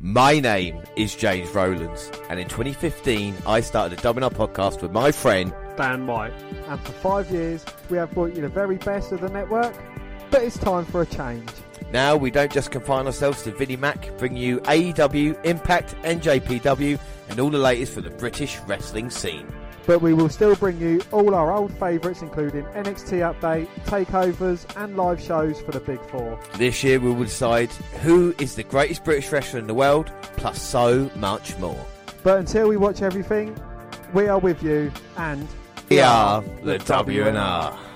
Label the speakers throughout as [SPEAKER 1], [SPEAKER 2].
[SPEAKER 1] My name is James Rowlands, and in 2015 I started a Domino podcast with my friend.
[SPEAKER 2] Dan White. And for five years, we have brought you the very best of the network, but it's time for a change.
[SPEAKER 1] Now we don't just confine ourselves to Vinnie Mac, bring you AEW, Impact, NJPW, and all the latest for the British wrestling scene.
[SPEAKER 2] But we will still bring you all our old favourites, including NXT Update, takeovers, and live shows for the Big Four.
[SPEAKER 1] This year we will decide who is the greatest British wrestler in the world, plus so much more.
[SPEAKER 2] But until we watch everything, we are with you, and
[SPEAKER 1] We are the WNR.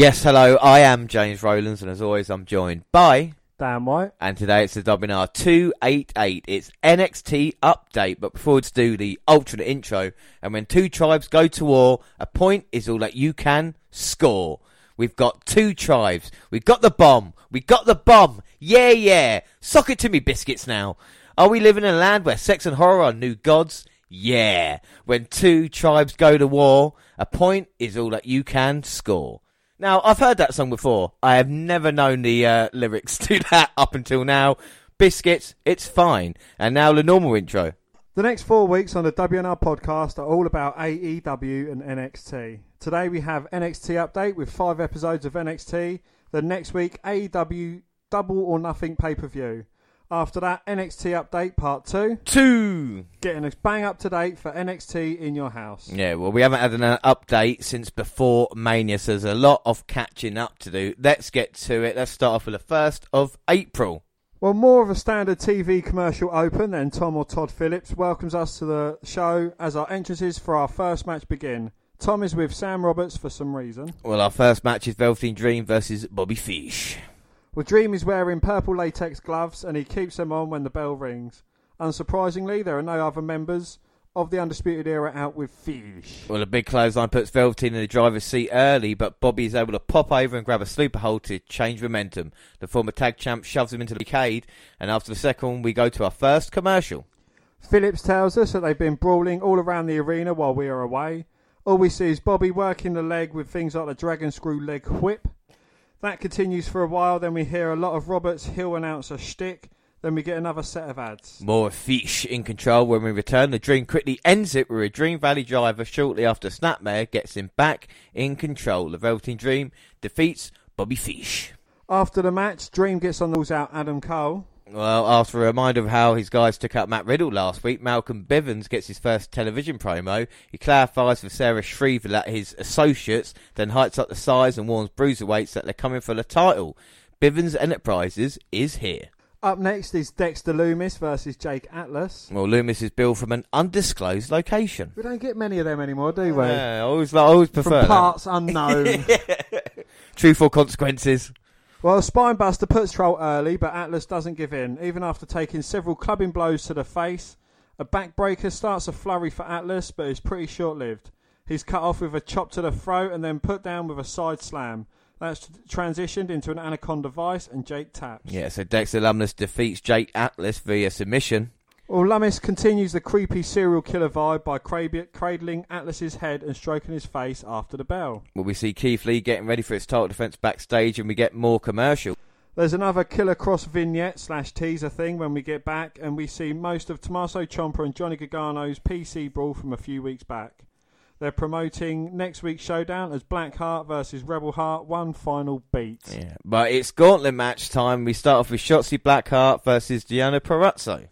[SPEAKER 1] Yes, hello, I am James Rowlands, and as always, I'm joined by.
[SPEAKER 2] Dan White.
[SPEAKER 1] And today it's the WNR 288. It's NXT update. But before we do the alternate intro, and when two tribes go to war, a point is all that you can score. We've got two tribes. We've got the bomb. We got the bomb. Yeah, yeah. Sock it to me, biscuits now. Are we living in a land where sex and horror are new gods? Yeah. When two tribes go to war, a point is all that you can score. Now, I've heard that song before. I have never known the uh, lyrics to that up until now. Biscuits, it's fine. And now the normal intro.
[SPEAKER 2] The next four weeks on the WNR podcast are all about AEW and NXT. Today we have NXT update with five episodes of NXT. The next week AEW Double or Nothing pay per view. After that NXT update part two,
[SPEAKER 1] Two.
[SPEAKER 2] getting us bang up to date for NXT in your house.
[SPEAKER 1] Yeah, well, we haven't had an update since before Mania, so there's a lot of catching up to do. Let's get to it. Let's start off with the 1st of April.
[SPEAKER 2] Well, more of a standard TV commercial open than Tom or Todd Phillips welcomes us to the show as our entrances for our first match begin. Tom is with Sam Roberts for some reason.
[SPEAKER 1] Well, our first match is Velveteen Dream versus Bobby Fish.
[SPEAKER 2] Well, Dream is wearing purple latex gloves and he keeps them on when the bell rings. Unsurprisingly, there are no other members of the Undisputed Era out with Fish.
[SPEAKER 1] Well, a big clothesline puts Velveteen in the driver's seat early, but Bobby is able to pop over and grab a sleeper hold to change momentum. The former tag champ shoves him into the arcade, and after the second, we go to our first commercial.
[SPEAKER 2] Phillips tells us that they've been brawling all around the arena while we are away. All we see is Bobby working the leg with things like the dragon screw leg whip. That continues for a while, then we hear a lot of Roberts Hill announce a shtick, then we get another set of ads.
[SPEAKER 1] More Fish in control when we return. The Dream quickly ends it with a Dream Valley driver shortly after Snapmare gets him back in control. The Velveteen Dream defeats Bobby Fish.
[SPEAKER 2] After the match, Dream gets on rules out Adam Cole.
[SPEAKER 1] Well, after a reminder of how his guys took out Matt Riddle last week, Malcolm Bivens gets his first television promo. He clarifies with Sarah Schreiber that his associates, then heights up the size and warns bruiserweights that they're coming for the title. Bivens Enterprises is here.
[SPEAKER 2] Up next is Dexter Lumis versus Jake Atlas.
[SPEAKER 1] Well, Lumis is billed from an undisclosed location.
[SPEAKER 2] We don't get many of them anymore, do we?
[SPEAKER 1] Yeah, I always, I always
[SPEAKER 2] From
[SPEAKER 1] prefer that.
[SPEAKER 2] parts unknown.
[SPEAKER 1] Truthful consequences.
[SPEAKER 2] Well, Spinebuster puts Troll early, but Atlas doesn't give in, even after taking several clubbing blows to the face. A backbreaker starts a flurry for Atlas, but is pretty short lived. He's cut off with a chop to the throat and then put down with a side slam. That's transitioned into an anaconda vice, and Jake taps.
[SPEAKER 1] Yeah, so Dexter Lumis defeats Jake Atlas via submission.
[SPEAKER 2] Well, Lumis continues the creepy serial killer vibe by cradling Atlas's head and stroking his face after the bell.
[SPEAKER 1] Well, we see Keith Lee getting ready for his title defense backstage, and we get more commercial.
[SPEAKER 2] There's another Killer Kross vignette slash teaser thing when we get back, and we see most of Tommaso Ciampa and Johnny Gargano's PC brawl from a few weeks back. They're promoting next week's showdown as Blackheart versus Rebel Heart, one final beat.
[SPEAKER 1] Yeah, but it's gauntlet match time. We start off with Shotzi Blackheart versus Deonna Purrazzo.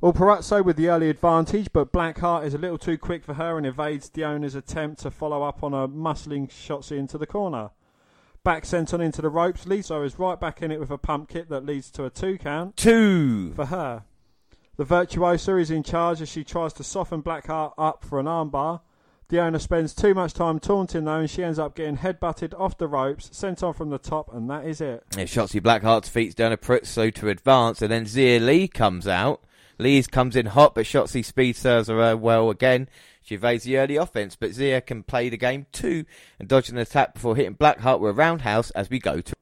[SPEAKER 2] Well, Purrazzo with the early advantage, but Blackheart is a little too quick for her and evades Deonna's attempt to follow up on a muscling Shotzi into the corner. Back sent on into the ropes, Lisa is right back in it with a pump kick that leads to a two count
[SPEAKER 1] Two.
[SPEAKER 2] for her. The Virtuosa is in charge as she tries to soften Blackheart up for an armbar. Deonna spends too much time taunting though, and she ends up getting headbutted off the ropes, sent on from the top, and that is it.
[SPEAKER 1] Yeah, Shotzi Blackheart defeats Deonna Purrazzo to advance, and then Xia Li comes out. Lee's comes in hot, but Shotzi speed serves her uh, well again. She evades the early offense, but Xia can play the game too and dodge an attack before hitting Blackheart with a roundhouse as we go to.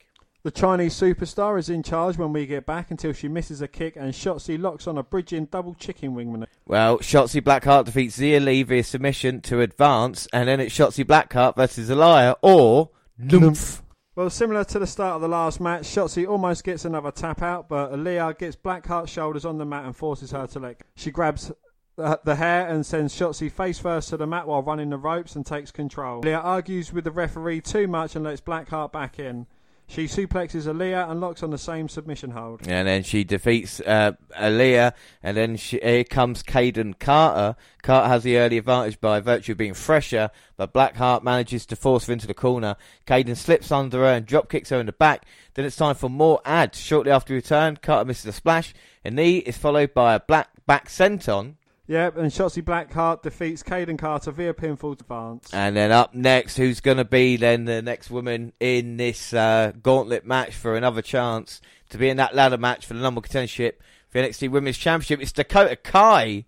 [SPEAKER 2] The Chinese superstar is in charge when we get back until she misses a kick and Shotzi locks on a bridging double chicken wing maneuver.
[SPEAKER 1] Well, Shotzi Blackheart defeats Xia Li via submission to advance, and then it's Shotzi Blackheart versus Aliyah or Lymph.
[SPEAKER 2] Well, similar to the start of the last match, Shotzi almost gets another tap out, but Aliyah gets Blackheart's shoulders on the mat and forces her to let. She grabs the, the hair and sends Shotzi face first to the mat while running the ropes and takes control. Aliyah argues with the referee too much and lets Blackheart back in. She suplexes Aliyah and locks on the same submission hold.
[SPEAKER 1] And then she defeats uh, Aliyah, and then she, here comes Kayden Carter. Carter has the early advantage by virtue of being fresher, but Blackheart manages to force her into the corner. Kayden slips under her and drop kicks her in the back. Then it's time for more ads. Shortly after return, Carter misses a splash. A knee is followed by a black back senton
[SPEAKER 2] Yep, and Shotzi Blackheart defeats Kayden Carter via pinfall advance.
[SPEAKER 1] And then up next, who's going to be then the next woman in this uh, gauntlet match for another chance to be in that ladder match for the number contendership for NXT Women's Championship? It's Dakota Kai.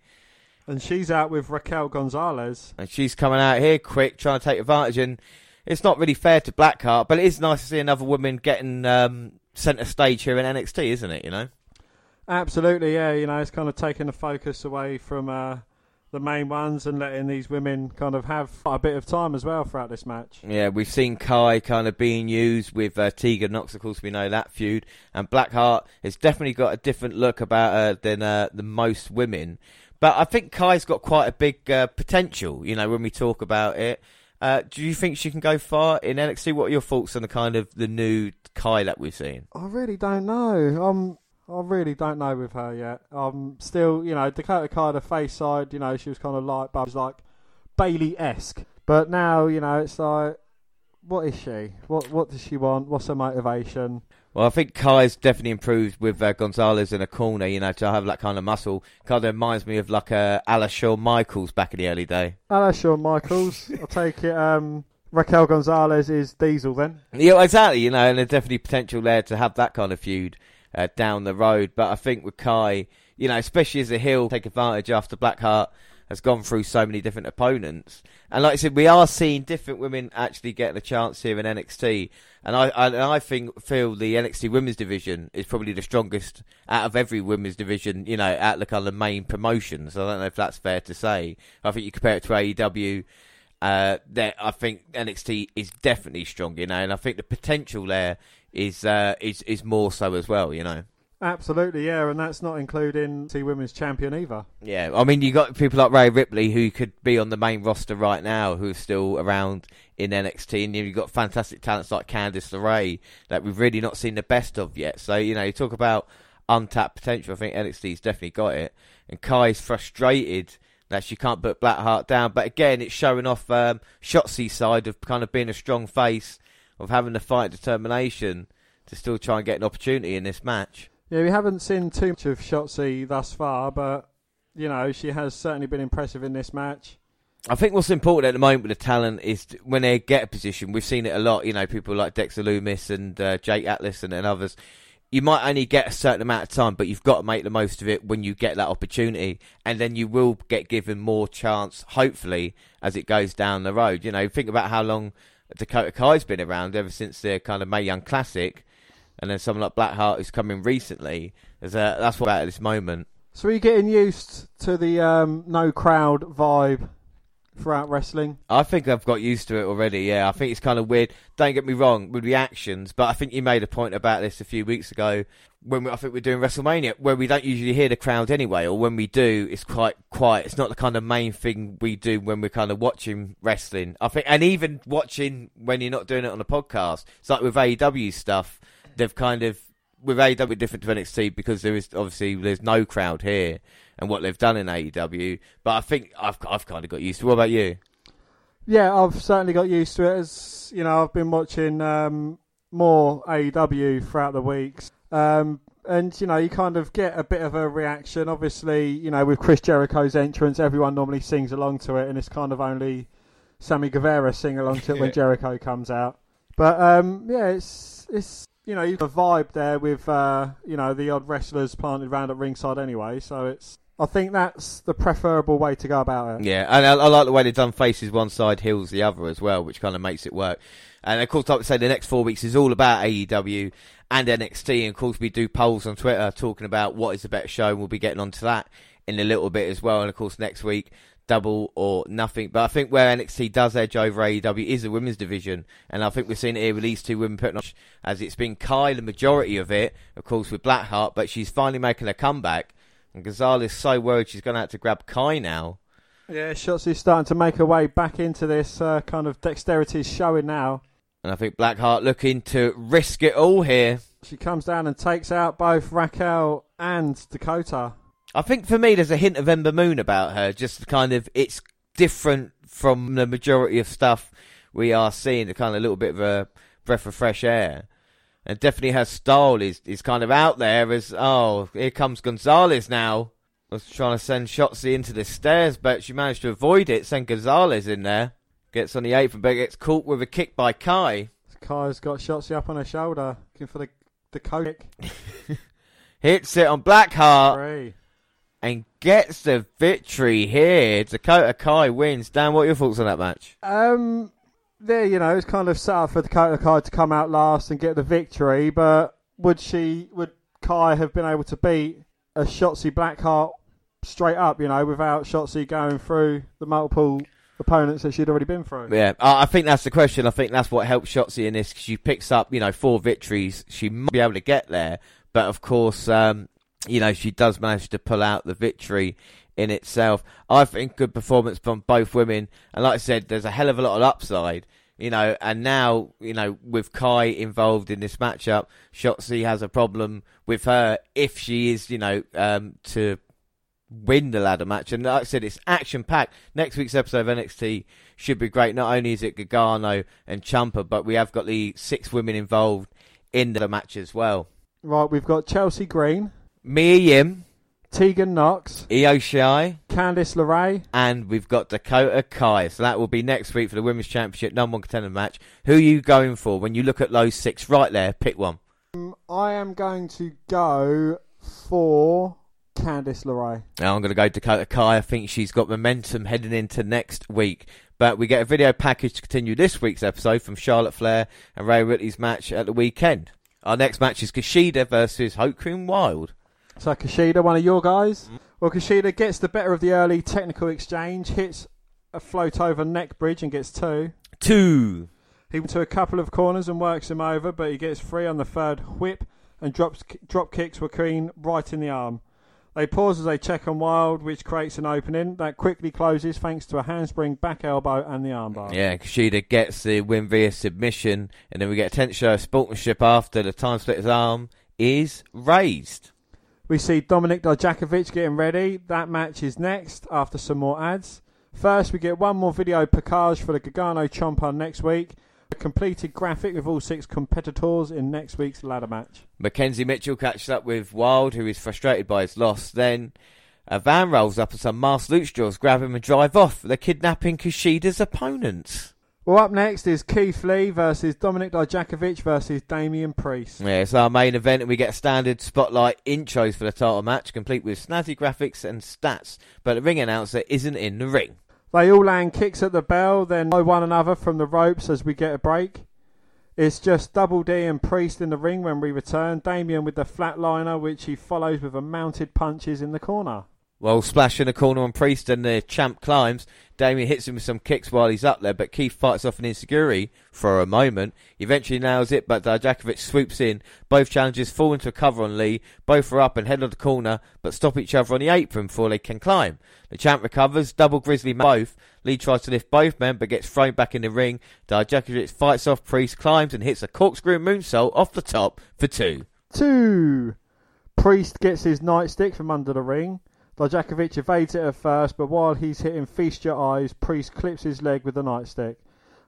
[SPEAKER 2] And she's out with Raquel Gonzalez.
[SPEAKER 1] And she's coming out here quick, trying to take advantage. And it's not really fair to Blackheart, but it is nice to see another woman getting um, centre stage here in NXT, isn't it? You know?
[SPEAKER 2] Absolutely, yeah. You know, it's kind of taking the focus away from uh, the main ones and letting these women kind of have a bit of time as well throughout this match.
[SPEAKER 1] Yeah, we've seen Kai kind of being used with uh, Tegan Nox, of course, we know that feud. And Blackheart has definitely got a different look about her than uh, the most women. But I think Kai's got quite a big uh, potential, you know, when we talk about it. Uh, do you think she can go far in NXT? What are your thoughts on the kind of the new Kai that we've seen?
[SPEAKER 2] I really don't know. Um, I really don't know with her yet. Um, still, you know, Dakota Kai, the face side, you know, she was kind of like, but was like Bayley esque. But now, you know, it's like, what is she? What what does she want? What's her motivation?
[SPEAKER 1] Well, I think Kai's definitely improved with uh, Gonzalez in a corner, you know, to have that kind of muscle. Kind of reminds me of like uh, Alice Shawn Michaels back in the early day.
[SPEAKER 2] Alice Shawn Michaels. I'll take it. Um, Raquel Gonzalez is Diesel then.
[SPEAKER 1] Yeah, exactly. You know, and there's definitely potential there to have that kind of feud uh, down the road. But I think with Kai, you know, especially as a heel, take advantage after Blackheart has gone through so many different opponents. And like I said, we are seeing different women actually getting a chance here in NXT. And I, I, I think feel the NXT women's division is probably the strongest out of every women's division. You know, at the kind of main promotions. I don't know if that's fair to say. I think you compare it to AEW. Uh, that I think NXT is definitely strong, you know, and I think the potential there is uh, is is more so as well, you know.
[SPEAKER 2] Absolutely, yeah, and that's not including T women's champion either.
[SPEAKER 1] Yeah, I mean, you got people like Rhea Ripley who could be on the main roster right now, who are still around in NXT, and you've got fantastic talents like Candice LeRae that we've really not seen the best of yet. So you know, you talk about untapped potential. I think NXT's definitely got it, and Kai's frustrated that she can't put Blackheart down. But again, it's showing off um, Shotzi's side of kind of being a strong face, of having the fight determination to still try and get an opportunity in this match.
[SPEAKER 2] Yeah, we haven't seen too much of Shotzi thus far, but you know she has certainly been impressive in this match.
[SPEAKER 1] I think what's important at the moment with the talent is when they get a position. We've seen it a lot. You know, people like Dexter Lumis and uh, Jake Atlas and, and others. You might only get a certain amount of time, but you've got to make the most of it when you get that opportunity, and then you will get given more chance, hopefully, as it goes down the road. You know, think about how long Dakota Kai's been around ever since the kind of Mae Young Classic and then someone like Blackheart who's come in recently. Is a, that's what at this moment.
[SPEAKER 2] So are you getting used to the um, no crowd vibe throughout wrestling?
[SPEAKER 1] I think I've got used to it already. Yeah, I think it's kind of weird. Don't get me wrong with reactions, but I think you made a point about this a few weeks ago when we, I think we're doing WrestleMania, where we don't usually hear the crowd anyway, or when we do, it's quite quiet. It's not the kind of main thing we do when we're kind of watching wrestling. I think, and even watching when you're not doing it on a podcast, it's like with AEW stuff they've kind of with AEW different to NXT because there is obviously there's no crowd here and what they've done in AEW. But I think I've I've kind of got used to. it. What about you?
[SPEAKER 2] Yeah, I've certainly got used to it. As you know, I've been watching um, more AEW throughout the weeks, um, and you know, you kind of get a bit of a reaction. Obviously, you know, with Chris Jericho's entrance, everyone normally sings along to it, and it's kind of only Sammy Guevara sing along to it when Jericho comes out. But um, yeah, it's it's you know you've got a vibe there with uh, you know the odd wrestlers planted around at ringside anyway. So it's I think that's the preferable way to go about it.
[SPEAKER 1] Yeah, and I, I like the way they've done faces one side, heels the other as well, which kind of makes it work. And of course, like I say, the next four weeks is all about AEW and NXT. And of course, we do polls on Twitter talking about what is the better show, and we'll be getting onto that in a little bit as well. And of course, next week, double or nothing. But I think where NXT does edge over AEW is the women's division, and I think we've seen it here with these two women putting on, as it's been Kai the majority of it, of course, with Blackheart, but she's finally making a comeback. And Gonzalez so worried she's going to have to grab Kai now.
[SPEAKER 2] Yeah, Shotzi's starting to make her way back into this uh, kind of dexterity is showing now.
[SPEAKER 1] And I think Blackheart looking to risk it all here.
[SPEAKER 2] She comes down and takes out both Raquel and Dakota.
[SPEAKER 1] I think for me, there's a hint of Ember Moon about her. Just kind of, it's different from the majority of stuff we are seeing. A kind of little bit of a breath of fresh air. And definitely her style is, is kind of out there as, oh, here comes Gonzalez now. I Was trying to send Shotzi into the stairs, but she managed to avoid it. Send Gonzalez in there. Gets on the apron, but gets caught with a kick by Kai.
[SPEAKER 2] Kai's got Shotzi up on her shoulder, looking for the the kick.
[SPEAKER 1] Hits it on Blackheart.
[SPEAKER 2] Three.
[SPEAKER 1] and gets the victory here. Dakota Kai wins. Dan, what are your thoughts on that match?
[SPEAKER 2] Um, there, you know, it's kind of set up for Dakota Kai to come out last and get the victory, but would she, would Kai have been able to beat a Shotzi Blackheart straight up, you know, without Shotzi going through the multiple opponents that she'd already been through?
[SPEAKER 1] Yeah, I I think that's the question. I think that's what helps Shotzi in this. She picks up, you know, four victories. She might be able to get there, but of course, um, you know, she does manage to pull out the victory in itself. I think good performance from both women, and like I said, there's a hell of a lot of upside. You know, and now, you know, with Kai involved in this matchup, Shotzi has a problem with her if she is, you know, um, to win the ladder match. And like I said, it's action packed. Next week's episode of NXT should be great. Not only is it Gargano and Ciampa, but we have got the six women involved in the match as well.
[SPEAKER 2] Right, we've got Chelsea Green,
[SPEAKER 1] Mia Yim,
[SPEAKER 2] Tegan Nox,
[SPEAKER 1] Io Shirai,
[SPEAKER 2] Candice LeRae.
[SPEAKER 1] and we've got Dakota Kai. So that will be next week for the Women's Championship number one contender match. Who are you going for when you look at those six right there? Pick one.
[SPEAKER 2] Um, I am going to go for Candice LeRae.
[SPEAKER 1] Now I'm going to go Dakota Kai. I think she's got momentum heading into next week. But we get a video package to continue this week's episode from Charlotte Flair and Rhea Ripley's match at the weekend. Our next match is Kushida versus Joaquin Wilde.
[SPEAKER 2] So Kushida, one of your guys. Well, Kushida gets the better of the early technical exchange, hits a float over neck bridge and gets two.
[SPEAKER 1] Two.
[SPEAKER 2] He went to a couple of corners and works him over, but he gets free on the third whip and drops drop kicks were right in the arm. They pause as they check on Wilde, which creates an opening that quickly closes thanks to a handspring, back elbow, and the armbar.
[SPEAKER 1] Yeah, Kushida gets the win via submission, and then we get a tenth show of sportsmanship after the time splitter's arm is raised.
[SPEAKER 2] We see Dominic Dijakovic getting ready. That match is next after some more ads. First, we get one more video package for the Gargano Ciampa next week. A completed graphic with all six competitors in next week's ladder match.
[SPEAKER 1] Mackenzie Mitchell catches up with Wilde, who is frustrated by his loss. Then a van rolls up and some masked luchadors grab him and drive off. They're kidnapping Kushida's opponents.
[SPEAKER 2] Well, up next is Keith Lee versus Dominic Dijakovic versus Damian Priest.
[SPEAKER 1] Yeah, it's our main event, and we get standard spotlight intros for the title match, complete with snazzy graphics and stats. But the ring announcer isn't in the ring.
[SPEAKER 2] They all land kicks at the bell, then know one another from the ropes as we get a break. It's just Double D and Priest in the ring when we return. Damien with the flatliner, which he follows with a mounted punches in the corner.
[SPEAKER 1] Well, splash in the corner on Priest and the champ climbs. Damien hits him with some kicks while he's up there, but Keith fights off an insecurity for a moment. He eventually nails it, but Dijakovic swoops in. Both challengers fall into a cover on Lee. Both are up and head on the corner, but stop each other on the apron before they can climb. The champ recovers, double grizzly both. Lee tries to lift both men, but gets thrown back in the ring. Dijakovic fights off Priest, climbs, and hits a corkscrew moonsault off the top for two.
[SPEAKER 2] Two. Priest gets his nightstick from under the ring. Dijakovic evades it at first, but while he's hitting Feast Your Eyes, Priest clips his leg with the nightstick.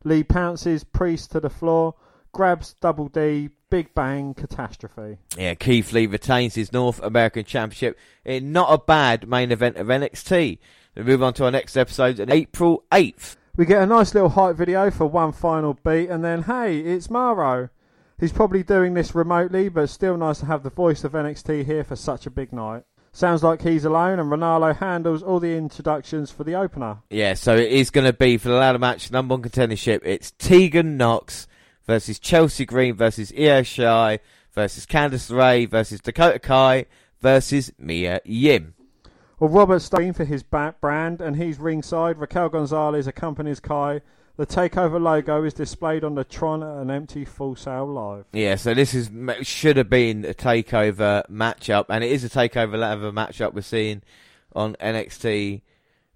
[SPEAKER 2] Lee pounces Priest to the floor, grabs Double D, Big Bang, Catastrophe.
[SPEAKER 1] Yeah, Keith Lee retains his North American Championship in not a bad main event of NXT. We move on to our next episode on April 8th.
[SPEAKER 2] We get a nice little hype video for one final beat, and then hey, it's Mauro. He's probably doing this remotely, but still nice to have the voice of NXT here for such a big night. Sounds like he's alone, and Ronaldo handles all the introductions for the opener.
[SPEAKER 1] Yeah, so it is going to be for the ladder match, number one contendership. It's Tegan Nox versus Chelsea Green versus Io Shirai versus Candice LeRae versus Dakota Kai versus Mia Yim.
[SPEAKER 2] Well, Robert Stone for his brand, and he's ringside. Raquel Gonzalez accompanies Kai. The takeover logo is displayed on the Tron at an empty Full Sail Live.
[SPEAKER 1] Yeah, so this is should have been a takeover matchup, and it is a takeover level matchup we're seeing on NXT,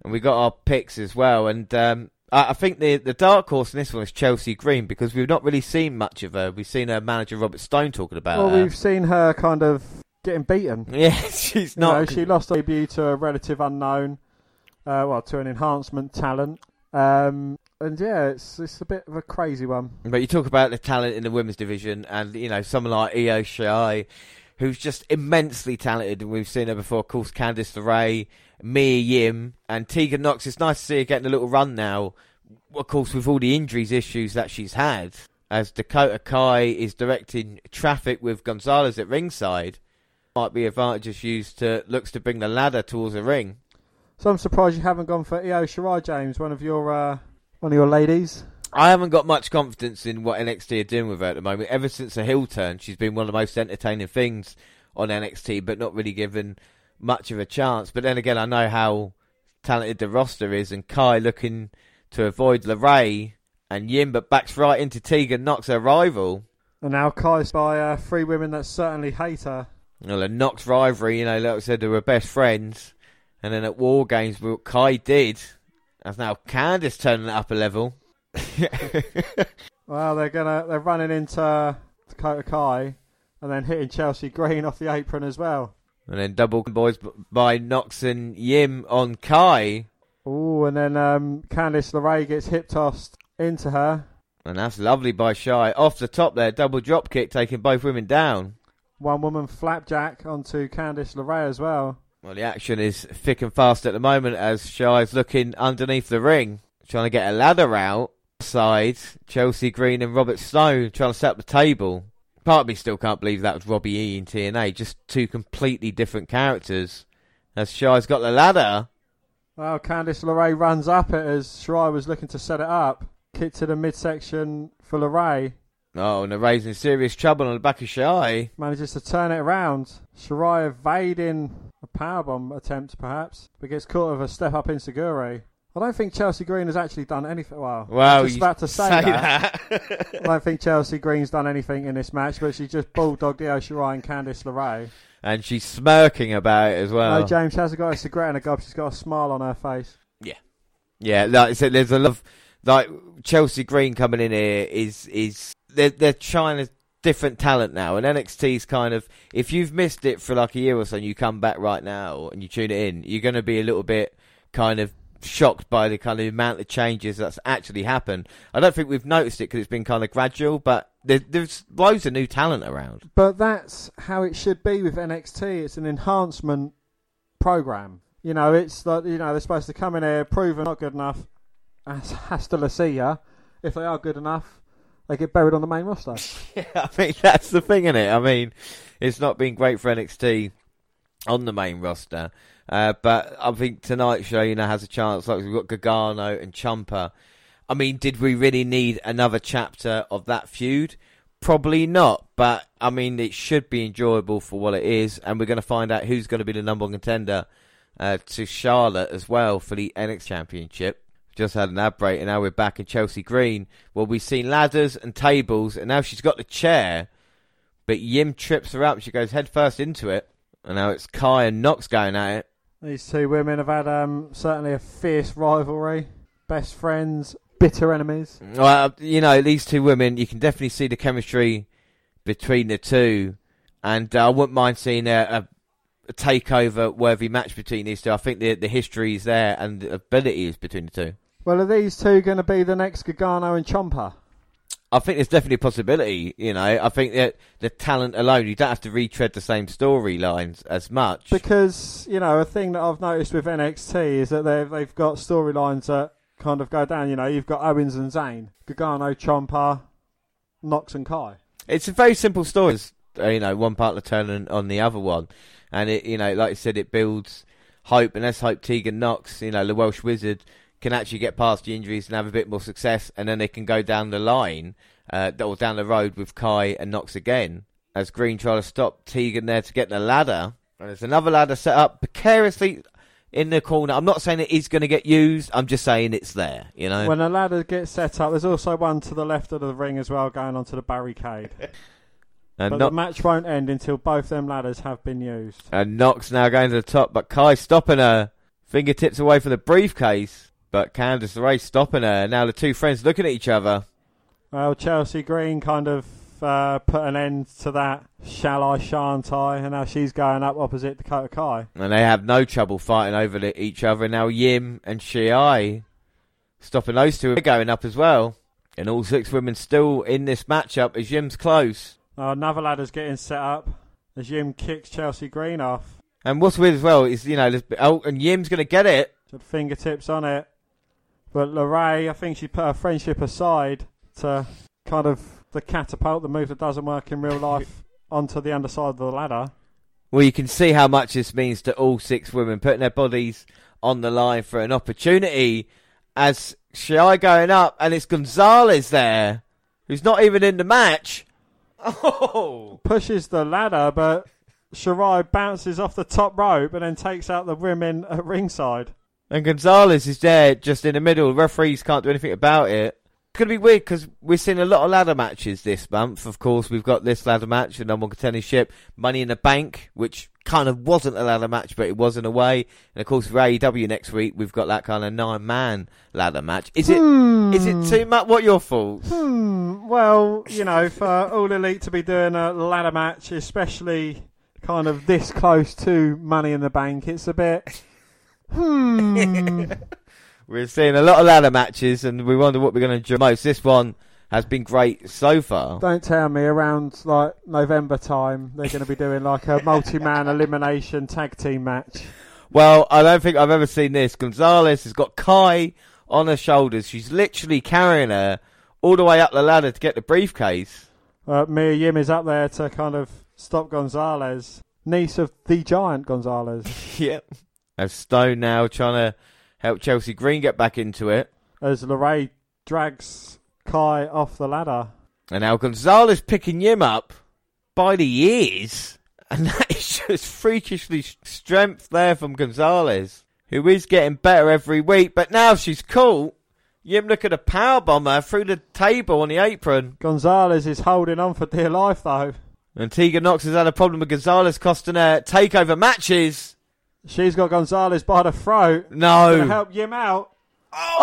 [SPEAKER 1] and we got our picks as well. And um, I, I think the the dark horse in this one is Chelsea Green because we've not really seen much of her. We've seen her manager Robert Stone talking about
[SPEAKER 2] Well,
[SPEAKER 1] her.
[SPEAKER 2] we've seen her kind of getting beaten.
[SPEAKER 1] Yeah, she's
[SPEAKER 2] You know,
[SPEAKER 1] not.
[SPEAKER 2] she lost her debut to a relative unknown, uh, well, to an enhancement talent. Um, and yeah, it's it's a bit of a crazy one.
[SPEAKER 1] But you talk about the talent in the women's division, and you know someone like Io Shirai, who's just immensely talented, and we've seen her before. Of course, Candice LeRae, Mia Yim, and Tegan Nox. It's nice to see her getting a little run now. Of course, with all the injuries issues that she's had, as Dakota Kai is directing traffic with Gonzalez at ringside, might be advantageous used to looks to bring the ladder towards the ring.
[SPEAKER 2] So I'm surprised you haven't gone for Io Shirai, James, one of your uh, one of your ladies.
[SPEAKER 1] I haven't got much confidence in what NXT are doing with her at the moment. Ever since the heel turn, she's been one of the most entertaining things on NXT, but not really given much of a chance. But then again, I know how talented the roster is, and Kai looking to avoid LeRae and Yim, but backs right into Tegan, knocks her rival.
[SPEAKER 2] And now Kai's by uh, three women that certainly hate her.
[SPEAKER 1] Well, the Nox rivalry, you know, like I said, they were best friends. And then at War Games, what Kai did, that's now Candice turning it up a level.
[SPEAKER 2] Well, they're gonna they're running into Dakota Kai and then hitting Chelsea Green off the apron as well.
[SPEAKER 1] And then double boys by Nox and Yim on Kai.
[SPEAKER 2] Oh, and then um, Candice LeRae gets hip tossed into her.
[SPEAKER 1] And that's lovely by Shy. Off the top there, double drop kick taking both women down.
[SPEAKER 2] One woman flapjack onto Candice LeRae as well.
[SPEAKER 1] Well, the action is thick and fast at the moment as Shy's looking underneath the ring, trying to get a ladder out. Side, Chelsea Green and Robert Stone trying to set up the table. Part of me still can't believe that was Robbie E in TNA. Just two completely different characters. As Shy's got the ladder.
[SPEAKER 2] Well, Candice LeRae runs up it as Shirai was looking to set it up. Kick to the midsection for LeRae.
[SPEAKER 1] Oh, and they're raising serious trouble on the back of Shy.
[SPEAKER 2] Manages to turn it around. Shirai evading a powerbomb attempt, perhaps, but gets caught with a step up enzuigiri. I don't think Chelsea Green has actually done anything. Well, I
[SPEAKER 1] Wow,
[SPEAKER 2] was just about to say, that.
[SPEAKER 1] that.
[SPEAKER 2] I don't think Chelsea Green's done anything in this match, but she just bulldogged Io Shirai and Candice LeRae.
[SPEAKER 1] and she's smirking about it as well.
[SPEAKER 2] No, James hasn't got a cigarette in her gob. She's got a smile on her face.
[SPEAKER 1] Yeah, Yeah, like I said, there's a lot of like Chelsea Green coming in here is is they're they're trying to different talent now, and NXT's kind of if you've missed it for like a year or so, and you come back right now and you tune it in, you're going to be a little bit kind of shocked by the kind of amount of changes that's actually happened. I don't think we've noticed it because it's been kind of gradual, but there, there's loads of new talent around.
[SPEAKER 2] But that's how it should be with NXT. It's an enhancement program. You know, it's like you know they're supposed to come in here, prove they're not good enough, as hasta la ya. If they are good enough, they get buried on the main roster.
[SPEAKER 1] Yeah, I mean that's the thing in it. I mean, it's not been great for NXT on the main roster, uh, but I think tonight's show, you know, has a chance. Like we've got Gargano and Ciampa. I mean, did we really need another chapter of that feud? Probably not, but I mean, it should be enjoyable for what it is, and we're going to find out who's going to be the number one contender uh, to Charlotte as well for the NXT Championship. Just had an ad break, and now we're back in Chelsea Green. Well, we've seen ladders and tables, and now she's got the chair, but Yim trips her up. She goes headfirst into it, and now it's Kai and Nox going at it.
[SPEAKER 2] These two women have had um, certainly a fierce rivalry, best friends, bitter enemies.
[SPEAKER 1] Well, you know, these two women, you can definitely see the chemistry between the two, and uh, I wouldn't mind seeing a, a, takeover worthy match between these two. I think the the history is there and the ability is between the two.
[SPEAKER 2] Well, are these two going to be the next Gargano and Ciampa?
[SPEAKER 1] I think there's definitely a possibility. You know, I think that the talent alone, you don't have to retread the same storylines as much.
[SPEAKER 2] Because you know, a thing that I've noticed with NXT is that they've they've got storylines that kind of go down. You know, you've got Owens and Zayn, Gargano, Ciampa, Nox and Kai.
[SPEAKER 1] It's a very simple story. It's, uh, you know, one part partner turning on the other one, and it, you know, like I said, it builds hope, and let's hope Tegan Nox, you know, the Welsh Wizard, can actually get past the injuries and have a bit more success, and then they can go down the line, uh, or down the road with Kai and Nox again. As Green try to stop Tegan there to get the ladder, and there's another ladder set up precariously in the corner. I'm not saying it is going to get used. I'm just saying it's there. You know.
[SPEAKER 2] When a ladder gets set up, there's also one to the left of the ring as well, going onto the barricade.
[SPEAKER 1] and
[SPEAKER 2] but the match won't end until both them ladders have been used.
[SPEAKER 1] and Nox now going to the top, but Kai stopping her. Fingertips away from the briefcase, but Candice LeRae stopping her. Now the two friends looking at each other.
[SPEAKER 2] Well, Chelsea Green kind of uh, put an end to that. Shall I, shan't I? And now she's going up opposite Dakota Kai.
[SPEAKER 1] And they have no trouble fighting over the, each other. Now Yim and Shirai stopping those two are going up as well. And all six women still in this matchup as Yim's close.
[SPEAKER 2] Uh, another ladder's getting set up as Yim kicks Chelsea Green off.
[SPEAKER 1] And what's weird as well is, you know, oh, and Yim's going to get it.
[SPEAKER 2] Fingertips on it. But LeRae, I think she put her friendship aside to kind of the catapult, the move that doesn't work in real life, onto the underside of the ladder.
[SPEAKER 1] Well, you can see how much this means to all six women putting their bodies on the line for an opportunity as Shirai going up and it's Gonzalez there who's not even in the match. Oh!
[SPEAKER 2] Pushes the ladder, but Shirai bounces off the top rope and then takes out the women at ringside.
[SPEAKER 1] And Gonzalez is there just in the middle. The referees can't do anything about it. It's going to be weird because we're seeing a lot of ladder matches this month. Of course, we've got this ladder match, the number one contendership, Money in the Bank, which kind of wasn't a ladder match, but it was in a way. And of course, for AEW next week, we've got that kind of nine man ladder match. Is it? Is it too much? What are your thoughts?
[SPEAKER 2] Hmm, well, you know, for All Elite to be doing a ladder match, especially kind of this close to Money in the Bank, it's a bit. Hmm.
[SPEAKER 1] We're seeing a lot of ladder matches, and we wonder what we're going to enjoy most. This one has been great so far.
[SPEAKER 2] Don't tell me around like November time they're going to be doing like a multi-man elimination tag team match.
[SPEAKER 1] Well, I don't think I've ever seen this. Gonzalez has got Kai on her shoulders. She's literally carrying her all the way up the ladder to get the briefcase.
[SPEAKER 2] Uh, Mia Yim is up there to kind of stop Gonzalez, niece of the giant Gonzalez.
[SPEAKER 1] yep. As Stone now trying to help Chelsea Green get back into it.
[SPEAKER 2] As LeRae drags Kai off the ladder.
[SPEAKER 1] And now Gonzalez picking him up by the ears. And that is just freakishly strength there from Gonzalez, who is getting better every week. But now she's caught. Yim look at a power bomber through the table on the apron.
[SPEAKER 2] Gonzalez is holding on for dear life though.
[SPEAKER 1] And Tegan Nox has had a problem with Gonzalez costing her takeover matches.
[SPEAKER 2] She's got Gonzalez by the throat. To
[SPEAKER 1] No.
[SPEAKER 2] help him out.
[SPEAKER 1] Oh,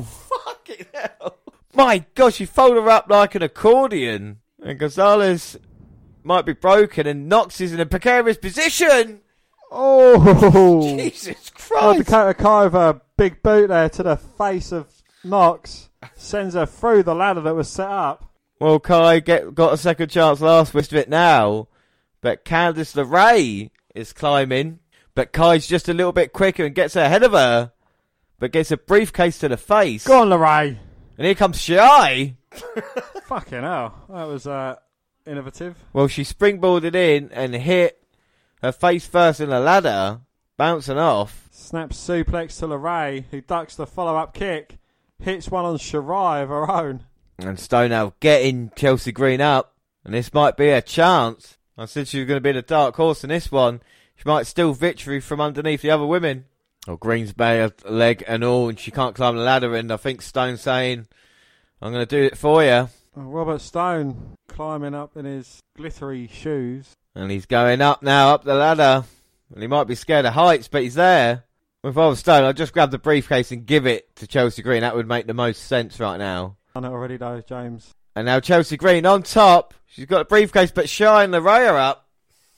[SPEAKER 1] oh! Fucking hell. My gosh, you fold her up like an accordion. And Gonzalez might be broken and Nox is in a precarious position.
[SPEAKER 2] Oh!
[SPEAKER 1] Jesus Christ!
[SPEAKER 2] Oh,
[SPEAKER 1] Christ.
[SPEAKER 2] Dakota Kai with a big boot there to the face of Nox. Sends her through the ladder that was set up.
[SPEAKER 1] Well, Kai get, got a second chance last with it now. But Candice LeRae is climbing. But Kai's just a little bit quicker and gets ahead of her. But gets a briefcase to the face.
[SPEAKER 2] Go on, LeRae.
[SPEAKER 1] And here comes Shy.
[SPEAKER 2] Fucking hell. That was uh, innovative.
[SPEAKER 1] Well, she springboarded in and hit her face first in the ladder, bouncing off.
[SPEAKER 2] Snaps suplex to LeRae, who ducks the follow up kick. Hits one on Shirai of her own.
[SPEAKER 1] And Stonehouse getting Chelsea Green up. And this might be a chance. I said she was going to be the dark horse in this one. She might steal victory from underneath the other women. Or Green's bare leg and all, and she can't climb the ladder. And I think Stone saying, I'm going to do it for you.
[SPEAKER 2] Oh, Robert Stone climbing up in his glittery shoes.
[SPEAKER 1] And he's going up now, up the ladder. And he might be scared of heights, but he's there. If I was Stone, I'd just grab the briefcase and give it to Chelsea Green. That would make the most sense right now.
[SPEAKER 2] Done it already though, James.
[SPEAKER 1] And now Chelsea Green on top. She's got a briefcase, but Shine the are up.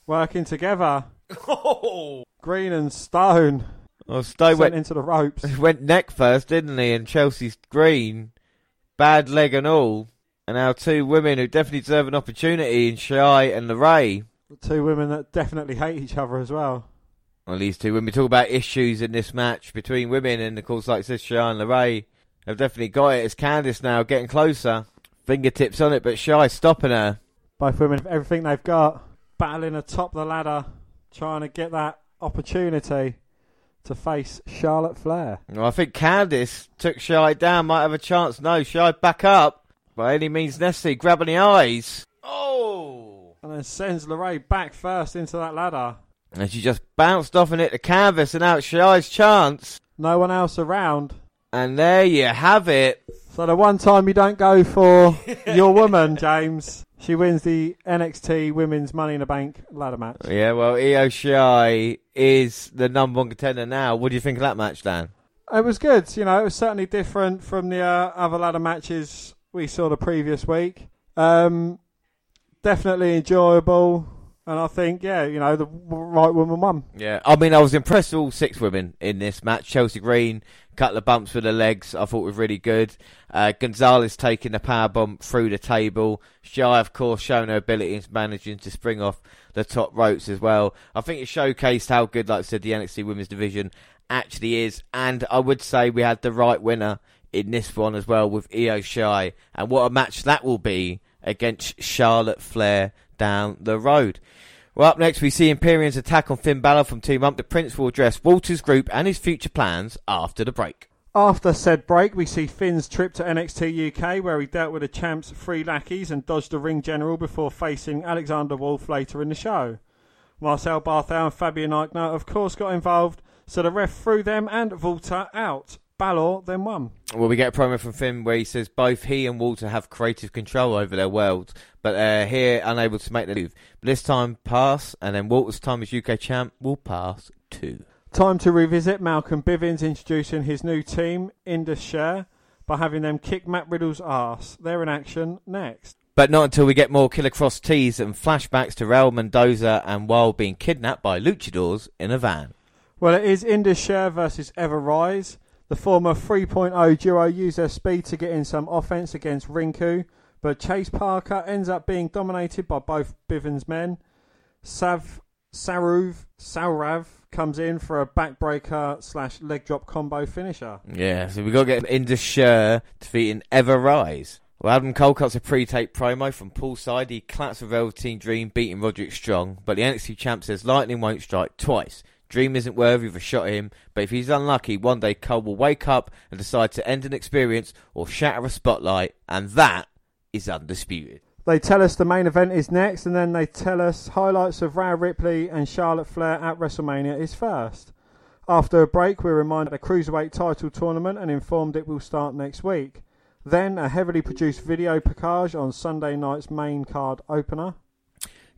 [SPEAKER 2] Working together.
[SPEAKER 1] Oh,
[SPEAKER 2] Green and Stone
[SPEAKER 1] well, Stone
[SPEAKER 2] sent
[SPEAKER 1] went,
[SPEAKER 2] into the ropes.
[SPEAKER 1] went neck first, didn't he? And Chelsea's Green, bad leg and all. And our two women who definitely deserve an opportunity in Shy and LeRae.
[SPEAKER 2] Two women that definitely hate each other as well.
[SPEAKER 1] Well, these two, when we talk about issues in this match between women, and of course, like says Shy and LeRae, have definitely got it. It's Candice now getting closer. Fingertips on it, but Shy stopping her.
[SPEAKER 2] Both women have everything they've got, battling atop the ladder, trying to get that opportunity to face Charlotte Flair.
[SPEAKER 1] Well, I think Candice took Shy down, might have a chance. No, Shy back up by any means necessary, grabbing the eyes. Oh!
[SPEAKER 2] And then sends LeRae back first into that ladder.
[SPEAKER 1] And she just bounced off and hit the canvas, and now it's Shy's chance.
[SPEAKER 2] No one else around.
[SPEAKER 1] And there you have it.
[SPEAKER 2] So the one time you don't go for your woman, James, she wins the NXT Women's Money in the Bank ladder match.
[SPEAKER 1] Yeah, well, Io Shy is the number one contender now. What do you think of that match, Dan?
[SPEAKER 2] It was good. You know, it was certainly different from the uh, other ladder matches we saw the previous week. Um, definitely enjoyable. And I think, yeah, you know, the right woman won.
[SPEAKER 1] Yeah, I mean, I was impressed with all six women in this match. Chelsea Green, couple of bumps with the legs, I thought was really good. Uh, Gonzalez taking the power bomb through the table. Shy, of course, showing her ability in managing to spring off the top ropes as well. I think it showcased how good, like I said, the NXT Women's Division actually is. And I would say we had the right winner in this one as well with Io Shy. And what a match that will be against Charlotte Flair down the road. Well, up next, we see Imperium's attack on Finn Balor from Team Up. The Prince will address Walter's group and his future plans after the break.
[SPEAKER 2] After said break, we see Finn's trip to NXT UK, where he dealt with the champ's three lackeys and dodged the ring general before facing Alexander Wolf later in the show. Marcel Barthel and Fabian Aichner, of course, got involved, so the ref threw them and Walter out. Balor then won.
[SPEAKER 1] Well, we get a promo from Finn where he says both he and Walter have creative control over their worlds, but they're here unable to make the move. But this time pass, and then Walter's time as UK champ will pass too.
[SPEAKER 2] Time to revisit Malcolm Bivens introducing his new team, Indus Sher, by having them kick Matt Riddle's ass. They're in action next.
[SPEAKER 1] But not until we get more Killer Kross teas and flashbacks to Raul Mendoza and Wilde being kidnapped by luchadors in a van.
[SPEAKER 2] Well, it is Indus Sher versus Ever Rise. The former 3.0 duo use their speed to get in some offense against Rinku, but Chase Parker ends up being dominated by both Bivens' men. Sav Saruv Saurav comes in for a backbreaker slash leg drop combo finisher.
[SPEAKER 1] Yeah, so we got to get Sher defeating Ever Rise. Well, Adam Cole cuts a pre-tape promo from poolside. He claps a Velveteen Dream, beating Roderick Strong, but the NXT champ says lightning won't strike twice. Dream isn't worthy of a shot at him, but if he's unlucky, one day Cole will wake up and decide to end an experience or shatter a spotlight, and that is undisputed.
[SPEAKER 2] They tell us the main event is next, and then they tell us highlights of Rhea Ripley and Charlotte Flair at WrestleMania is first. After a break, we're reminded of the Cruiserweight title tournament and informed it will start next week. Then a heavily produced video package on Sunday night's main card opener.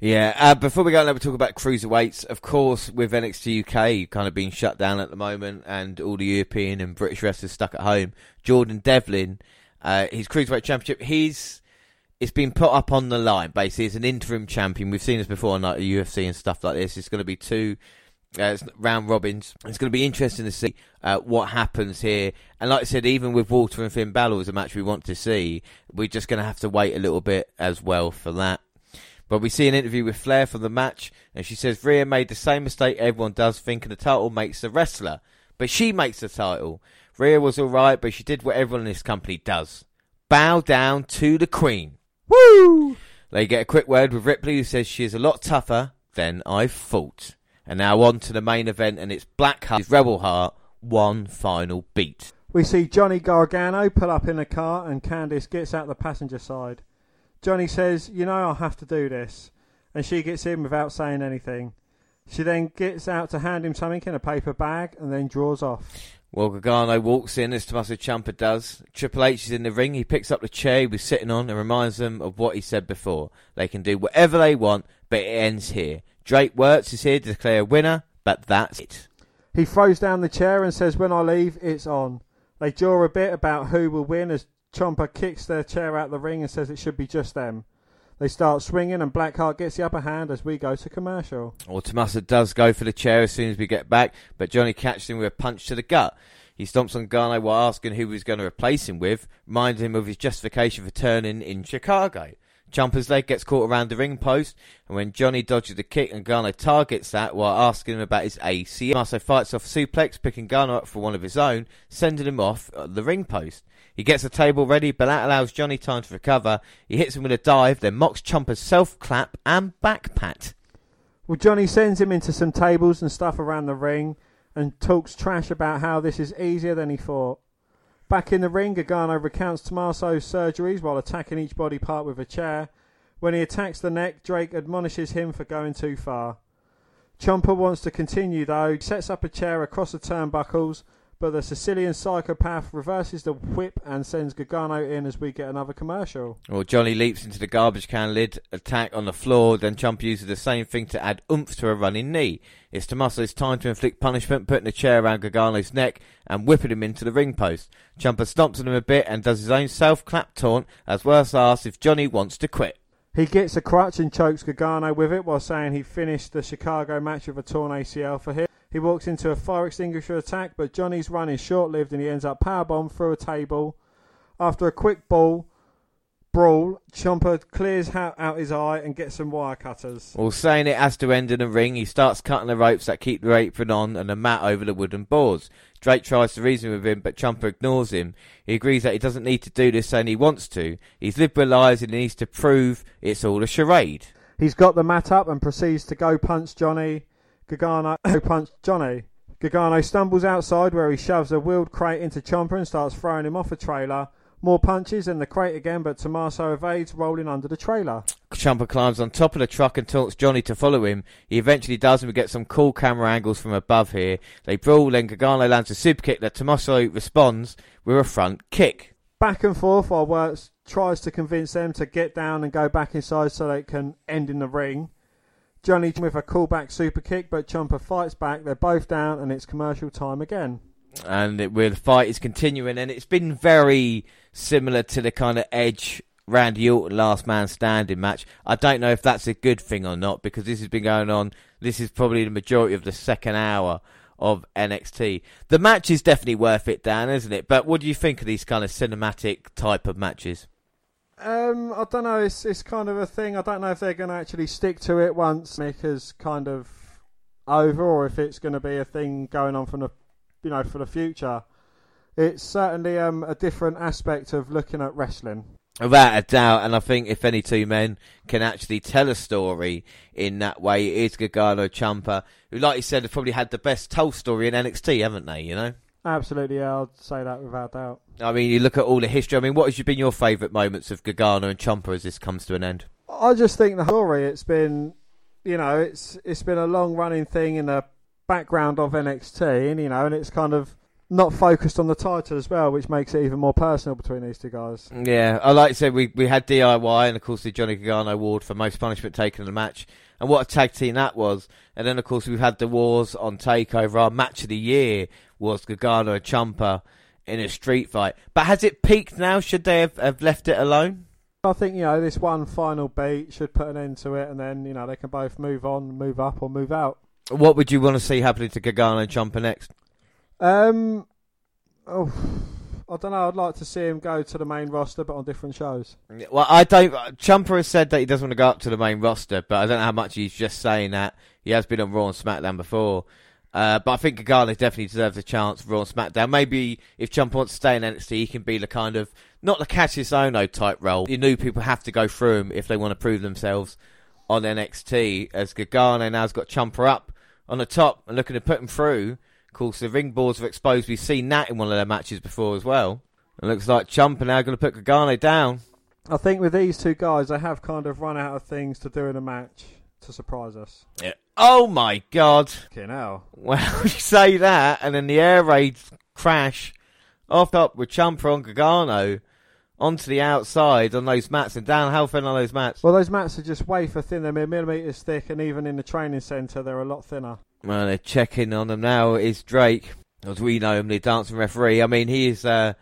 [SPEAKER 1] Yeah, uh, before we go on, we talk about cruiserweights. Of course, with NXT UK kind of being shut down at the moment, and all the European and British wrestlers stuck at home. Jordan Devlin, uh, his cruiserweight championship, he's it's been put up on the line. Basically, as an interim champion. We've seen this before on like UFC and stuff like this. It's going to be two uh, round robins. It's going to be interesting to see uh, what happens here. And like I said, even with Walter and Finn Balor as a match we want to see, we're just going to have to wait a little bit as well for that. But we see an interview with Flair from the match, and she says Rhea made the same mistake everyone does, thinking the title makes the wrestler. But she makes the title. Rhea was alright, but she did what everyone in this company does. Bow down to the Queen.
[SPEAKER 2] Woo!
[SPEAKER 1] They get a quick word with Ripley, who says she is a lot tougher than I thought. And now on to the main event, and it's Blackheart's Rebel Heart, one final beat.
[SPEAKER 2] We see Johnny Gargano pull up in a car, and Candice gets out the passenger side. Johnny says, You know, I'll have to do this. And she gets in without saying anything. She then gets out to hand him something in a paper bag and then draws off.
[SPEAKER 1] Well, Gargano walks in as Tommaso Ciampa does. Triple H is in the ring. He picks up the chair he was sitting on and reminds them of what he said before. They can do whatever they want, but it ends here. Drake Wuertz is here to declare a winner, but that's it.
[SPEAKER 2] He throws down the chair and says, When I leave, it's on. They draw a bit about who will win as Ciampa kicks their chair out the ring and says it should be just them. They start swinging and Blackheart gets the upper hand as we go to commercial.
[SPEAKER 1] Well, Tommaso does go for the chair as soon as we get back, but Johnny catches him with a punch to the gut. He stomps on Garno while asking who he's going to replace him with, reminding him of his justification for turning in Chicago. Ciampa's leg gets caught around the ring post, and when Johnny dodges the kick and Gargano targets that while asking him about his ACL, Tommaso fights off suplex, picking Gargano up for one of his own, sending him off the ring post. He gets the table ready, but that allows Johnny time to recover. He hits him with a dive, then mocks Ciampa's self clap and back pat.
[SPEAKER 2] Well, Johnny sends him into some tables and stuff around the ring and talks trash about how this is easier than he thought. Back in the ring, Gargano recounts Tommaso's surgeries while attacking each body part with a chair. When he attacks the neck, Drake admonishes him for going too far. Ciampa wants to continue though, sets up a chair across the turnbuckles, but the Sicilian psychopath reverses the whip and sends Gargano in as we get another commercial.
[SPEAKER 1] Well, Johnny leaps into the garbage can lid, attack on the floor, then Ciampa uses the same thing to add oomph to a running knee. It's Tommaso's time to inflict punishment, putting a chair around Gargano's neck and whipping him into the ring post. Ciampa stomps on him a bit and does his own self-clap taunt, as well as asks if Johnny wants to quit.
[SPEAKER 2] He gets a crutch and chokes Gargano with it while saying he finished the Chicago match with a torn ACL for him. He walks into a fire extinguisher attack, but Johnny's run is short lived and he ends up powerbombed through a table. After a quick ball brawl, Ciampa clears out his eye and gets some wire cutters.
[SPEAKER 1] Well, saying it has to end in a ring, he starts cutting the ropes that keep the apron on and the mat over the wooden boards. Drake tries to reason with him, but Ciampa ignores him. He agrees that he doesn't need to do this, and he wants to. He's liberalised and he needs to prove it's all a charade.
[SPEAKER 2] He's got the mat up and proceeds to go punch Johnny. Gargano punched Johnny. Gargano stumbles outside where he shoves a wheeled crate into Ciampa and starts throwing him off a trailer. More punches and the crate again, but Tommaso evades, rolling under the trailer.
[SPEAKER 1] Ciampa climbs on top of the truck and taunts Johnny to follow him. He eventually does, and we get some cool camera angles from above here. They brawl, then Gargano lands a super kick that Tommaso responds with a front kick.
[SPEAKER 2] Back and forth while Wuertz tries to convince them to get down and go back inside so they can end in the ring. Johnny with a callback super kick, but Ciampa fights back. They're both down, and it's commercial time again.
[SPEAKER 1] And it, where the fight is continuing, and it's been very similar to the kind of Edge Randy Orton last man standing match. I don't know if that's a good thing or not because this has been going on. This is probably the majority of the second hour of NXT. The match is definitely worth it, Dan, isn't it? But what do you think of these kind of cinematic type of matches?
[SPEAKER 2] Um, I don't know. It's it's kind of a thing. I don't know if they're going to actually stick to it once Nick is kind of over, or if it's going to be a thing going on from the, you know, for the future. It's certainly um, a different aspect of looking at wrestling.
[SPEAKER 1] Without a doubt, and I think if any two men can actually tell a story in that way, it is Gargano Ciampa, who, like you said, have probably had the best told story in NXT, haven't they? You know.
[SPEAKER 2] Absolutely, yeah, I'd say that without doubt.
[SPEAKER 1] I mean, you look at all the history. I mean, what has been your favourite moments of Gargano and Ciampa as this comes to an end?
[SPEAKER 2] I just think the story. It's been, you know, it's it's been a long running thing in the background of NXT, and you know, and it's kind of not focused on the title as well, which makes it even more personal between these two guys.
[SPEAKER 1] Yeah, I like to say we we had DIY and of course the Johnny Gargano award for most punishment taken in the match, and what a tag team that was. And then of course we've had the wars on Takeover. Our match of the year was Gargano and Ciampa in a street fight. But has it peaked now? Should they have, have left it alone?
[SPEAKER 2] I think you know this one final beat should put an end to it, and then you know they can both move on, move up, or move out.
[SPEAKER 1] What would you want to see happening to Gargano and Ciampa next?
[SPEAKER 2] Um, oh, I don't know. I'd like to see him go to the main roster, but on different shows.
[SPEAKER 1] Well, I don't. Ciampa has said that he doesn't want to go up to the main roster, but I don't know how much he's just saying that. He has been on Raw and SmackDown before. Uh, but I think Gargano definitely deserves a chance for Raw and SmackDown. Maybe if Ciampa wants to stay in NXT, he can be the kind of not the Kassius Ohno type role. You knew people have to go through him if they want to prove themselves on NXT. As Gargano now's got Ciampa up on the top and looking to put him through. Of course, the ring boards are exposed. We've seen that in one of their matches before as well. It looks like Ciampa now going to put Gargano down.
[SPEAKER 2] I think with these two guys, they have kind of run out of things to do in a match to surprise us.
[SPEAKER 1] Yeah. Oh my god.
[SPEAKER 2] Okay, now.
[SPEAKER 1] Well, you say that, and then the air raids crash off up with Ciampa on Gargano onto the outside on those mats and down. How thin are those mats?
[SPEAKER 2] Well, those mats are just wafer thin. They're millimeters thick, and even in the training centre, they're a lot thinner.
[SPEAKER 1] Well, they're checking on them now. Is Drake, as we know him, the dancing referee. I mean, he's uh,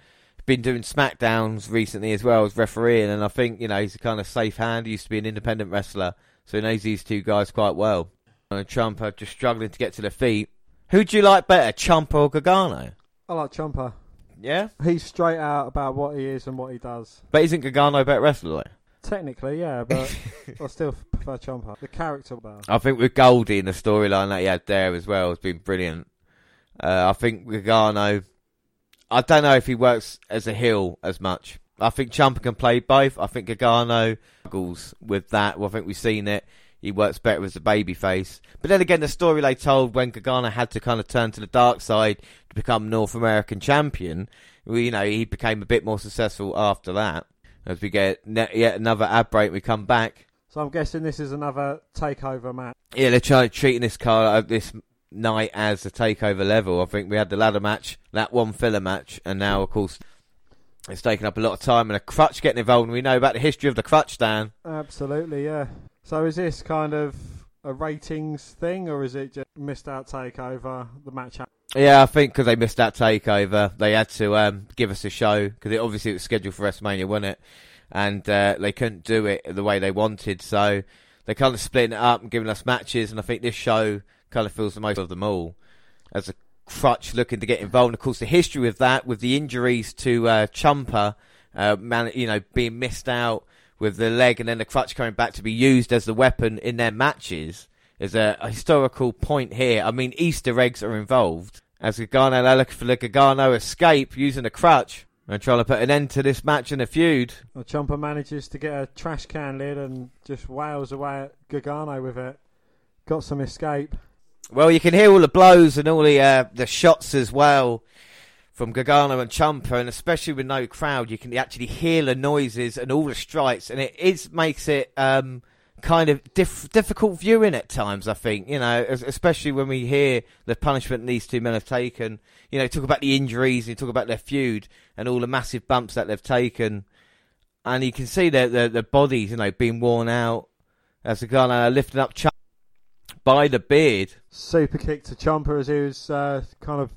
[SPEAKER 1] been doing SmackDowns recently as well as refereeing, and I think you know he's a kind of safe hand. He used to be an independent wrestler, so he knows these two guys quite well. And Ciampa just struggling to get to their feet. Who do you like better, Ciampa or Gargano?
[SPEAKER 2] I like Ciampa.
[SPEAKER 1] Yeah,
[SPEAKER 2] He's straight out about what he is and what he does.
[SPEAKER 1] but isn't Gargano a better wrestler? Though?
[SPEAKER 2] Technically, yeah, but I still prefer Ciampa. The character, though.
[SPEAKER 1] I think with Goldie and the storyline that he had there as well has been brilliant. Uh, I think Gargano, I don't know if he works as a heel as much. I think Ciampa can play both. I think Gargano struggles with that. Well, I think we've seen it. He works better as a babyface. But then again, the story they told when Gargano had to kind of turn to the dark side to become North American champion, you know, he became a bit more successful after that. As we get yet another ad break, we come back.
[SPEAKER 2] So I'm guessing this is another takeover match.
[SPEAKER 1] Yeah, they're trying treating this card, uh, this night as a takeover level. I think we had the ladder match, that one filler match, and now of course it's taken up a lot of time and a crutch getting involved. And we know about the history of the crutch, Dan.
[SPEAKER 2] Absolutely, yeah. So is this kind of a ratings thing, or is it just missed out takeover the match?
[SPEAKER 1] Yeah, I think because they missed that takeover, they had to um, give us a show because it obviously it was scheduled for WrestleMania, wasn't it? And uh, they couldn't do it the way they wanted, so they kind of splitting it up and giving us matches. And I think this show kind of feels the most of them all as a crutch looking to get involved. And of course, the history with that, with the injuries to uh, Ciampa, uh, man, you know, being missed out with the leg and then the crutch coming back to be used as the weapon in their matches is a, a historical point here. I mean, Easter eggs are involved. As Gargano, they're looking for the Gargano escape using a crutch and trying to put an end to this match and a feud.
[SPEAKER 2] Well, manages to get a trash can lid and just wails away at Gargano with it. Got some escape.
[SPEAKER 1] Well, you can hear all the blows and all the uh, the shots as well from Gargano and Ciampa, and especially with no crowd, you can actually hear the noises and all the strikes, and it is makes it um, kind of diff- difficult viewing at times. I think you know, especially when we hear the punishment these two men have taken. You know, talk about the injuries, you talk about their feud and all the massive bumps that they've taken, and you can see their their, their bodies, you know, being worn out as the lifting up Ciampa by the beard.
[SPEAKER 2] Super kick to Ciampa as he was uh, kind of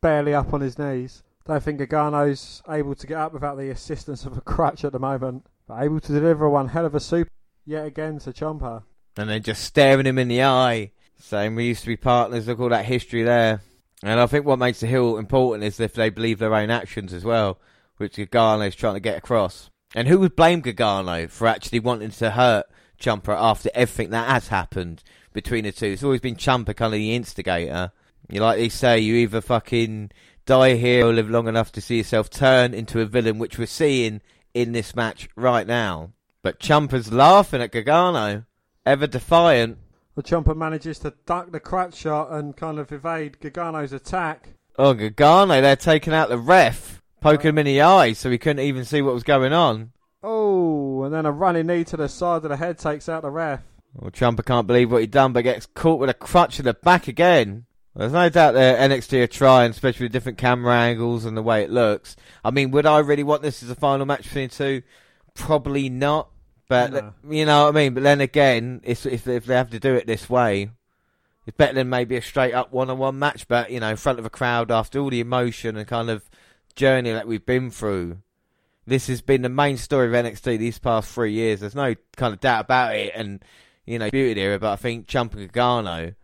[SPEAKER 2] barely up on his knees. Don't think Gargano's able to get up without the assistance of a crutch at the moment, but able to deliver one hell of a super yet again to Ciampa.
[SPEAKER 1] And then just staring him in the eye, saying we used to be partners. Look all that history there. And I think what makes the heel important is if they believe their own actions as well, which Gargano is trying to get across. And who would blame Gargano for actually wanting to hurt Ciampa after everything that has happened between the two? It's always been Ciampa kind of the instigator. You like they say, you either fucking die here or live long enough to see yourself turn into a villain, which we're seeing in this match right now. But Ciampa's laughing at Gargano, ever defiant.
[SPEAKER 2] Well, Ciampa manages to duck the crutch shot and kind of evade Gargano's attack.
[SPEAKER 1] Oh, Gargano, they're taking out the ref, poking him in the eye so he couldn't even see what was going on.
[SPEAKER 2] Oh, and then a running knee to the side of the head takes out the ref.
[SPEAKER 1] Well, Ciampa can't believe what he'd done, but gets caught with a crutch in the back again. There's no doubt that NXT are trying, especially with different camera angles and the way it looks. I mean, would I really want this as a final match between the two? Probably not. But
[SPEAKER 2] No.
[SPEAKER 1] you know what I mean. But then again, if if if they have to do it this way, it's better than maybe a straight up one on one match. But you know, in front of a crowd after all the emotion and kind of journey that we've been through, this has been the main story of NXT these past three years. There's no kind of doubt about it. And you know, beauty era. But I think Ciampa and Gargano,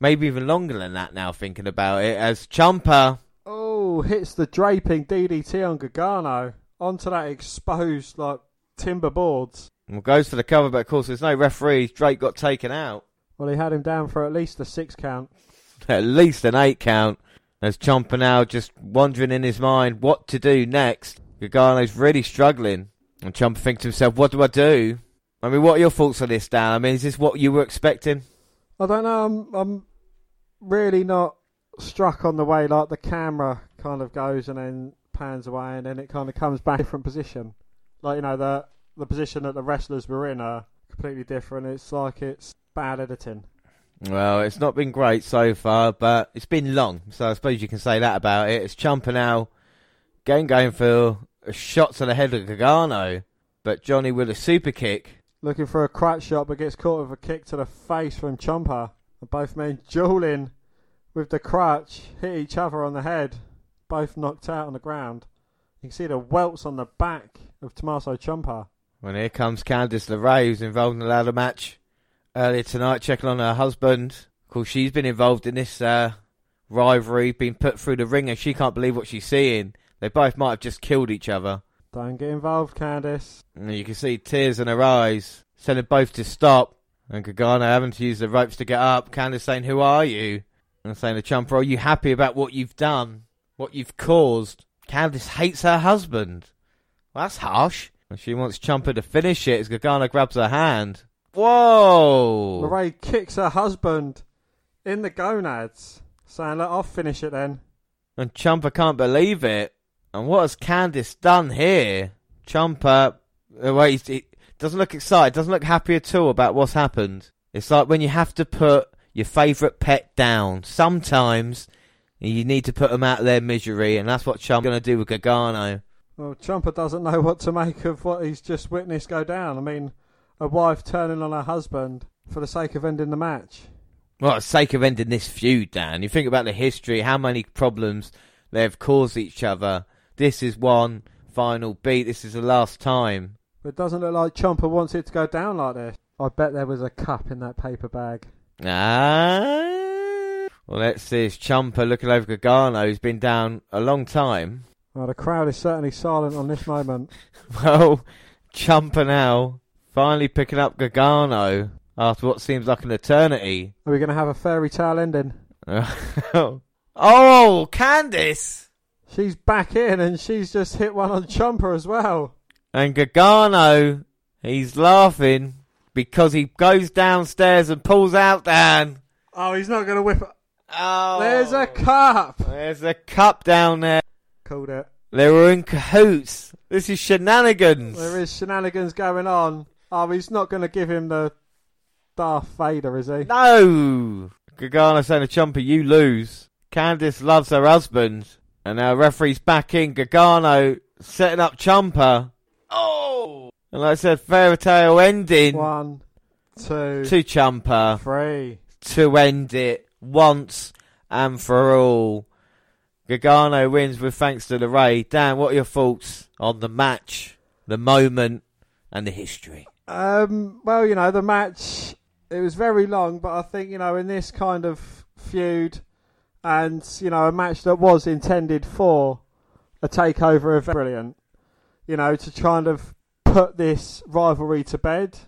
[SPEAKER 1] maybe even longer than that now. Thinking about it, as Ciampa.
[SPEAKER 2] Oh, hits the draping DDT on Gargano onto that exposed like timber boards.
[SPEAKER 1] Well, goes for the cover, but of course there's no referee. Drake got taken out.
[SPEAKER 2] Well, he had him down for at least a six count.
[SPEAKER 1] At least an eight count. As Ciampa now just wondering in his mind what to do next. Gargano's really struggling. And Ciampa thinks to himself, what do I do? I mean, what are your thoughts on this, Dan? I mean, is this what you were expecting?
[SPEAKER 2] I don't know. I'm I'm really not struck on the way like the camera kind of goes and then pans away and then it kind of comes back different position. Like you know the the position that the wrestlers were in are completely different. It's like it's bad editing.
[SPEAKER 1] Well, it's not been great so far, but it's been long, so I suppose you can say that about it. It's Ciampa now, again going for a shot to the head of Gargano, but Johnny with a super kick.
[SPEAKER 2] Looking for a crutch shot but gets caught with a kick to the face from Ciampa. And both men dueling with the crutch, hit each other on the head. Both knocked out on the ground. You can see the welts on the back of Tommaso Ciampa.
[SPEAKER 1] When here comes Candice LeRae, who's involved in the ladder match earlier tonight, checking on her husband. Of course, she's been involved in this uh, rivalry, been put through the ringer. She can't believe what she's seeing. They both might have just killed each other.
[SPEAKER 2] Don't get involved, Candice.
[SPEAKER 1] And you can see tears in her eyes, telling both to stop. And Gargano having to use the ropes to get up. Candice saying, Who are you? And saying to Ciampa, Are you happy about what you've done? What you've caused? Candice hates her husband. Well, that's harsh. And she wants Ciampa to finish it as Gargano grabs her hand. Whoa!
[SPEAKER 2] LeRae kicks her husband in the gonads, saying, Look, I'll finish it then.
[SPEAKER 1] And Ciampa can't believe it. And what has Candice done here? Ciampa, uh, wait, he doesn't look excited, doesn't look happy at all about what's happened. It's like when you have to put your favourite pet down. Sometimes you need to put them out of their misery, and that's what Ciampa's going to do with Gargano.
[SPEAKER 2] Well, Ciampa doesn't know what to make of what he's just witnessed go down. I mean, a wife turning on her husband for the sake of ending the match.
[SPEAKER 1] Well, for the sake of ending this feud, Dan, you think about the history, how many problems they've caused each other. This is one final beat. This is the last time.
[SPEAKER 2] But it doesn't look like Ciampa wants it to go down like this. I bet there was a cup in that paper bag.
[SPEAKER 1] Ah. Well, let's see. It's Ciampa looking over Gargano, who's been down a long time.
[SPEAKER 2] Well, the crowd is certainly silent on this moment.
[SPEAKER 1] Well, Ciampa now finally picking up Gargano after what seems like an eternity.
[SPEAKER 2] Are we going to have a fairy tale ending?
[SPEAKER 1] oh, Candice!
[SPEAKER 2] She's back in and she's just hit one on Ciampa as well.
[SPEAKER 1] And Gargano, he's laughing because he goes downstairs and pulls out Dan.
[SPEAKER 2] Oh, he's not going to whip it.
[SPEAKER 1] Oh,
[SPEAKER 2] There's a cup.
[SPEAKER 1] There's a cup down there.
[SPEAKER 2] Called it.
[SPEAKER 1] They were in cahoots. This is shenanigans.
[SPEAKER 2] There is shenanigans going on. Oh, he's not going to give him the Darth Vader, is he?
[SPEAKER 1] No! Gargano saying to Ciampa, you lose. Candice loves her husband. And now referee's back in. Gargano setting up Ciampa. Oh! And like I said, fairy tale ending.
[SPEAKER 2] One, two,
[SPEAKER 1] to Ciampa.
[SPEAKER 2] three.
[SPEAKER 1] To end it once and for all. Gargano wins with thanks to LeRae. Dan, what are your thoughts on the match, the moment, and the history?
[SPEAKER 2] Um, well, you know, the match, it was very long, but I think, you know, in this kind of feud, and, you know, a match that was intended for a takeover of brilliant, you know, to kind of put this rivalry to bed,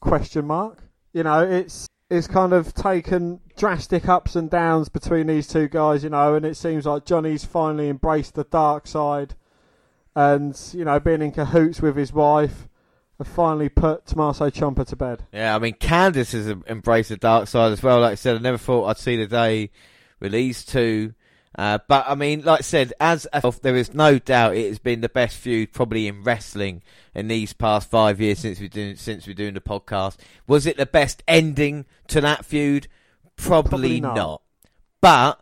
[SPEAKER 2] question mark. You know, it's it's kind of taken drastic ups and downs between these two guys, you know, and it seems like Johnny's finally embraced the dark side and, you know, being in cahoots with his wife finally put Tommaso Ciampa to bed.
[SPEAKER 1] Yeah, I mean, Candice has embraced the dark side as well. Like I said, I never thought I'd see the day these two. Uh, but I mean, like I said, as a, there is no doubt it has been the best feud probably in wrestling in these past five years since we doing since we're doing the podcast. Was it the best ending to that feud? Probably,
[SPEAKER 2] Probably not.
[SPEAKER 1] not. But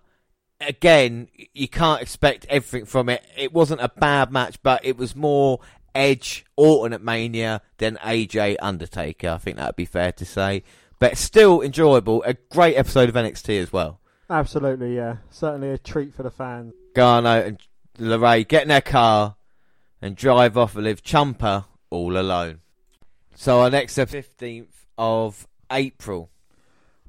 [SPEAKER 1] again, you can't expect everything from it. It wasn't a bad match, but it was more Edge Orton at Mania than AJ Undertaker. I think that would be fair to say. But still enjoyable. A great episode of NXT as well.
[SPEAKER 2] Absolutely, yeah. Certainly a treat for the fans.
[SPEAKER 1] Gargano and LeRae get in their car and drive off and leave Ciampa all alone. So our next episode, 15th of April.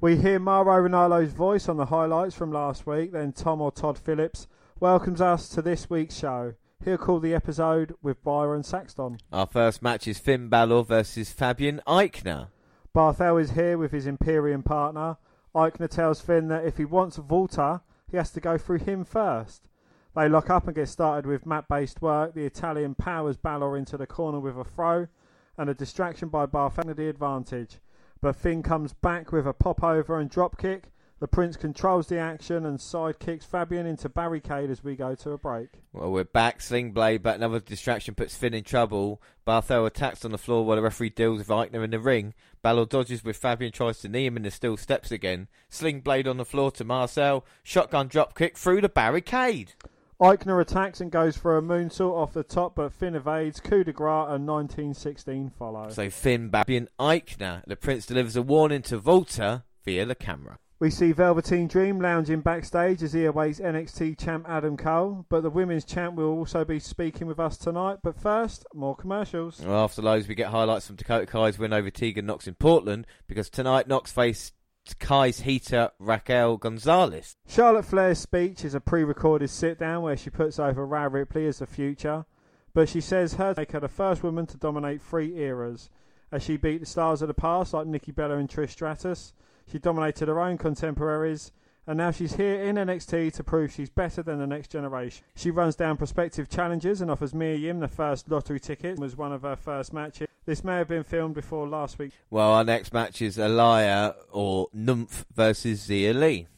[SPEAKER 2] We hear Mauro Ranallo's voice on the highlights from last week, then Tom or Todd Phillips welcomes us to this week's show. He'll call the episode with Byron Saxton.
[SPEAKER 1] Our first match is Finn Balor versus Fabian Aichner.
[SPEAKER 2] Barthel is here with his Imperium partner. Aichner tells Finn that if he wants Walter, he has to go through him first. They lock up and get started with map based work. The Italian powers Balor into the corner with a throw and a distraction by Barthel the advantage. But Finn comes back with a pop over and drop kick. The Prince controls the action and side kicks Fabian into barricade as we go to a break.
[SPEAKER 1] Well, we're back. Sling Blade, but another distraction puts Finn in trouble. Barthel attacks on the floor while the referee deals with Aichner in the ring. Balor dodges with Fabian tries to knee him in the steel steps again. Sling Blade on the floor to Marcel. Shotgun drop kick through the barricade.
[SPEAKER 2] Aichner attacks and goes for a moonsault off the top, but Finn evades. Coup de grace and 1916 follow.
[SPEAKER 1] So Finn, Fabian Aichner. The Prince delivers a warning to Walter via the camera.
[SPEAKER 2] We see Velveteen Dream lounging backstage as he awaits NXT champ Adam Cole, but the women's champ will also be speaking with us tonight. But first, more commercials.
[SPEAKER 1] Well, after those, we get highlights from Dakota Kai's win over Tegan Nox in Portland because tonight Nox faced Kai's heater Raquel Gonzalez.
[SPEAKER 2] Charlotte Flair's speech is a pre recorded sit down where she puts over Rhea Ripley as the future. but she says her make her the first woman to dominate three eras, as she beat the stars of the past like Nikki Bella and Trish Stratus. She dominated her own contemporaries, and now she's here in NXT to prove she's better than the next generation. She runs down prospective challengers and offers Mia Yim the first lottery ticket. Was one of her first matches. This may have been filmed before last week.
[SPEAKER 1] Well, our next match is Aliyah or Nymph versus Xia Li.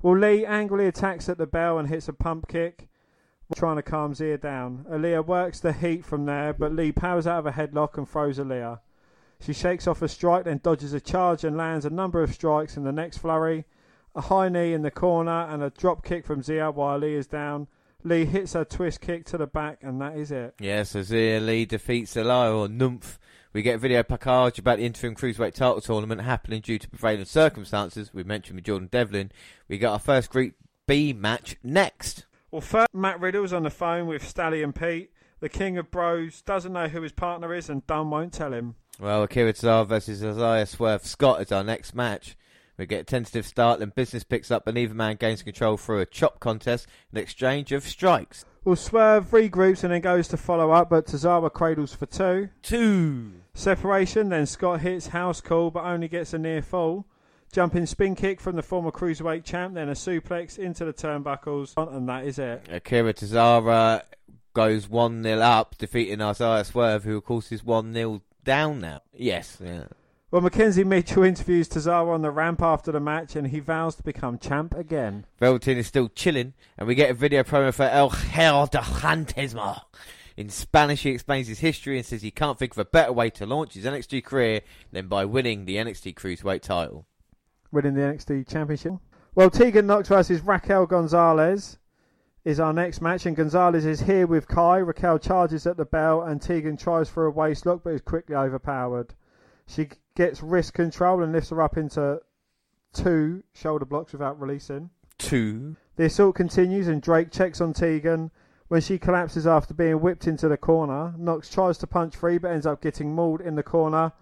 [SPEAKER 2] Well, Li angrily attacks at the bell and hits a pump kick, trying to calm Xia down. Aliyah works the heat from there, but Li powers out of a headlock and throws Aliyah. She shakes off a strike, then dodges a charge and lands a number of strikes in the next flurry. A high knee in the corner and a drop kick from Xia while Li is down. Li hits her twist kick to the back, and that is it.
[SPEAKER 1] Yeah, so Xia Li defeats Aliyah or Nymph. We get a video package about the interim cruiserweight title tournament happening due to prevailing circumstances. We mentioned with Jordan Devlin. We got our first Group B match next.
[SPEAKER 2] Well, first, Matt Riddle's on the phone with Stallion Pete. The King of Bros doesn't know who his partner is, and Dunne won't tell him.
[SPEAKER 1] Well, Akira Tozawa versus Isaiah Swerve Scott is our next match. We get a tentative start, then business picks up, and either man gains control through a chop contest and exchange of strikes.
[SPEAKER 2] Well, Swerve regroups and then goes to follow up, but Tozawa cradles for two.
[SPEAKER 1] Two.
[SPEAKER 2] Separation, then Scott hits house call, but only gets a near fall. Jumping spin kick from the former cruiserweight champ, then a suplex into the turnbuckles, and that is it.
[SPEAKER 1] Akira Tozawa goes 1 0 up, defeating Isaiah Swerve, who, of course, is 1 0 down now. Yes, yeah.
[SPEAKER 2] Well, Mackenzie Mitchell interviews Tozawa on the ramp after the match, and he vows to become champ again.
[SPEAKER 1] Velveteen is still chilling, and we get a video promo for El Hijo del Fantasma. In Spanish, he explains his history and says he can't think of a better way to launch his NXT career than by winning the NXT Cruiserweight title.
[SPEAKER 2] Winning the NXT Championship. Well, Tegan Nox versus Raquel Gonzalez is our next match, and Gonzalez is here with Kai. Raquel charges at the bell, and Tegan tries for a waist lock, but is quickly overpowered. She gets wrist control and lifts her up into two shoulder blocks without releasing.
[SPEAKER 1] Two.
[SPEAKER 2] The assault continues, and Drake checks on Tegan. When she collapses after being whipped into the corner, Nox tries to punch free but ends up getting mauled in the corner.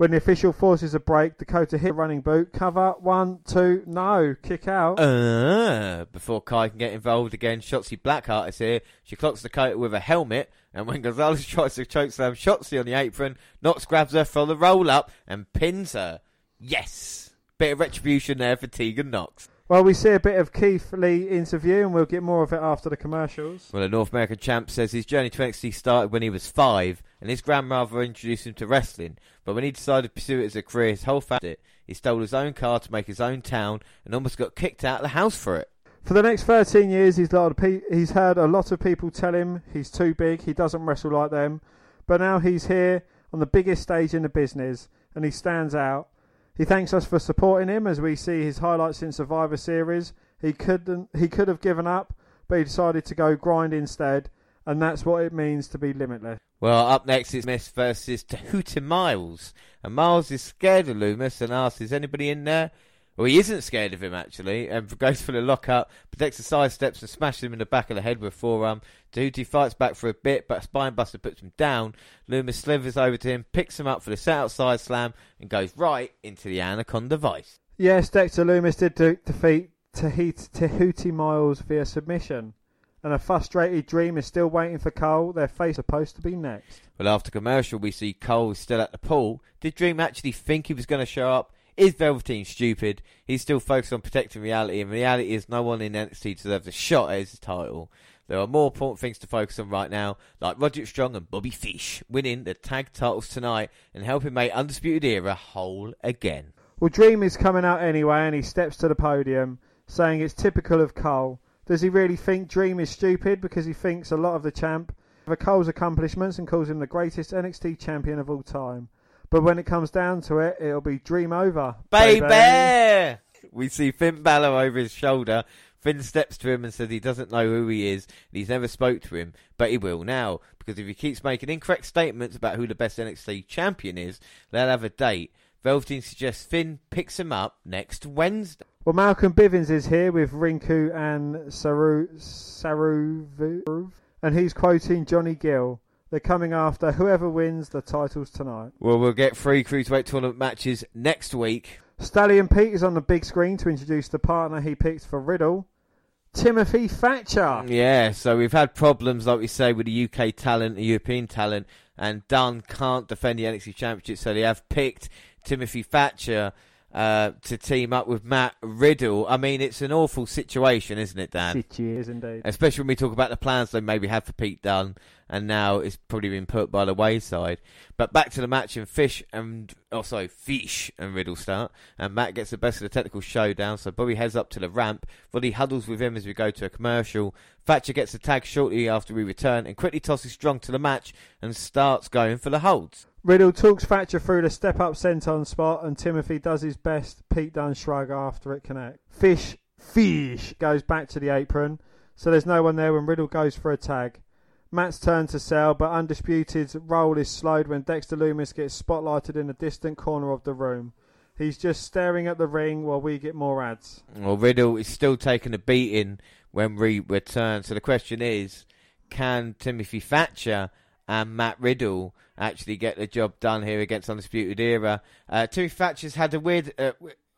[SPEAKER 2] When the official forces a break, Dakota hit running boot. Cover, one, two, no. Kick out.
[SPEAKER 1] Uh, before Kai can get involved again, Shotzi Blackheart is here. She clocks Dakota with a helmet, and when Gonzalez tries to chokeslam Shotzi on the apron, Nox grabs her for the roll up and pins her. Yes! Bit of retribution there for Tegan Nox.
[SPEAKER 2] Well, we see a bit of Keith Lee interview, and we'll get more of it after the commercials.
[SPEAKER 1] Well, the North American champ says his journey to NXT started when he was five, and his grandmother introduced him to wrestling. But when he decided to pursue it as a career, his whole family it. He stole his own car to make his own town, and almost got kicked out of the house for it.
[SPEAKER 2] For the next 13 years, he's, pe- he's heard a lot of people tell him he's too big, he doesn't wrestle like them. But now he's here on the biggest stage in the business, and he stands out. He thanks us for supporting him as we see his highlights in Survivor Series. He couldn't he could have given up, but he decided to go grind instead, and that's what it means to be limitless.
[SPEAKER 1] Well, up next is Miss versus Tehuti Miles. And Miles is scared of Lumis and asks, Is anybody in there? Well, he isn't scared of him actually, um, and goes for the lockup, protects the side steps and smashes him in the back of the head with a forearm. Tehuti fights back for a bit, but Spinebuster puts him down. Lumis slithers over to him, picks him up for the set outside slam, and goes right into the Anaconda Vice.
[SPEAKER 2] Yes, Dexter Lumis did de- defeat Tehuti Miles via submission. And a frustrated Dream is still waiting for Cole. Their face supposed to be next.
[SPEAKER 1] Well, after commercial, we see Cole still at the pool. Did Dream actually think he was going to show up? Is Velveteen stupid? He's still focused on protecting reality, and reality is no one in NXT deserves a shot at his title. There are more important things to focus on right now, like Roderick Strong and Bobby Fish winning the tag titles tonight and helping make Undisputed Era whole again.
[SPEAKER 2] Well, Dream is coming out anyway, and he steps to the podium, saying it's typical of Cole. Does he really think Dream is stupid because he thinks a lot of the champ for Cole's accomplishments and calls him the greatest NXT champion of all time? But when it comes down to it, it'll be dream over.
[SPEAKER 1] Baby! baby! We see Finn Balor over his shoulder. Finn steps to him and says he doesn't know who he is and he's never spoke to him, but he will now. Because if he keeps making incorrect statements about who the best NXT champion is, they'll have a date. Velveteen suggests Finn picks him up next Wednesday.
[SPEAKER 2] Well, Malcolm Bivens is here with Rinku and Saru, Saru, and he's quoting Johnny Gill. They're coming after whoever wins the titles tonight.
[SPEAKER 1] Well, we'll get three cruiserweight tournament matches next week.
[SPEAKER 2] Stallion Pete is on the big screen to introduce the partner he picked for Riddle. Timothy Thatcher.
[SPEAKER 1] Yeah, so we've had problems, like we say, with the UK talent, the European talent, and Dunne can't defend the NXT Championship, so they have picked Timothy Thatcher uh, to team up with Matt Riddle. I mean, it's an awful situation, isn't it, Dan?
[SPEAKER 2] It is indeed.
[SPEAKER 1] Especially when we talk about the plans they maybe have for Pete Dunne, and now it's probably been put by the wayside. But back to the match, and Fish and oh sorry, Fish and Riddle start, and Matt gets the best of the technical showdown. So Bobby heads up to the ramp. Roddy huddles with him as we go to a commercial. Thatcher gets the tag shortly after we return, and quickly tosses Strong to the match and starts going for the holds.
[SPEAKER 2] Riddle talks Thatcher through the step up senton spot, and Timothy does his best Pete Dunne shrug after it connects. Fish, fish goes back to the apron, so there's no one there when Riddle goes for a tag. Matt's turn to sell, but Undisputed's role is slowed when Dexter Lumis gets spotlighted in a distant corner of the room. He's just staring at the ring while we get more ads.
[SPEAKER 1] Well, Riddle is still taking a beating when we return. So the question is, can Timothy Thatcher and Matt Riddle actually get the job done here against Undisputed Era. Uh, Timothy Thatcher's had a weird, uh,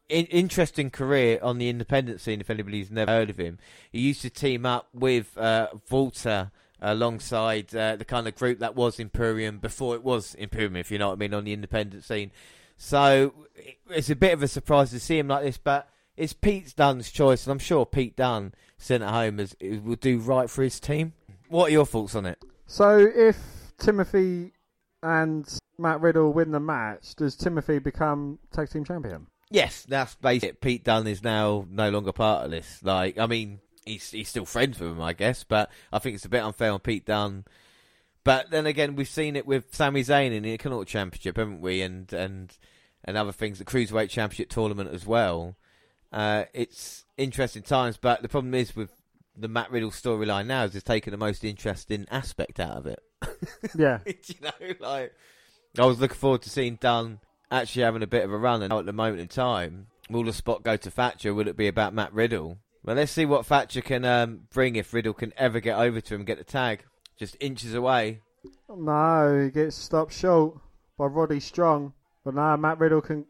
[SPEAKER 1] in- interesting career on the independent scene. If anybody's never heard of him, he used to team up with uh, Walter alongside uh, the kind of group that was Imperium before it was Imperium, if you know what I mean, on the independent scene. So it's a bit of a surprise to see him like this, but it's Pete Dunne's choice, and I'm sure Pete Dunne, sent at home, is, will do right for his team. What are your thoughts on it?
[SPEAKER 2] So if Timothy and Matt Riddle win the match, does Timothy become tag team champion?
[SPEAKER 1] Yes, that's basically Pete Dunn is now no longer part of this. Like, I mean, he's he's still friends with him, I guess, but I think it's a bit unfair on Pete Dunne. But then again, we've seen it with Sami Zayn in the Connaught Championship, haven't we? And and and other things, the Cruiserweight Championship tournament as well. Uh, it's interesting times, but the problem is with the Matt Riddle storyline now is it's taken the most interesting aspect out of it.
[SPEAKER 2] Yeah.
[SPEAKER 1] you know, like I was looking forward to seeing Dunne actually having a bit of a run, and now at the moment in time, will the spot go to Thatcher? Will it be about Matt Riddle? Well, let's see what Thatcher can um, bring if Riddle can ever get over to him and get the tag. Just inches away.
[SPEAKER 2] No, he gets stopped short by Roddy Strong. But now Matt Riddle can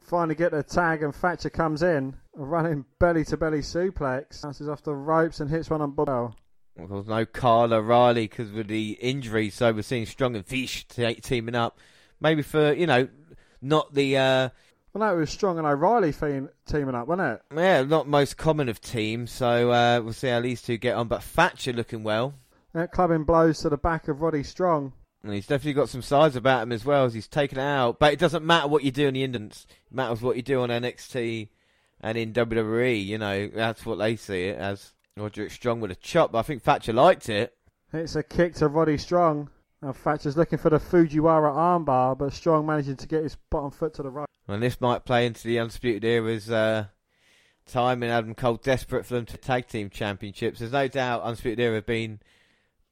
[SPEAKER 2] finally get the tag, and Thatcher comes in, a running belly to belly suplex, bounces off the ropes and hits one on Bob.
[SPEAKER 1] Well, There's no Kyle O'Reilly because of the injury, so we're seeing Strong and Fish te- teaming up. Maybe for you know, not the uh,
[SPEAKER 2] Well, no, it was Strong and O'Reilly theme, teaming up, wasn't it?
[SPEAKER 1] yeah, not most common of teams. So uh, we'll see how these two get on. But Thatcher looking well.
[SPEAKER 2] That clubbing blows to the back of Roddy Strong.
[SPEAKER 1] And he's definitely got some size about him as well as he's taken it out. But it doesn't matter what you do in the Indians. It matters what you do on NXT and in WWE. You know, that's what they see it as. Roderick Strong with a chop. But I think Thatcher liked it.
[SPEAKER 2] It's a kick to Roddy Strong. Now Thatcher's looking for the Fujiwara armbar, but Strong managing to get his bottom foot to the right.
[SPEAKER 1] And this might play into the Undisputed Era's uh, time and Adam Cole desperate for them to tag team championships. There's no doubt Undisputed Era have been,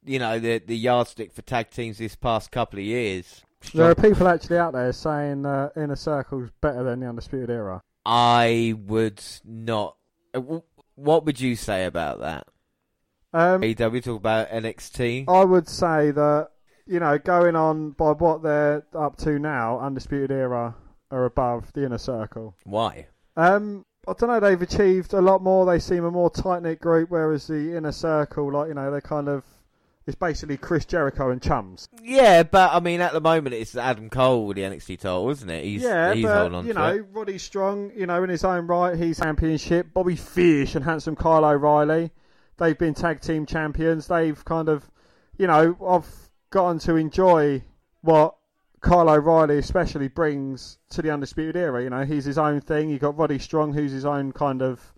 [SPEAKER 1] you know, the the yardstick for tag teams this past couple of years.
[SPEAKER 2] There are people actually out there saying uh, Inner Circle's better than the Undisputed Era.
[SPEAKER 1] I would not. uh, What would you say about that?
[SPEAKER 2] Um,
[SPEAKER 1] AEW talk about NXT.
[SPEAKER 2] I would say that, you know, going on by what they're up to now, Undisputed Era are above the Inner Circle.
[SPEAKER 1] Why?
[SPEAKER 2] Um, I don't know, they've achieved a lot more. They seem a more tight knit group, whereas the Inner Circle, like, you know, they're kind of. It's basically Chris Jericho and chums.
[SPEAKER 1] Yeah, but I mean, at the moment it's Adam Cole with the NXT title, isn't it? He's
[SPEAKER 2] yeah,
[SPEAKER 1] he's
[SPEAKER 2] but
[SPEAKER 1] holding on to.
[SPEAKER 2] you
[SPEAKER 1] know.
[SPEAKER 2] Roddy Strong, you know, in his own right, he's championship. Bobby Fish and handsome Kyle O'Reilly, they've been tag team champions. They've kind of, you know, I've gotten to enjoy what Kyle O'Reilly especially brings to the Undisputed Era. You know, he's his own thing. You've got Roddy Strong, who's his own kind of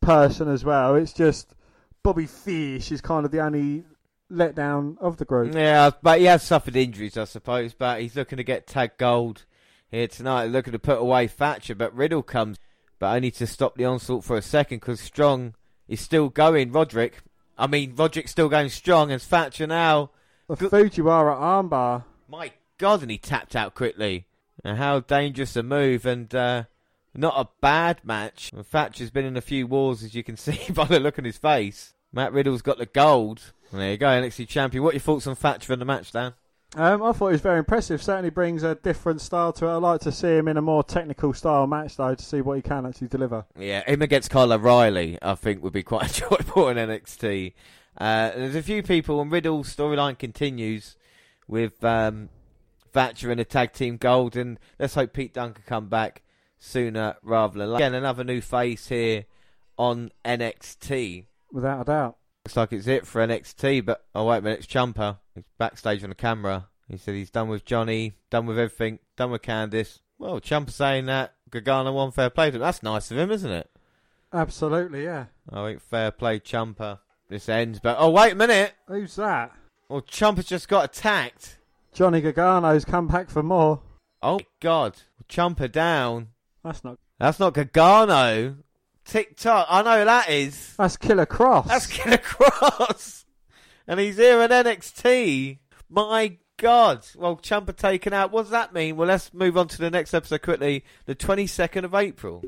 [SPEAKER 2] person as well. It's just Bobby Fish is kind of the only letdown of the group.
[SPEAKER 1] Yeah, but he has suffered injuries, I suppose. But he's looking to get tag gold here tonight, looking to put away Thatcher. But Riddle comes, but only to stop the onslaught for a second because Strong is still going. Roderick, I mean, Roderick's still going strong, and Thatcher now.
[SPEAKER 2] The Fujiwara armbar.
[SPEAKER 1] My God, and he tapped out quickly. And how dangerous a move, and uh, not a bad match. And Thatcher's been in a few wars, as you can see by the look on his face. Matt Riddle's got the gold. And there you go, NXT champion. What are your thoughts on Thatcher in the match, Dan?
[SPEAKER 2] Um, I thought he was very impressive. Certainly brings a different style to it. I'd like to see him in a more technical style match, though, to see what he can actually deliver.
[SPEAKER 1] Yeah, him against Kyle O'Reilly, I think, would be quite enjoyable in NXT. Uh, there's a few people, and Riddle's storyline continues with um, Thatcher in a tag team gold, and let's hope Pete Dunne can come back sooner rather than later. Again, another new face here on NXT.
[SPEAKER 2] Without a doubt.
[SPEAKER 1] Looks like it's it for NXT, but oh wait a minute, it's Ciampa. He's backstage on the camera. He said he's done with Johnny, done with everything, done with Candice. Well, Ciampa saying that Gargano won fair play to him. That's nice of him, isn't it?
[SPEAKER 2] Absolutely, yeah.
[SPEAKER 1] I think fair play, Ciampa. This ends, but oh wait a minute.
[SPEAKER 2] Who's that?
[SPEAKER 1] Well, Ciampa's just got attacked.
[SPEAKER 2] Johnny Gargano's come back for more.
[SPEAKER 1] Oh God, Ciampa down.
[SPEAKER 2] That's not.
[SPEAKER 1] That's not Gargano. TikTok. I know who that is.
[SPEAKER 2] That's Killer Kross.
[SPEAKER 1] That's Killer Kross. and he's here at NXT. My God. Well, Ciampa taken out. What does that mean? Well, let's move on to the next episode quickly. The 22nd of April.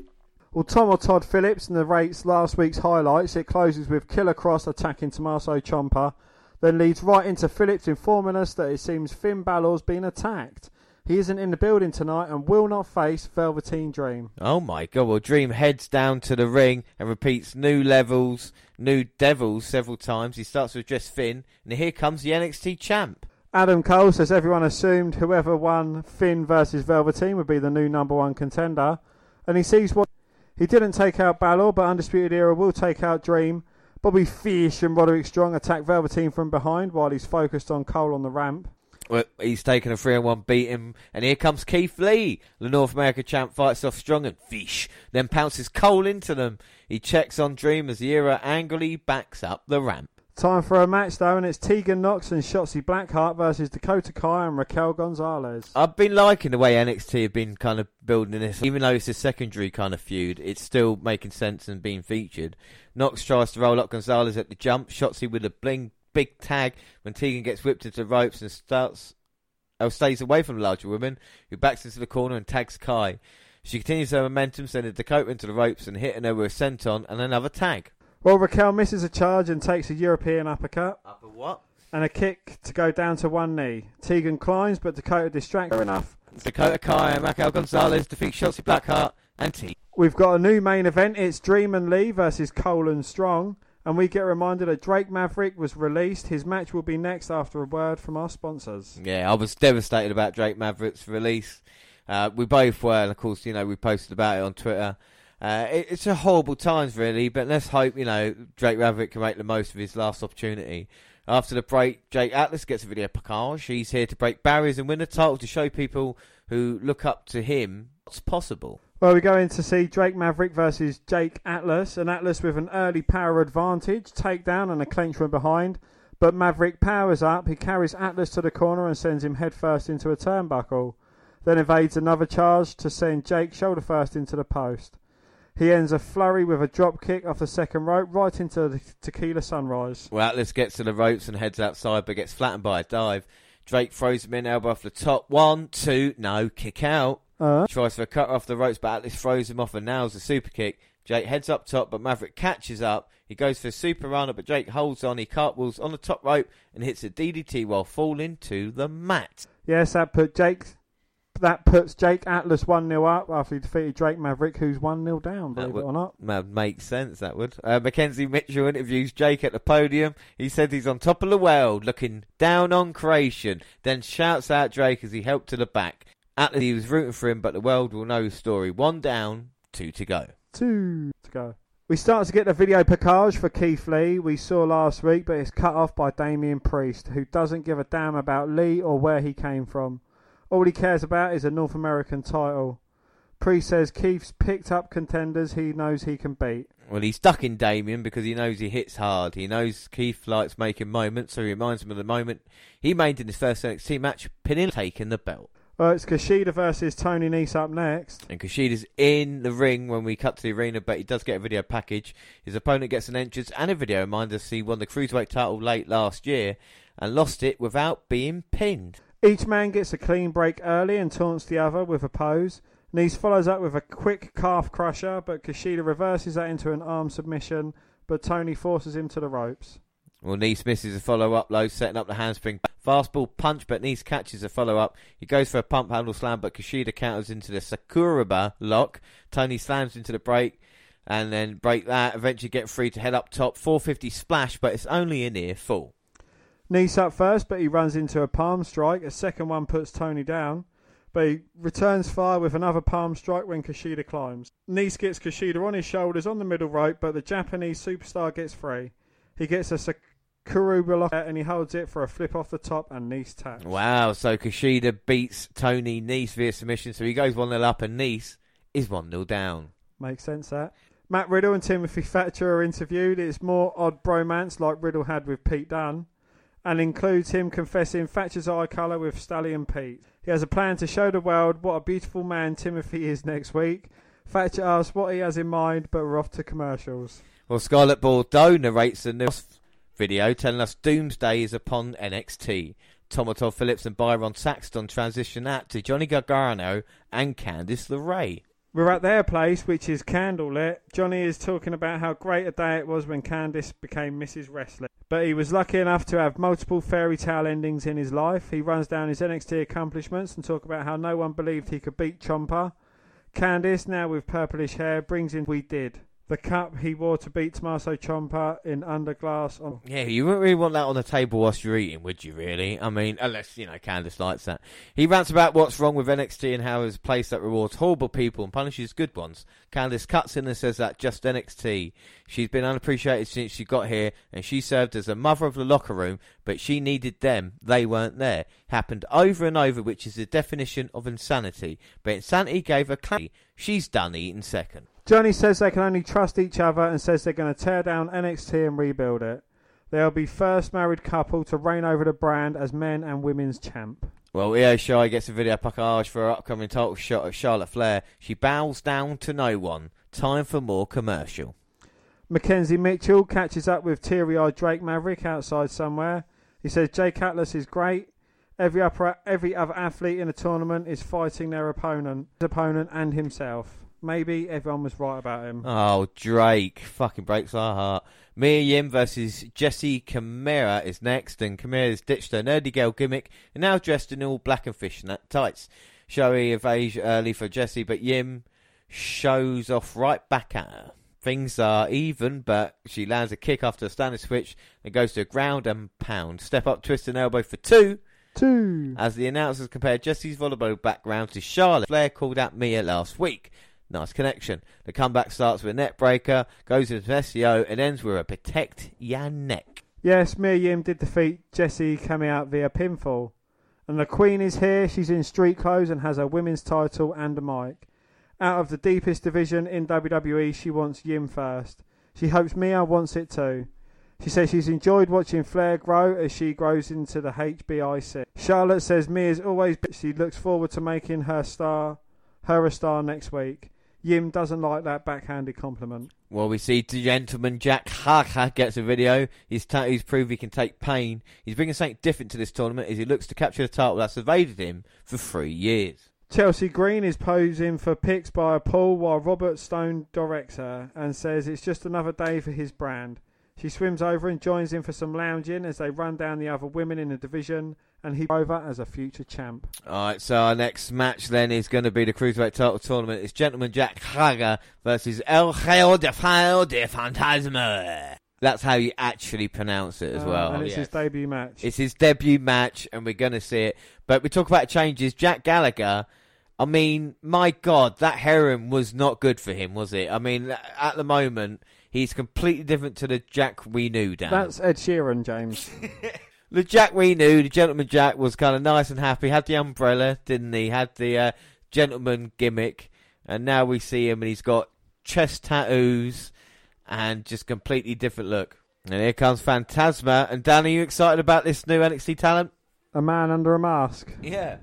[SPEAKER 2] Well, Tom or Todd Phillips narrates last week's highlights. It closes with Killer Kross attacking Tommaso Ciampa, then leads right into Phillips informing us that it seems Finn Balor's been attacked. He isn't in the building tonight and will not face Velveteen Dream.
[SPEAKER 1] Oh my god, well, Dream heads down to the ring and repeats new levels, new devils several times. He starts to address Finn, and here comes the NXT champ.
[SPEAKER 2] Adam Cole says everyone assumed whoever won Finn versus Velveteen would be the new number one contender, and he sees what he didn't take out Balor, but Undisputed Era will take out Dream. Bobby Fish and Roderick Strong attack Velveteen from behind while he's focused on Cole on the ramp.
[SPEAKER 1] Well, he's taken a 3 on 1 beating, and here comes Keith Lee. The North America champ fights off Strong and Fish, then pounces Cole into them. He checks on Dream as the era angrily backs up the ramp.
[SPEAKER 2] Time for a match though, and it's Tegan Nox and Shotzi Blackheart versus Dakota Kai and Raquel Gonzalez.
[SPEAKER 1] I've been liking the way NXT have been kind of building this. Even though it's a secondary kind of feud, it's still making sense and being featured. Nox tries to roll up Gonzalez at the jump. Shotzi with a bling big tag when Tegan gets whipped into the ropes and starts or stays away from the larger woman, who backs into the corner and tags Kai. She continues her momentum, sending Dakota into the ropes and hitting her with a senton and another tag.
[SPEAKER 2] Well, Raquel misses a charge and takes a European uppercut.
[SPEAKER 1] Upper what?
[SPEAKER 2] And a kick to go down to one knee. Tegan climbs, but Dakota distracts her enough.
[SPEAKER 1] Dakota Kai and Raquel Gonzalez defeat Shotzi Blackheart and T.
[SPEAKER 2] We've got a new main event. It's Dream and Lee versus Cole and Strong. And we get reminded that Drake Maverick was released. His match will be next after a word from our sponsors.
[SPEAKER 1] Yeah, I was devastated about Drake Maverick's release. Uh, we both were, and of course, you know, we posted about it on Twitter. Uh, it, it's a horrible times, really, but let's hope, you know, Drake Maverick can make the most of his last opportunity. After the break, Jake Atlas gets a video package. He's here to break barriers and win the title to show people who look up to him what's possible.
[SPEAKER 2] Well, we go in to see Drake Maverick versus Jake Atlas, and Atlas with an early power advantage, takedown and a clinch from behind. But Maverick powers up, he carries Atlas to the corner and sends him headfirst into a turnbuckle. Then evades another charge to send Jake shoulder first into the post. He ends a flurry with a drop kick off the second rope right into the tequila sunrise.
[SPEAKER 1] Well, Atlas gets to the ropes and heads outside, but gets flattened by a dive. Drake throws him in, elbow off the top. One, two, no, kick out.
[SPEAKER 2] Uh,
[SPEAKER 1] Tries for a cut off the ropes, but Atlas throws him off and nails a super kick. Jake heads up top, but Maverick catches up. He goes for a super runner, but Jake holds on. He cartwheels on the top rope and hits a DDT while falling to the mat.
[SPEAKER 2] yes, that put Jake. That puts Jake Atlas 1 0 up after he defeated Drake Maverick, who's 1 0 down, believe
[SPEAKER 1] would-
[SPEAKER 2] it or not.
[SPEAKER 1] That makes sense, that would. Uh, Mackenzie Mitchell interviews Jake at the podium. He said he's on top of the world, looking down on creation, then shouts out Drake as he helped to the back. Atlas, he was rooting for him, but the world will know his story. One down, two to go.
[SPEAKER 2] Two to go. We start to get the video package for Keith Lee we saw last week, but it's cut off by Damien Priest, who doesn't give a damn about Lee or where he came from. All he cares about is a North American title. Priest says Keith's picked up contenders he knows he can beat.
[SPEAKER 1] Well, he's stuck in Damien because he knows he hits hard. He knows Keith likes making moments, so he reminds him of the moment he made in his first NXT match, pinning taking the belt.
[SPEAKER 2] Well, it's Kushida versus Tony Nese up next.
[SPEAKER 1] And Kushida's in the ring when we cut to the arena, but he does get a video package. His opponent gets an entrance and a video reminder he won the Cruiserweight title late last year and lost it without being pinned.
[SPEAKER 2] Each man gets a clean break early and taunts the other with a pose. Nese follows up with a quick calf crusher, but Kushida reverses that into an arm submission, but Tony forces him to the ropes.
[SPEAKER 1] Well, Nese misses a follow up low, setting up the handspring. Fastball punch, but Nese catches a follow up. He goes for a pump handle slam, but Kushida counters into the Sakuraba lock. Tony slams into the break and then break that. Eventually get free to head up top. 450 splash, but it's only a near full.
[SPEAKER 2] Nese up first, but he runs into a palm strike. A second one puts Tony down, but he returns fire with another palm strike when Kushida climbs. Nese gets Kushida on his shoulders on the middle rope, but the Japanese superstar gets free. He gets a Sakuraba lock and he holds it for a flip off the top and Nese taps.
[SPEAKER 1] Wow, so Kushida beats Tony Nese via submission, so he goes 1 0 up, and Nese is 1 0 down.
[SPEAKER 2] Makes sense that. Matt Riddle and Timothy Thatcher are interviewed. It's more odd bromance like Riddle had with Pete Dunne and includes him confessing Thatcher's eye colour with Stallion Pete. He has a plan to show the world what a beautiful man Timothy is next week. Thatcher asks what he has in mind, but we're off to commercials.
[SPEAKER 1] Well, Scarlett Bordeaux narrates the news video telling us Doomsday is upon NXT. Tomato Phillips and Byron Saxton transition out to Johnny Gargano and Candice LeRae.
[SPEAKER 2] We're at their place, which is candlelit. Johnny is talking about how great a day it was when Candice became Mrs. Wrestling. But he was lucky enough to have multiple fairy tale endings in his life. He runs down his NXT accomplishments and talk about how no one believed he could beat Ciampa. Candice, now with purplish hair, brings in We Did. The cap he wore to beat Tommaso Ciampa in Underglass. On...
[SPEAKER 1] Yeah, you wouldn't really want that on the table whilst you're eating, would you? Really? I mean, unless you know Candice likes that. He rants about what's wrong with NXT and how it's a place that rewards horrible people and punishes good ones. Candice cuts in and says that just NXT. She's been unappreciated since she got here, and she served as a mother of the locker room, but she needed them. They weren't there. Happened over and over, which is the definition of insanity. But insanity gave her clarity. She's done eating second.
[SPEAKER 2] Johnny says they can only trust each other and says they're going to tear down NXT and rebuild it. They'll be first married couple to reign over the brand as men and women's champ.
[SPEAKER 1] Well, Io Shirai gets a video package for her upcoming title shot of Charlotte Flair. She bows down to no one. Time for more commercial.
[SPEAKER 2] Mackenzie Mitchell catches up with teary-eyed Drake Maverick outside somewhere. He says Jake Atlas is great. Every upper, every other athlete in a tournament is fighting their opponent, his opponent and himself. Maybe everyone was right about him.
[SPEAKER 1] Oh, Drake. Fucking breaks our heart. Mia Yim versus Jessi Kamea is next, and Kamea's ditched her nerdy girl gimmick and now dressed in all black and fishnet tights. Showy evades early for Jessie, but Yim shows off right back at her. Things are even, but she lands a kick after a standing switch and goes to a ground and pound. Step up, twist and elbow for two.
[SPEAKER 2] Two.
[SPEAKER 1] As the announcers compared Jessie's volleyball background to Charlotte, Flair called out Mia last week. Nice connection. The comeback starts with a net breaker, goes into STO, and ends with a protect your neck.
[SPEAKER 2] Yes, Mia Yim did defeat Jessie coming out via pinfall. And the Queen is here. She's in street clothes and has a women's title and a mic. Out of the deepest division in WWE, she wants Yim first. She hopes Mia wants it too. She says she's enjoyed watching Flair grow as she grows into the HBIC. Charlotte says Mia's always she looks forward to making her star her a star next week. Yim doesn't like that backhanded compliment.
[SPEAKER 1] Well, we see the gentleman Jack Gallagher gets a video. He's, ta- he's proved he can take pain. He's bringing something different to this tournament as he looks to capture the title that's evaded him for three years.
[SPEAKER 2] Chelsea Green is posing for pics by a pool while Robert Stone directs her and says it's just another day for his brand. She swims over and joins in for some lounging as they run down the other women in the division and he over as a future champ.
[SPEAKER 1] All right, so our next match then is going to be the Cruiserweight title tournament. It's Gentleman Jack Gallagher versus El Hijo de File de Fantasma. That's how you actually pronounce it as
[SPEAKER 2] Uh,
[SPEAKER 1] well.
[SPEAKER 2] and it's
[SPEAKER 1] yes.
[SPEAKER 2] his debut match.
[SPEAKER 1] It's his debut match, and we're going to see it. But we talk about changes. Jack Gallagher. I mean, my God, that heroin was not good for him, was it? I mean, at the moment, he's completely different to the Jack we knew, Dan.
[SPEAKER 2] That's Ed Sheeran, James.
[SPEAKER 1] The Jack we knew, the gentleman Jack, was kind of nice and happy. Had the umbrella, didn't he? Had the uh, gentleman gimmick, and now we see him, and he's got chest tattoos and just completely different look. And here comes Fantasma. And Dan, are you excited about this new NXT talent?
[SPEAKER 2] a man under a mask.
[SPEAKER 1] Yeah.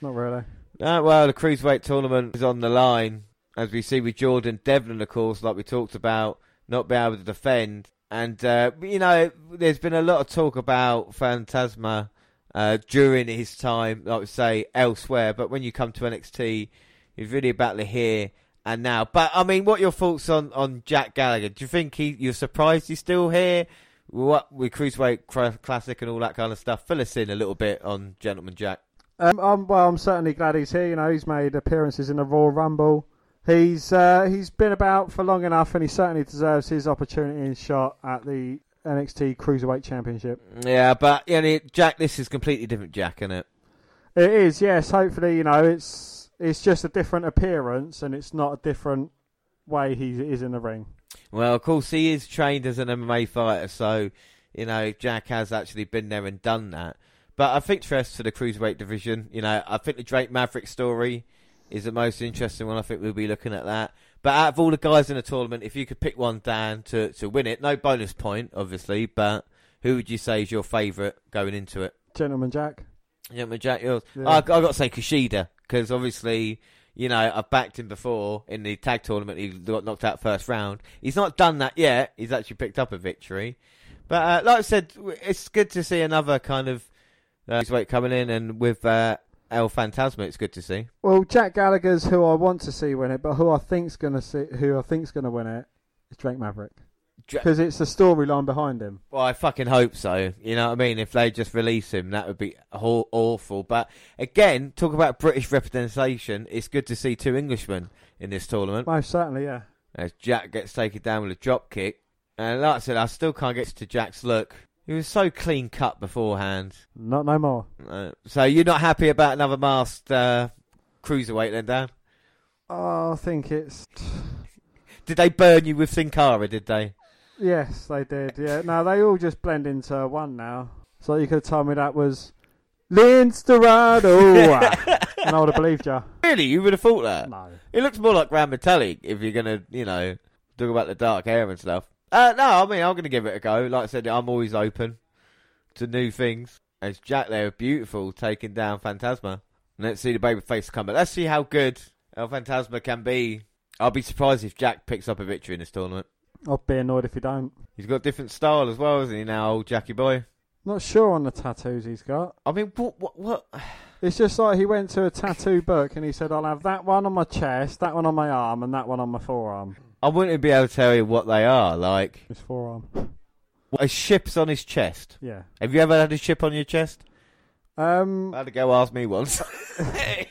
[SPEAKER 2] Not really.
[SPEAKER 1] Uh, well, the cruiserweight tournament is on the line, as we see with Jordan Devlin, of course, like we talked about, not being able to defend. And, uh, you know, there's been a lot of talk about Fantasma uh, during his time, like we say, elsewhere. But when you come to NXT, he's really about the here and now. But, I mean, what your thoughts on, on Jack Gallagher? Do you think he, you're surprised he's still here? what with cruiserweight classic and all that kind of stuff. Fill us in a little bit on Gentleman Jack.
[SPEAKER 2] Um, I'm, well, I'm certainly glad he's here. You know, he's made appearances in the Royal Rumble. He's uh, he's been about for long enough, and he certainly deserves his opportunity and shot at the NXT Cruiserweight Championship.
[SPEAKER 1] Yeah, but you know, Jack, this is completely different Jack, isn't it?
[SPEAKER 2] It is, yes. Hopefully, you know, it's it's just a different appearance, and it's not a different way he is in the ring.
[SPEAKER 1] Well, of course, he is trained as an MMA fighter, so you know Jack has actually been there and done that. But I think first for the cruiserweight division, you know, I think the Drake Maverick story is the most interesting one. I think we'll be looking at that. But out of all the guys in the tournament, if you could pick one Dan, to, to win it, no bonus point, obviously, but who would you say is your favourite going into it?
[SPEAKER 2] Gentleman Jack.
[SPEAKER 1] Gentleman Jack, yours.
[SPEAKER 2] Yeah.
[SPEAKER 1] I, I got to say Kushida, because obviously, you know, I've backed him before in the tag tournament. He got knocked out first round. He's not done that yet. He's actually picked up a victory. But uh, like I said, it's good to see another kind of uh, weight coming in, and with uh, El Fantasma, it's good to see.
[SPEAKER 2] Well, Jack Gallagher's who I want to see win it, but who I think's gonna see, who I think's gonna win it is Drake Maverick because it's the storyline behind him.
[SPEAKER 1] Well, I fucking hope so. You know what I mean? If they just release him, that would be aw- awful. But again, talk about British representation. It's good to see two Englishmen in this tournament.
[SPEAKER 2] Most certainly, yeah.
[SPEAKER 1] As Jack gets taken down with a drop kick. And like I said, I still can't get to Jack's look. He was so clean cut beforehand.
[SPEAKER 2] Not no more.
[SPEAKER 1] Uh, so you're not happy about another masked uh, cruiserweight then, Dan?
[SPEAKER 2] Oh, I think it's
[SPEAKER 1] Did they burn you with Sin Cara, did they?
[SPEAKER 2] yes, they did. Yeah, no, they all just blend into one now. So you could have told me that was Lince Dorado, and I would have believed you.
[SPEAKER 1] Really? You would have thought that?
[SPEAKER 2] No.
[SPEAKER 1] It looks more like Gran Metalik if you're gonna, you know, talk about the dark hair and stuff. Uh, no, I mean I'm gonna give it a go. Like I said, I'm always open to new things. As Jack there, beautiful, taking down Fantasma. Let's see the baby face come back. Let's see how good El Fantasma can be. I'll be surprised if Jack picks up a victory in this tournament.
[SPEAKER 2] I'll be annoyed if he don't.
[SPEAKER 1] He's got a different style as well, isn't he? Now, old Jackie boy.
[SPEAKER 2] Not sure on the tattoos he's got.
[SPEAKER 1] I mean, what, what, what?
[SPEAKER 2] It's just like he went to a tattoo book and he said, "I'll have that one on my chest, that one on my arm, and that one on my forearm."
[SPEAKER 1] I wouldn't be able to tell you what they are. Like
[SPEAKER 2] His forearm.
[SPEAKER 1] a ship's on his chest.
[SPEAKER 2] Yeah.
[SPEAKER 1] Have you ever had a ship on your chest?
[SPEAKER 2] Um,
[SPEAKER 1] I had to go ask me once.
[SPEAKER 2] I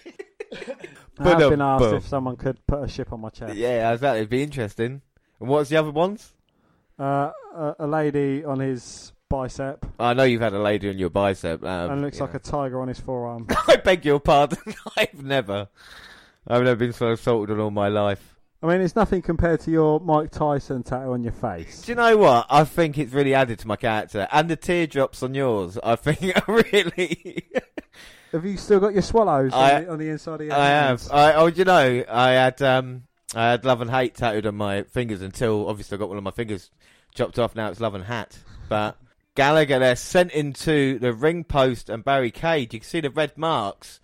[SPEAKER 1] But,
[SPEAKER 2] have
[SPEAKER 1] um,
[SPEAKER 2] been asked
[SPEAKER 1] boom.
[SPEAKER 2] if someone could put a ship on my chest.
[SPEAKER 1] yeah, exactly. It'd be interesting. And what's the other ones?
[SPEAKER 2] Uh, a, a lady on his bicep
[SPEAKER 1] I know you've had a lady on your bicep. Um,
[SPEAKER 2] and looks
[SPEAKER 1] you
[SPEAKER 2] like a tiger on his forearm.
[SPEAKER 1] I beg your pardon. I've never. I've never been so assaulted in all my life.
[SPEAKER 2] I mean, it's nothing compared to your Mike Tyson tattoo on your face.
[SPEAKER 1] Do you know what? I think it's really added to my character. And the teardrops on yours, I think are really.
[SPEAKER 2] Have you still got your swallows
[SPEAKER 1] I-
[SPEAKER 2] on, the, on the inside of your
[SPEAKER 1] I
[SPEAKER 2] hands?
[SPEAKER 1] have. I, oh, do you know, I had um, I had love and hate tattooed on my fingers until obviously I got one of my fingers chopped off. Now it's love and hat. But Gallagher they're sent into the ring post and barricade. You can see the red marks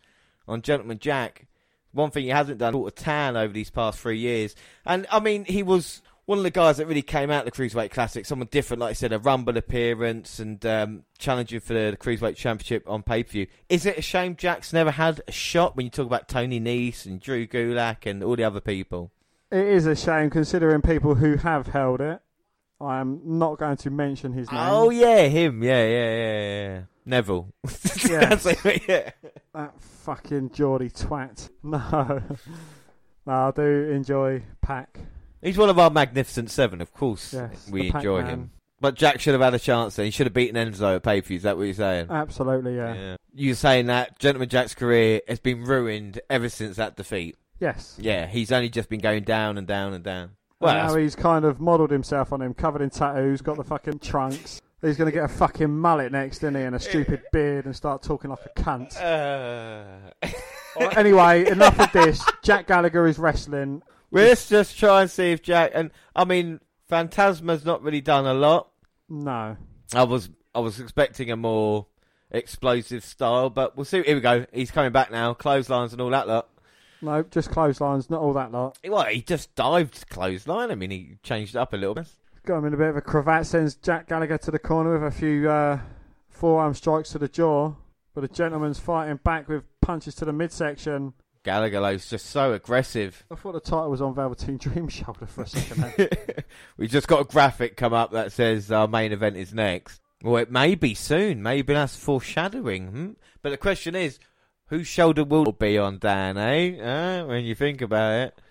[SPEAKER 1] on Gentleman Jack. One thing he hasn't done, brought a tan over these past three years. And I mean, he was one of the guys that really came out of the Cruiserweight Classic. Someone different, like I said, a Rumble appearance and um, challenging for the, Cruiserweight Championship on pay per view. Is it a shame Jack's never had a shot when you talk about Tony Nese and Drew Gulak and all the other people?
[SPEAKER 2] It is a shame considering people who have held it. I am not going to mention his name.
[SPEAKER 1] Oh yeah, him. Yeah, yeah, yeah, yeah. Neville. That's it, yeah.
[SPEAKER 2] That fucking Geordie twat. No. no, I do enjoy PAC.
[SPEAKER 1] He's one of our magnificent seven, of course.
[SPEAKER 2] Yes,
[SPEAKER 1] we enjoy
[SPEAKER 2] Pac-Man.
[SPEAKER 1] him. But Jack should have had a chance then. He should have beaten Enzo at pay per view. Is that what you're saying?
[SPEAKER 2] Absolutely, yeah.
[SPEAKER 1] You're saying that Gentleman Jack's career has been ruined ever since that defeat.
[SPEAKER 2] Yes.
[SPEAKER 1] Yeah, he's only just been going down and down and down.
[SPEAKER 2] Well, now he's kind of modelled himself on him, covered in tattoos, got the fucking trunks. He's going to get a fucking mullet next, isn't he, and a stupid beard and start talking like a cunt.
[SPEAKER 1] uh,
[SPEAKER 2] Well, anyway, enough of this. Jack Gallagher is wrestling.
[SPEAKER 1] let's just try and see if Jack. And I mean, Fantasma's not really done a lot.
[SPEAKER 2] No.
[SPEAKER 1] I was I was expecting a more explosive style, but we'll see. Here we go. He's coming back now. Clotheslines and all that lot.
[SPEAKER 2] No, just clotheslines, not all that lot.
[SPEAKER 1] Well, he just dived clothesline. I mean, he changed it up a little bit.
[SPEAKER 2] Got him in a bit of a cravat, sends Jack Gallagher to the corner with a few uh, forearm strikes to the jaw. But the gentleman's fighting back with punches to the midsection.
[SPEAKER 1] Gallagher looks just so aggressive.
[SPEAKER 2] I thought the title was on Velveteen Dream shoulder for a second.
[SPEAKER 1] we just got a graphic come up that says our main event is next. Well, it may be soon. Maybe that's foreshadowing. Hmm? But the question is, whose shoulder will it be on Dan, eh? Uh, when you think about it.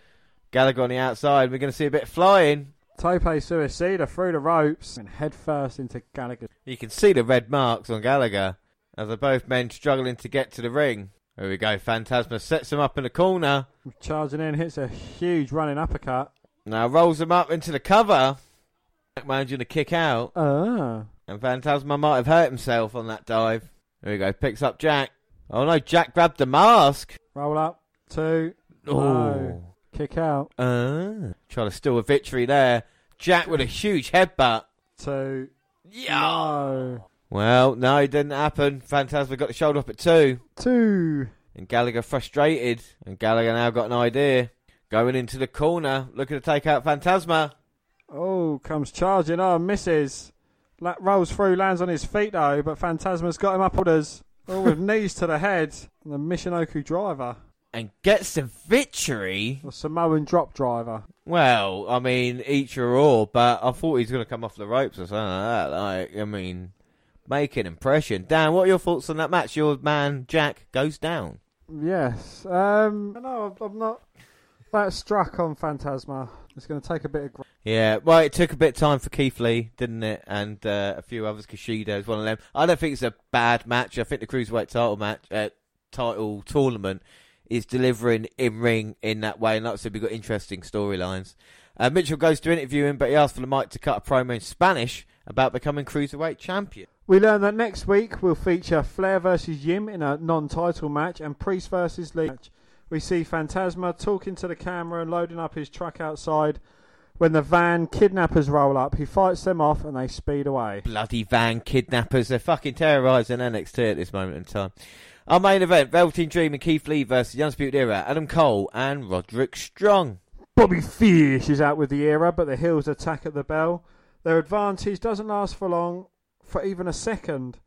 [SPEAKER 1] Gallagher on the outside, we're going to see a bit of flying.
[SPEAKER 2] Tope Suicida through the ropes and head first into Gallagher.
[SPEAKER 1] You can see the red marks on Gallagher as are both men struggling to get to the ring. Here we go. Fantasma sets him up in the corner.
[SPEAKER 2] Charging in, hits a huge running uppercut.
[SPEAKER 1] Now rolls him up into the cover. Managing to kick out.
[SPEAKER 2] Ah.
[SPEAKER 1] And Fantasma might have hurt himself on that dive. Here we go. Picks up Jack. Oh no, Jack grabbed the mask.
[SPEAKER 2] Roll up. Two.
[SPEAKER 1] Oh.
[SPEAKER 2] No. Kick out.
[SPEAKER 1] Uh, trying to steal a victory there. Jack with a huge headbutt.
[SPEAKER 2] Two.
[SPEAKER 1] Yeah.
[SPEAKER 2] No.
[SPEAKER 1] Well, no, it didn't happen. Fantasma got the shoulder up at two.
[SPEAKER 2] Two.
[SPEAKER 1] And Gallagher frustrated. And Gallagher now got an idea. Going into the corner, looking to take out Fantasma.
[SPEAKER 2] Oh, comes charging on, misses. La- rolls through, lands on his feet though, but Fantasma's got him up orders. Oh, with knees to the head. And the Michinoku driver.
[SPEAKER 1] And gets the victory.
[SPEAKER 2] The Samoan drop driver.
[SPEAKER 1] Well, I mean, each or all, but I thought he was going to come off the ropes or something like that. Like, I mean, make an impression. Dan, what are your thoughts on that match? Your man, Jack, goes down.
[SPEAKER 2] Yes. Um, no, I'm not that struck on Fantasma. It's going to take a bit of.
[SPEAKER 1] Yeah, well, it took a bit of time for Keith Lee, didn't it? And uh, a few others. Kushida is one of them. I don't think it's a bad match. I think the cruiserweight title match, uh, title tournament, is delivering in ring in that way. And like I said, we've got interesting storylines. Uh, Mitchell goes to interview him, but he asks for the mic to cut a promo in Spanish about becoming cruiserweight champion.
[SPEAKER 2] we learn that next week we'll feature Flair versus Yim in a non-title match and Priest versus Lee. match. We see Fantasma talking to the camera and loading up his truck outside. When the van kidnappers roll up, he fights them off and they speed away.
[SPEAKER 1] Bloody van kidnappers. They're fucking terrorising NXT at this moment in time. Our main event, Velveteen Dream and Keith Lee versus the Undisputed Era, Adam Cole and Roderick Strong.
[SPEAKER 2] Bobby Fish is out with the era, but the Hills attack at the bell. Their advantage doesn't last for long, for even a second.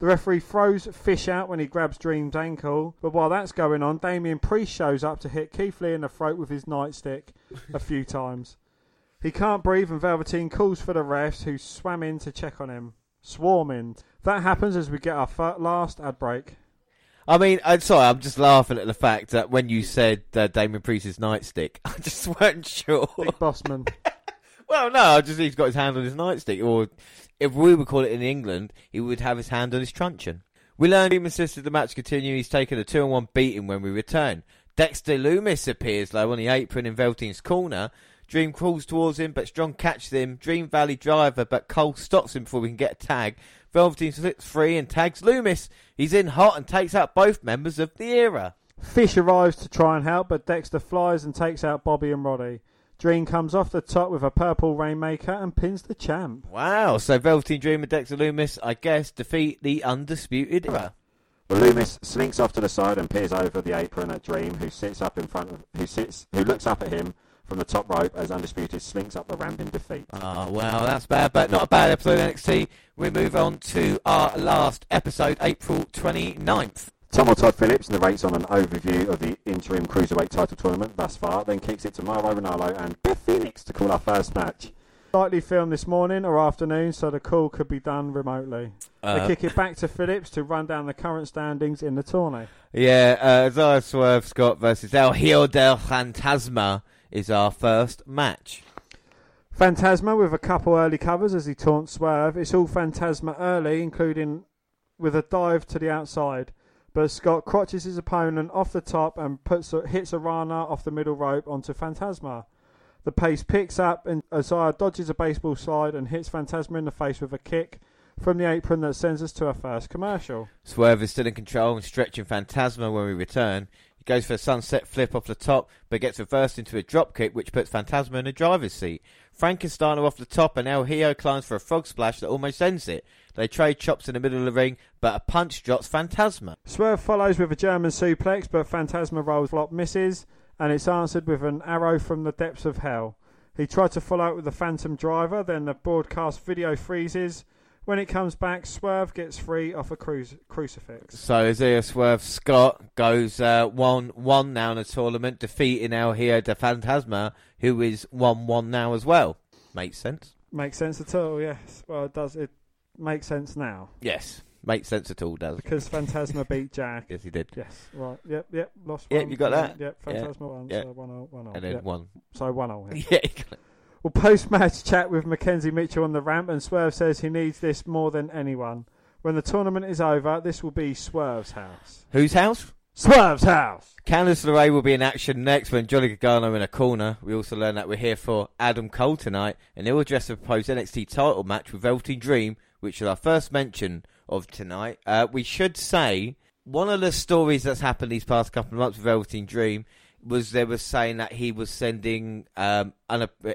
[SPEAKER 2] The referee throws Fish out when he grabs Dream's ankle, but while that's going on, Damien Priest shows up to hit Keith Lee in the throat with his nightstick a few times. He can't breathe, and Velveteen calls for the refs, who swam in to check on him. Swarm in. That happens as we get our fir- last ad break.
[SPEAKER 1] I mean, I'm sorry, I'm just laughing at the fact that when you said uh, Damien Priest's nightstick, I just weren't sure.
[SPEAKER 2] Big Bossman.
[SPEAKER 1] well, no, I just he's got his hand on his nightstick, or if we would call it in England, he would have his hand on his truncheon. We learn Dream assisted the match continue. He's taken a two on one beating when we return. Dexter Lumis appears low on the apron in Velteen's corner. Dream crawls towards him, but Strong catches him. Dream Valley driver, but Cole stops him before we can get a tag. Velveteen slips free and tags Lumis. He's in hot and takes out both members of the era.
[SPEAKER 2] Fish arrives to try and help, but Dexter flies and takes out Bobby and Roddy. Dream comes off the top with a purple rainmaker and pins the champ.
[SPEAKER 1] Wow, so Velveteen Dream and Dexter Lumis, I guess, defeat the undisputed era.
[SPEAKER 3] Well, Lumis slinks off to the side and peers over the apron at Dream, who sits up in front of, who sits, who looks up at him from the top rope as Undisputed slinks up the ramp in defeat.
[SPEAKER 1] Oh, well, that's bad, but not a bad episode of NXT. We move on to our last episode, April 29th.
[SPEAKER 3] Tom or Todd Phillips narrates on an overview of the interim cruiserweight title tournament thus far, then kicks it to Mauro Ranallo and Beth Phoenix to call our first match.
[SPEAKER 2] Slightly filmed this morning or afternoon, so the call could be done remotely.
[SPEAKER 1] Uh,
[SPEAKER 2] they kick it back to Phillips to run down the current standings in the tourney.
[SPEAKER 1] Yeah, uh, Isaiah Swerve Scott versus El Hijo del Fantasma is our first match.
[SPEAKER 2] Fantasma with a couple early covers as he taunts Swerve. It's all Fantasma early, including with a dive to the outside. But Scott crotches his opponent off the top and puts a, hits a Rana off the middle rope onto Fantasma. The pace picks up and Isaiah dodges a baseball slide and hits Fantasma in the face with a kick from the apron that sends us to our first commercial.
[SPEAKER 1] Swerve is still in control and stretching Fantasma when we return. He goes for a sunset flip off the top, but gets reversed into a drop kick, which puts Fantasma in the driver's seat. Frankensteiner off the top, and El Hijo climbs for a frog splash that almost ends it. They trade chops in the middle of the ring, but a punch drops Fantasma.
[SPEAKER 2] Swerve follows with a German suplex, but Fantasma rolls flop misses, and it's answered with an arrow from the depths of hell. He tried to follow it with the Phantom Driver, then the broadcast video freezes When it comes back, Swerve gets free off a cruci- crucifix.
[SPEAKER 1] So Isaiah Swerve Scott goes uh, one one now in the tournament, defeating El Hijo de Fantasma, who is one one now as well. Makes sense.
[SPEAKER 2] Makes sense at all, yes. Well, it does. It makes sense now
[SPEAKER 1] Yes, makes sense at all, does it?
[SPEAKER 2] because Fantasma beat Jack.
[SPEAKER 1] Yes, he did.
[SPEAKER 2] Yes, right. Yep, yep. Lost
[SPEAKER 1] Yep,
[SPEAKER 2] one.
[SPEAKER 1] you got that?
[SPEAKER 2] Yep, Fantasma won.
[SPEAKER 1] yeah.
[SPEAKER 2] So one all, one all.
[SPEAKER 1] And then
[SPEAKER 2] Yep.
[SPEAKER 1] one.
[SPEAKER 2] So one all. yeah.
[SPEAKER 1] Yeah,
[SPEAKER 2] Well, post-match chat with Mackenzie Mitchell on the ramp, and Swerve says he needs this more than anyone. When the tournament is over, this will be Swerve's house.
[SPEAKER 1] whose house?
[SPEAKER 2] Swerve's house.
[SPEAKER 1] Candice LeRae will be in action next when Johnny Gargano in a corner. We also learn that we're here for Adam Cole tonight, and he'll address the proposed NXT title match with Velveteen Dream, which is our first mention of tonight. Uh, we should say one of the stories that's happened these past couple of months with Velveteen Dream was they were saying that he was sending um,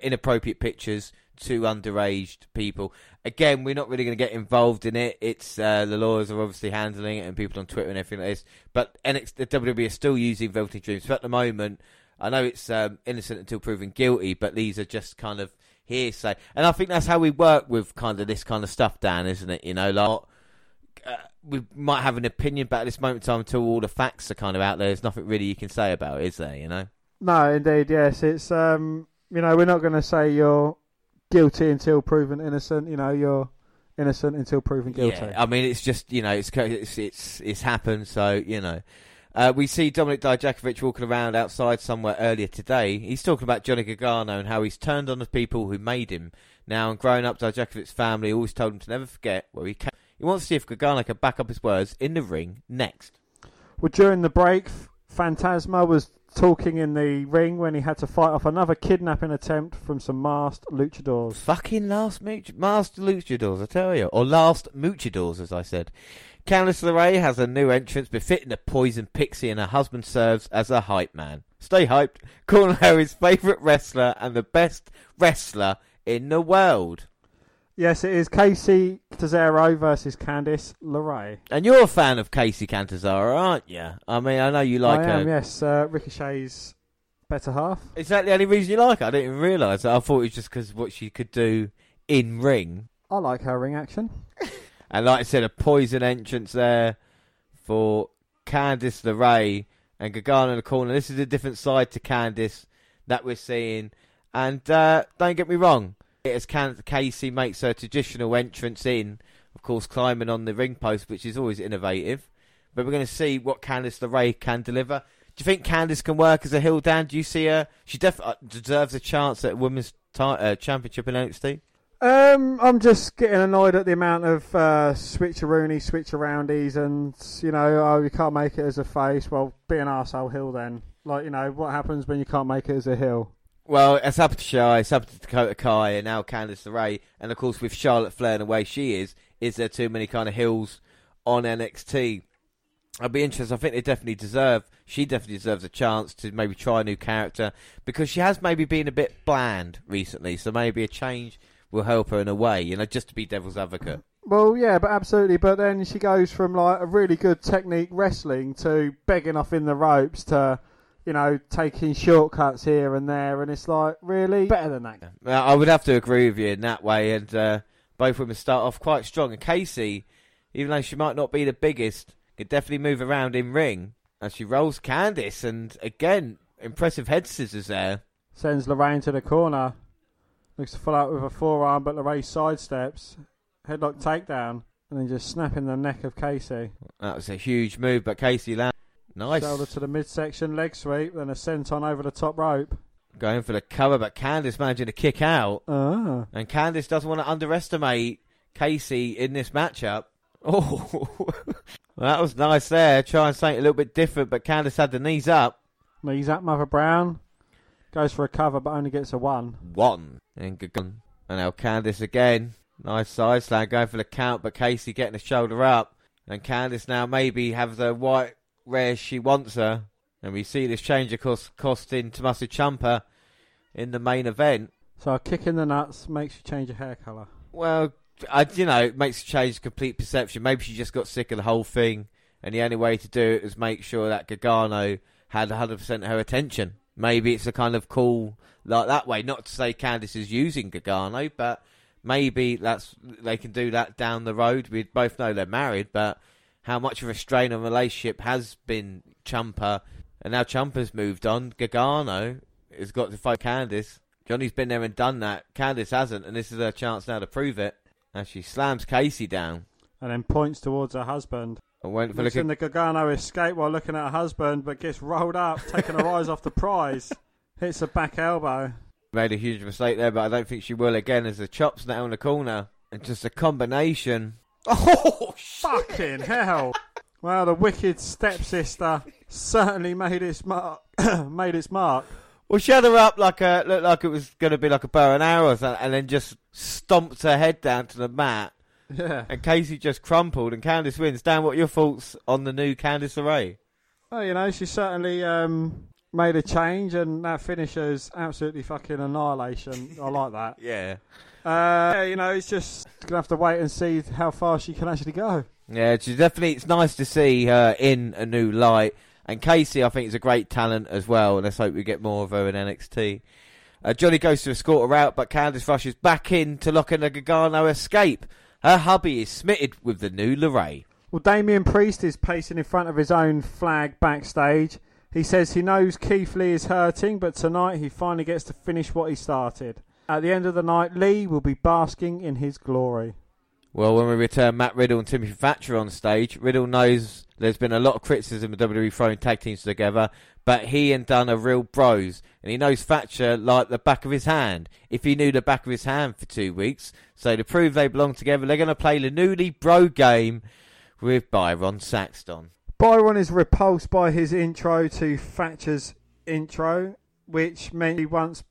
[SPEAKER 1] inappropriate pictures to underage people. Again, we're not really going to get involved in it. It's uh, the lawyers are obviously handling it, and people on Twitter and everything like this. But the WWE is still using Velveteen Dreams. So at the moment, I know it's um, innocent until proven guilty, but these are just kind of hearsay. And I think that's how we work with kind of this kind of stuff, Dan, isn't it? You know, like uh, we might have an opinion, but at this moment in time, until all the facts are kind of out there, there's nothing really you can say about it, is there? You know.
[SPEAKER 2] No, indeed, yes. It's um, you know, we're not going to say you're guilty until proven innocent. You know, you're innocent until proven guilty.
[SPEAKER 1] Yeah, I mean, it's just you know, it's it's it's, it's happened. So you know, uh, we see Dominic Dijakovic walking around outside somewhere earlier today. He's talking about Johnny Gargano and how he's turned on the people who made him. Now, and growing up, Dijakovic's family always told him to never forget where he came. He wants to see if Gargano can back up his words in the ring next.
[SPEAKER 2] Well, during the break, Fantasma was talking in the ring when he had to fight off another kidnapping attempt from some masked luchadors.
[SPEAKER 1] Fucking last mooch- master luchadors, I tell you, or last moochadors, as I said. Candice LeRae has a new entrance befitting a poison pixie, and her husband serves as a hype man. Stay hyped, calling her his favourite wrestler and the best wrestler in the world.
[SPEAKER 2] Yes, it is Kacy Catanzaro versus Candice LeRae.
[SPEAKER 1] And you're a fan of Kacy Catanzaro, aren't you? I mean, I know you like
[SPEAKER 2] I
[SPEAKER 1] her.
[SPEAKER 2] am, yes. Uh, Ricochet's better half.
[SPEAKER 1] Is that the only reason you like her? I didn't even realise that. I thought it was just because what she could do in ring.
[SPEAKER 2] I like her ring action.
[SPEAKER 1] And like I said, a poison entrance there for Candice LeRae and Gargano in the corner. This is a different side to Candice that we're seeing. And uh, don't get me wrong, as Kacy makes her traditional entrance in, of course, climbing on the ring post, which is always innovative. But we're going to see what Candice LeRae can deliver. Do you think Candice can work as a heel, Dan? Do you see her? She definitely deserves a chance at women's ti- uh, championship in NXT.
[SPEAKER 2] Um, I'm just getting annoyed at the amount of uh, switcheroony, switcheroundies, and you know, oh, you can't make it as a face. Well, be an arsehole hill then. Like, you know, what happens when you can't make it as a hill?
[SPEAKER 1] Well, it's up to Shy, it's up to Dakota Kai, and now Candice LeRae, and of course with Charlotte Flair and the way she is, is there too many kind of hills on NXT? I'd be interested. I think they definitely deserve. She definitely deserves a chance to maybe try a new character because she has maybe been a bit bland recently. So maybe a change will help her in a way. You know, just to be devil's advocate.
[SPEAKER 2] Well, yeah, but absolutely. But then she goes from like a really good technique wrestling to begging off in the ropes to, you know, taking shortcuts here and there, and it's like really better than that.
[SPEAKER 1] Well, I would have to agree with you in that way, and uh, both women start off quite strong. And Kacy, even though she might not be the biggest, could definitely move around in ring. And she rolls Candice, and again, impressive head scissors there.
[SPEAKER 2] Sends LeRae to the corner. Looks to follow up with a forearm, but LeRae sidesteps. Headlock takedown, and then just snapping the neck of Kacy.
[SPEAKER 1] That was a huge move, but Kacy land nice,
[SPEAKER 2] Shoulder to the midsection, leg sweep, then a senton over the top rope.
[SPEAKER 1] going for the cover, but Candice managing to kick out,
[SPEAKER 2] Ah.
[SPEAKER 1] and Candice doesn't want to underestimate Kacy in this matchup. Oh, well, that was nice there. Trying something a little bit different, but Candice had the knees up.
[SPEAKER 2] Knees up, Mother Brown. Goes for a cover, but only gets a one.
[SPEAKER 1] one. And Gagun. And now Candice again. Nice side slam going for the count, but Kacy getting the shoulder up. And Candice now maybe have the white where she wants her. And we see this change, of course, costing Tommaso Ciampa in the main event.
[SPEAKER 2] So a kick in the nuts makes you change your hair colour.
[SPEAKER 1] Well, I, you know, it makes a change complete perception. Maybe she just got sick of the whole thing. And the only way to do it is make sure that Gargano had 100% her attention. Maybe it's a kind of cool like that way. Not to say Candice is using Gargano, but maybe that's they can do that down the road. We both know they're married, but how much of a strain on relationship has been Ciampa, and now Ciampa's moved on. Gargano has got to fight Candice. Johnny's been there and done that. Candice hasn't, and this is her chance now to prove it. And she slams Kacy down.
[SPEAKER 2] And then points towards her husband.
[SPEAKER 1] And went for looking.
[SPEAKER 2] the Gargano escape while looking at her husband, but gets rolled up, taking her eyes off the prize. Hits a back elbow.
[SPEAKER 1] Made a huge mistake there, but I don't think she will again. As the chops now in the corner, and just a combination. Oh,
[SPEAKER 2] Fucking hell! Well, the wicked stepsister certainly made its mark. made its mark.
[SPEAKER 1] Well, she had her up like a looked like it was going to be like a bow and arrow, or and then just stomped her head down to the mat.
[SPEAKER 2] Yeah.
[SPEAKER 1] And Kacy just crumpled, and Candice wins. Dan, what are your thoughts on the new Candice LeRae?
[SPEAKER 2] Well, you know, she certainly um, made a change, and that finisher's absolutely fucking annihilation. I like that.
[SPEAKER 1] Yeah,
[SPEAKER 2] Uh, yeah, you know, it's just gonna have to wait and see how far she can actually go.
[SPEAKER 1] yeah. She's definitely. It's nice to see her in a new light. And Kacy, I think, is a great talent as well. And let's hope we get more of her in NXT. Uh, Johnny goes to escort her out, but Candice rushes back in to lock in a Gargano escape. Her hubby is smitted with the new LeRae.
[SPEAKER 2] Well, Damien Priest is pacing in front of his own flag backstage. He says he knows Keith Lee is hurting, but tonight he finally gets to finish what he started. At the end of the night, Lee will be basking in his glory.
[SPEAKER 1] Well, when we return Matt Riddle and Timothy Thatcher on stage, Riddle knows there's been a lot of criticism of WWE throwing tag teams together, but he and Dunne are real bros, and he knows Thatcher like the back of his hand. If he knew the back of his hand for two weeks, so to prove they belong together, they're going to play the newly bro game with Byron Saxton.
[SPEAKER 2] Byron is repulsed by his intro to Thatcher's intro, which meant he once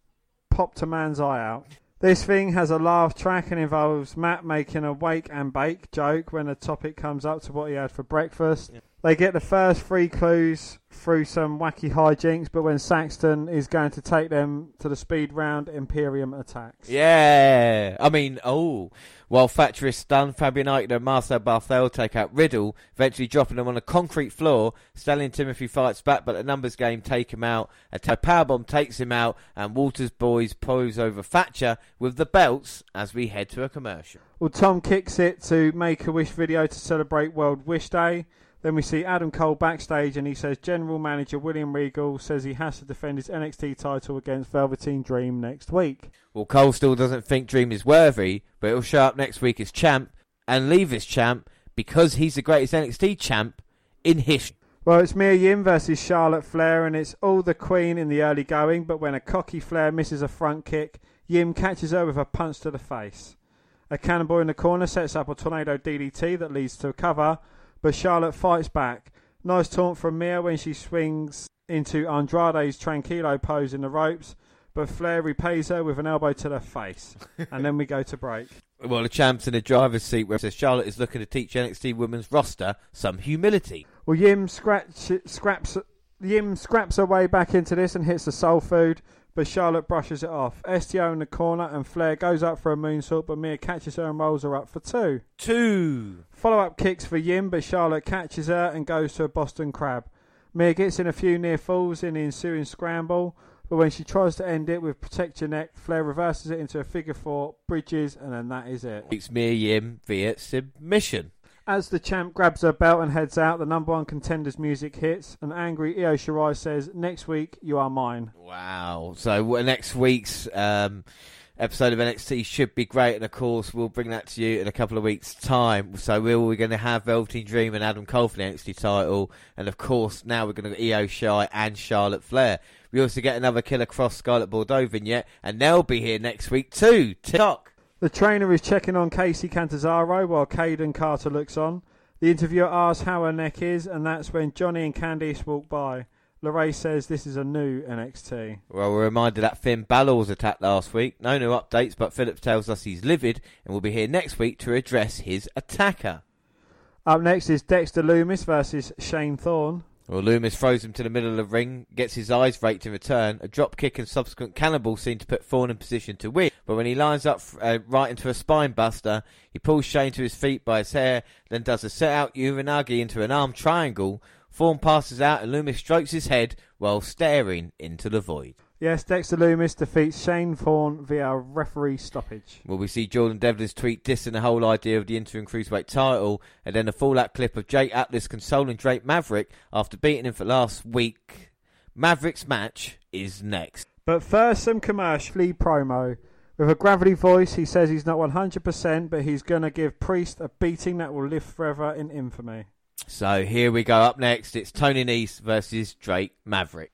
[SPEAKER 2] popped a man's eye out. This thing has a laugh track and involves Matt making a wake and bake joke when the topic comes up to what he had for breakfast. They get the first three clues through some wacky hijinks, but when Saxton is going to take them to the speed round, Imperium attacks.
[SPEAKER 1] Yeah, I mean, oh, while Thatcher is stunned, Fabian Aichner and Marcel Barthel take out Riddle, eventually dropping him on a concrete floor. Stallion Timothy fights back, but the numbers game take him out. A t- powerbomb takes him out, and Walter's boys pose over Thatcher with the belts as we head to a commercial.
[SPEAKER 2] Well, Tom kicks it to Make a Wish video to celebrate World Wish Day. Then we see Adam Cole backstage and he says General Manager William Regal says he has to defend his NXT title against Velveteen Dream next week.
[SPEAKER 1] Well, Cole still doesn't think Dream is worthy, but he'll show up next week as champ and leave as champ because he's the greatest NXT champ in history.
[SPEAKER 2] Well, it's Mia Yim versus Charlotte Flair and it's all the Queen in the early going, but when a cocky Flair misses a front kick, Yim catches her with a punch to the face. A cannonball in the corner sets up a tornado DDT that leads to a cover, but Charlotte fights back. Nice taunt from Mia when she swings into Andrade's tranquilo pose in the ropes, but Flair repays her with an elbow to the face. and then we go to break.
[SPEAKER 1] Well, the champ's in the driver's seat where says Charlotte is looking to teach NXT women's roster some humility.
[SPEAKER 2] Well, Yim scratch, scraps Yim scraps her way back into this and hits the soul food, but Charlotte brushes it off. STO in the corner and Flair goes up for a moonsault, but Mia catches her and rolls her up for two.
[SPEAKER 1] Two.
[SPEAKER 2] Follow up kicks for Yim, but Charlotte catches her and goes to a Boston Crab. Mia gets in a few near falls in the ensuing scramble, but when she tries to end it with protect your neck, Flair reverses it into a figure four, bridges, and then that is it.
[SPEAKER 1] It's Mia Yim via submission.
[SPEAKER 2] As the champ grabs her belt and heads out, the number one contender's music hits, and angry Io Shirai says, Next week, you are mine.
[SPEAKER 1] Wow. So next week's um, episode of NXT should be great, and of course we'll bring that to you in a couple of weeks' time. So we're, going to have Velveteen Dream and Adam Cole for the NXT title, and of course now we're going to get Io Shy and Charlotte Flair. We also get another Killer Kross Scarlett Bordeaux vignette, and they'll be here next week too. TikTok.
[SPEAKER 2] The trainer is checking on Kacy Catanzaro while Kayden Carter looks on. The interviewer asks how her neck is, and that's when Johnny and Candice walk by. LeRae says this is a new NXT.
[SPEAKER 1] Well, we're reminded that Finn Balor was attacked last week. No new updates, but Phillips tells us he's livid and will be here next week to address his attacker.
[SPEAKER 2] Up next is Dexter Lumis versus Shane Thorne.
[SPEAKER 1] Well, Lumis throws him to the middle of the ring, gets his eyes raked in return. A drop kick and subsequent cannonball seem to put Thorne in position to win. But when he lines up uh, right into a spine buster, he pulls Shane to his feet by his hair, then does a set out uranage into an arm triangle. Thorne passes out and Lumis strokes his head while staring into the void.
[SPEAKER 2] Yes, Dexter Lumis defeats Shane Thorne via referee stoppage.
[SPEAKER 1] Well, we see Jordan Devlin's tweet dissing the whole idea of the interim cruiserweight title, and then a fallout clip of Jake Atlas consoling Drake Maverick after beating him for last week. Maverick's match is next.
[SPEAKER 2] But first, some commercially promo. With a gravity voice, he says he's not 100%, but he's going to give Priest a beating that will live forever in infamy.
[SPEAKER 1] So here we go. Up next, it's Tony Nese versus Drake Maverick.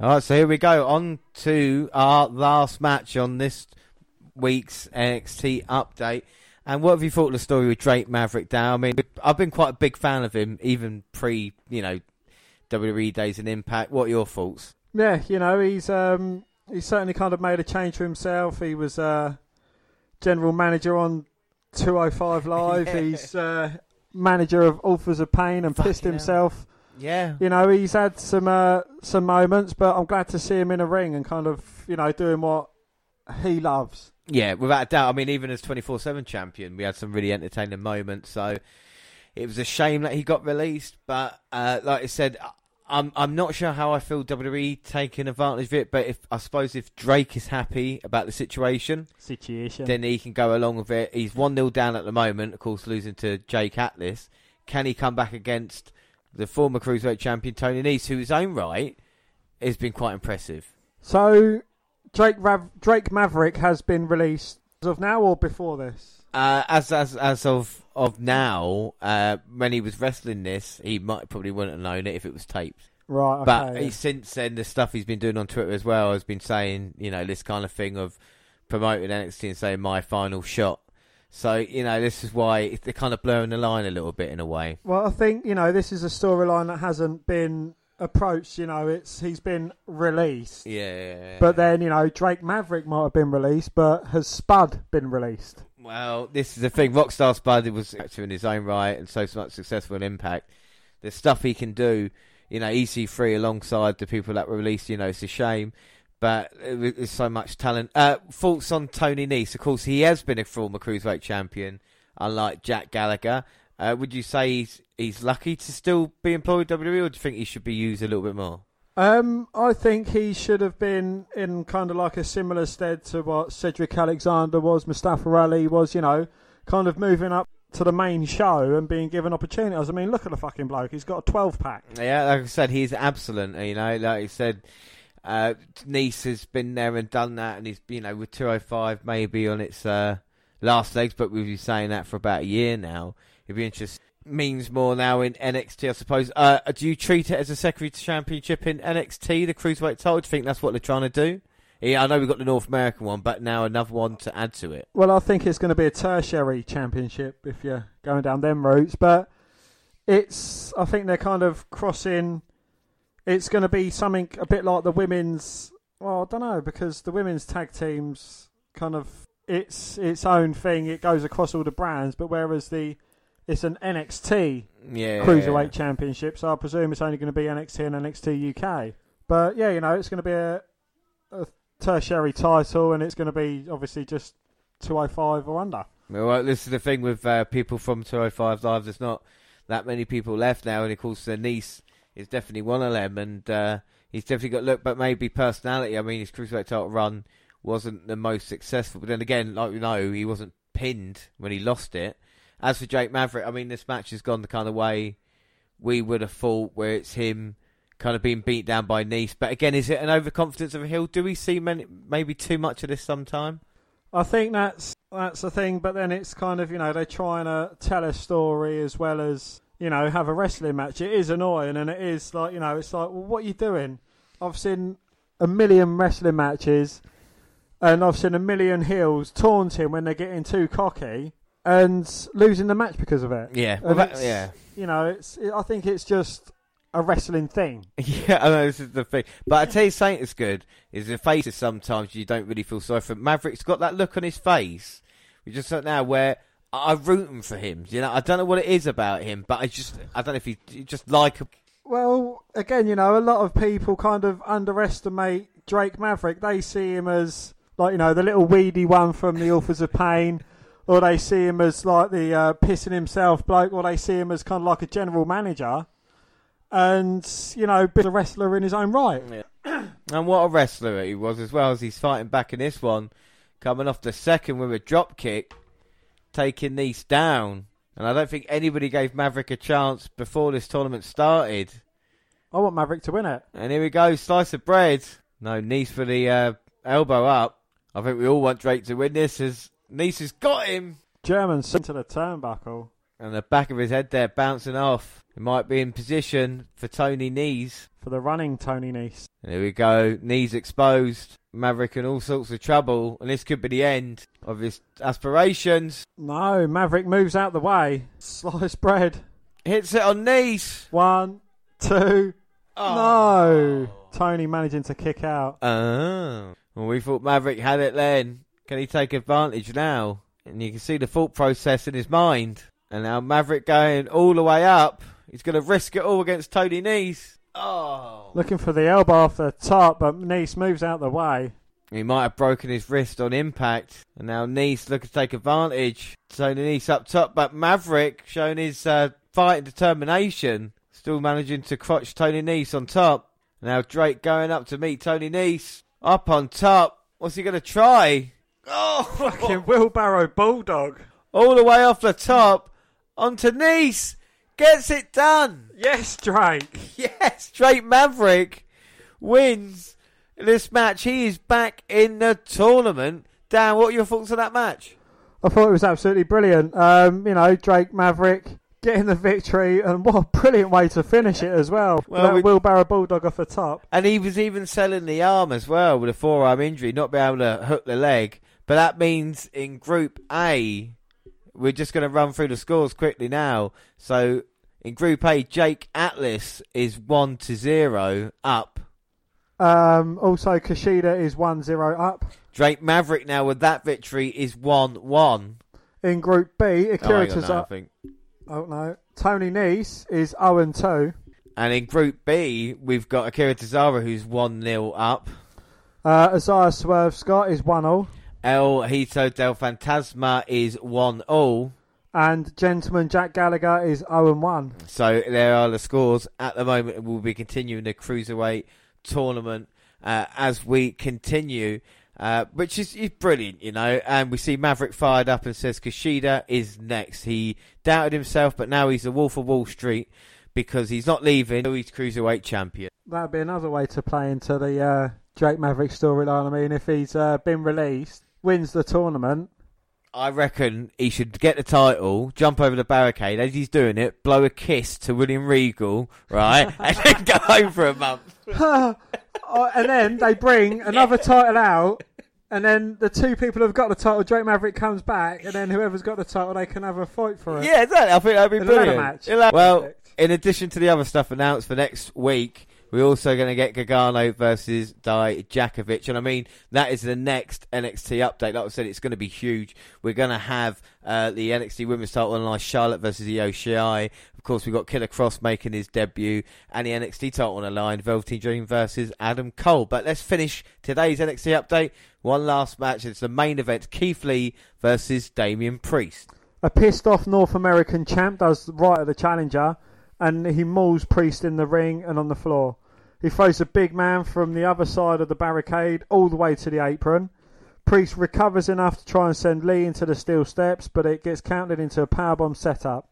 [SPEAKER 1] All right, so here we go. On to our last match on this week's NXT update. And what have you thought of the story with Drake Maverick down? I mean, I've been quite a big fan of him, even pre, you know, WWE days and Impact. What are your thoughts?
[SPEAKER 2] Yeah, you know, he's um, he's certainly kind of made a change for himself. He was uh, general manager on 205 Live.
[SPEAKER 1] Yeah.
[SPEAKER 2] He's uh, manager of Authors of Pain and
[SPEAKER 1] Fucking
[SPEAKER 2] pissed himself.
[SPEAKER 1] Yeah.
[SPEAKER 2] You know, he's had some uh, some moments, but I'm glad to see him in a ring and kind of, you know, doing what he loves.
[SPEAKER 1] Yeah, without a doubt. I mean, even as 24 7 champion, we had some really entertaining moments. So it was a shame that he got released. But uh, like I said, I- I'm I'm not sure how I feel WWE taking advantage of it. But if I suppose if Drake is happy about the situation,
[SPEAKER 2] Situation.
[SPEAKER 1] then he can go along with it. He's 1 0 down at the moment, of course, losing to Jake Atlas. Can he come back against the former Cruiserweight champion, Tony Nese, who, his own right, has been quite impressive?
[SPEAKER 2] So, Drake Rav- Drake Maverick has been released as of now or before this?
[SPEAKER 1] Uh, as as as of of now, uh, when he was wrestling this, he might probably wouldn't have known it if it was taped.
[SPEAKER 2] Right, okay.
[SPEAKER 1] but
[SPEAKER 2] yeah.
[SPEAKER 1] since then, the stuff he's been doing on Twitter as well has been saying, you know, this kind of thing of promoting NXT and saying my final shot. So you know, this is why they're kind of blurring the line a little bit in a way.
[SPEAKER 2] Well, I think you know this is a storyline that hasn't been approached. You know, it's he's been released,
[SPEAKER 1] Yeah.
[SPEAKER 2] but then you know Drake Maverick might have been released, but has Spud been released?
[SPEAKER 1] Well, this is the thing. Rockstar Spud was actor in his own right and so much successful in Impact. The stuff he can do, you know, EC3 alongside the people that were released, you know, it's a shame. But uh, there's so much talent. Uh, thoughts on Tony Nese? Of course, he has been a former cruiserweight champion, unlike Jack Gallagher. Uh, would you say he's he's lucky to still be employed WWE, or do you think he should be used a little bit more?
[SPEAKER 2] Um, I think he should have been in kind of like a similar stead to what Cedric Alexander was, Mustafa Ali was. You know, kind of moving up to the main show and being given opportunities. I mean, look at the fucking bloke. He's got a 12 pack.
[SPEAKER 1] Yeah, like I said, he's absolute. You know, like I said, uh, Nice has been there and done that, and he's you know with 205 maybe on its uh, last legs, but we've been saying that for about a year now. It'd be interesting. Means more now in NXT, I suppose. Uh, do you treat it as a secondary championship in NXT, the cruiserweight title? Do you think that's what they're trying to do? Yeah, I know we've got the North American one, but now another one to add to it.
[SPEAKER 2] Well, I think it's going to be a tertiary championship if you're going down them routes, but it's. I think they're kind of crossing. It's going to be something a bit like the women's. Well, I don't know because the women's tag teams kind of it's its own thing. It goes across all the brands, but whereas the it's an NXT
[SPEAKER 1] Yeah,
[SPEAKER 2] cruiserweight championship, so I presume it's only going to be NXT and NXT UK. But yeah, you know, it's going to be a, a tertiary title, and it's going to be obviously just 205 or under.
[SPEAKER 1] Well, this is the thing with uh, people from 205 Live. There's not that many people left now, and of course, their niece is definitely one of them, and uh, he's definitely got look, but maybe personality. I mean, his cruiserweight title run wasn't the most successful, but then again, like we know, he wasn't pinned when he lost it. As for Jake Maverick, I mean, this match has gone the kind of way we would have thought, where it's him kind of being beat down by Nice. But again, is it an overconfidence of a heel? Do we see many, maybe too much of this sometime?
[SPEAKER 2] I think that's that's the thing, but then it's kind of you know they're trying to tell a story as well as you know have a wrestling match. It is annoying, and it is like you know it's like well, what are you doing? I've seen a million wrestling matches, and I've seen a million heels taunting when they're getting too cocky and losing the match because of it.
[SPEAKER 1] Yeah, well, that- yeah.
[SPEAKER 2] You know, it's I think it's just a wrestling thing.
[SPEAKER 1] Yeah, I know this is the thing, but I tell you something that's good is the faces. Sometimes you don't really feel sorry for Maverick's got that look on his face. We just like now where I'm rooting for him. You know, I don't know what it is about him, but I just I don't know if he just like. A...
[SPEAKER 2] Well, again, you know, a lot of people kind of underestimate Drake Maverick. They see him as like you know the little weedy one from the Authors of Pain, or they see him as like the uh, pissing himself bloke, or they see him as kind of like a general manager, and you know, bit of a wrestler in his own right.
[SPEAKER 1] and what a wrestler he was as well as he's fighting back in this one, coming off the second with a drop kick, taking Nice down. And I don't think anybody gave Maverick a chance before this tournament started.
[SPEAKER 2] I want Maverick to win it.
[SPEAKER 1] And here we go, slice of bread. No, Nice for the uh, elbow up. I think we all want Drake to win this as Nice has got him.
[SPEAKER 2] German into the turnbuckle.
[SPEAKER 1] And the back of his head there bouncing off. He might be in position for Tony Nese.
[SPEAKER 2] For the running Tony Nese.
[SPEAKER 1] And here we go, knees exposed. Maverick in all sorts of trouble, and this could be the end of his aspirations.
[SPEAKER 2] No, Maverick moves out the way. Sliced bread.
[SPEAKER 1] Hits it on knees.
[SPEAKER 2] One, two.
[SPEAKER 1] Oh.
[SPEAKER 2] No. Tony managing to kick out.
[SPEAKER 1] Oh. Well, we thought Maverick had it then. Can he take advantage now? And you can see the thought process in his mind. And now Maverick going all the way up. He's going to risk it all against Tony Nese. Oh.
[SPEAKER 2] Looking for the elbow off the top, but Nice moves out the way.
[SPEAKER 1] He might have broken his wrist on impact. And now Nice looking to take advantage. Tony Nice up top, but Maverick showing his uh, fight and determination. Still managing to crotch Tony Nice on top. Now Drake going up to meet Tony Nice. Up on top. What's he going to try? Oh,
[SPEAKER 2] Fucking wheelbarrow bulldog.
[SPEAKER 1] all the way off the top onto Nice. Gets it done.
[SPEAKER 2] Yes, Drake.
[SPEAKER 1] Yes, Drake Maverick wins this match. He is back in the tournament. Dan, what are your thoughts on that match?
[SPEAKER 2] I thought it was absolutely brilliant. Um, you know, Drake Maverick getting the victory, and what a brilliant way to finish it as well.
[SPEAKER 1] Well,
[SPEAKER 2] that
[SPEAKER 1] we-
[SPEAKER 2] wheelbarrow bulldog off the top.
[SPEAKER 1] And he was even selling the arm as well with a forearm injury, not being able to hook the leg. But that means in Group A, we're just going to run through the scores quickly now. So in Group A, Jake Atlas is one to zero up.
[SPEAKER 2] Um, also, Kushida is 1 0 up.
[SPEAKER 1] Drake Maverick now with that victory is one one.
[SPEAKER 2] In Group B,
[SPEAKER 1] Oh,
[SPEAKER 2] Akira
[SPEAKER 1] on now, I think.
[SPEAKER 2] Oh, no. Tony Nese is 0 2.
[SPEAKER 1] And in Group B, we've got Akira Tozawa who's one 0 up.
[SPEAKER 2] Uh, Isaiah Swerve Scott is 1 0.
[SPEAKER 1] El Hijo del Fantasma is one all.
[SPEAKER 2] And Gentleman Jack Gallagher is 0 1.
[SPEAKER 1] So there are the scores at the moment. We'll be continuing the cruiserweight tournament uh, as we continue, uh, which is, is brilliant, you know. And we see Maverick fired up and says Kushida is next. He doubted himself, but now he's the Wolf of Wall Street because he's not leaving. He's cruiserweight champion.
[SPEAKER 2] That'd be another way to play into the uh, Drake Maverick storyline. I mean, if he's uh, been released, wins the tournament,
[SPEAKER 1] I reckon he should get the title, jump over the barricade as he's doing it, blow a kiss to William Regal, right, and then go home for a month.
[SPEAKER 2] Oh, and then they bring another title out, and then the two people who've got the title, Drake Maverick comes back, and then whoever's got the title, they can have a fight for it.
[SPEAKER 1] Yeah, exactly. I think that'd be brilliant.
[SPEAKER 2] match.
[SPEAKER 1] Well, in addition to the other stuff announced for next week, we're also going to get Gargano versus Dijakovic, and I mean that is the next NXT update. Like I said, it's going to be huge. We're going to have uh, the NXT Women's Title on line, Charlotte versus Io Shirai. Of course, we've got Killer Kross making his debut, and the NXT title on the line, Velveteen Dream versus Adam Cole. But let's finish today's NXT update. One last match. It's the main event: Keith Lee versus Damian Priest.
[SPEAKER 2] A pissed off North American champ does right at the challenger, and he mauls Priest in the ring and on the floor. He throws a big man from the other side of the barricade all the way to the apron. Priest recovers enough to try and send Lee into the steel steps, but it gets countered into a powerbomb setup.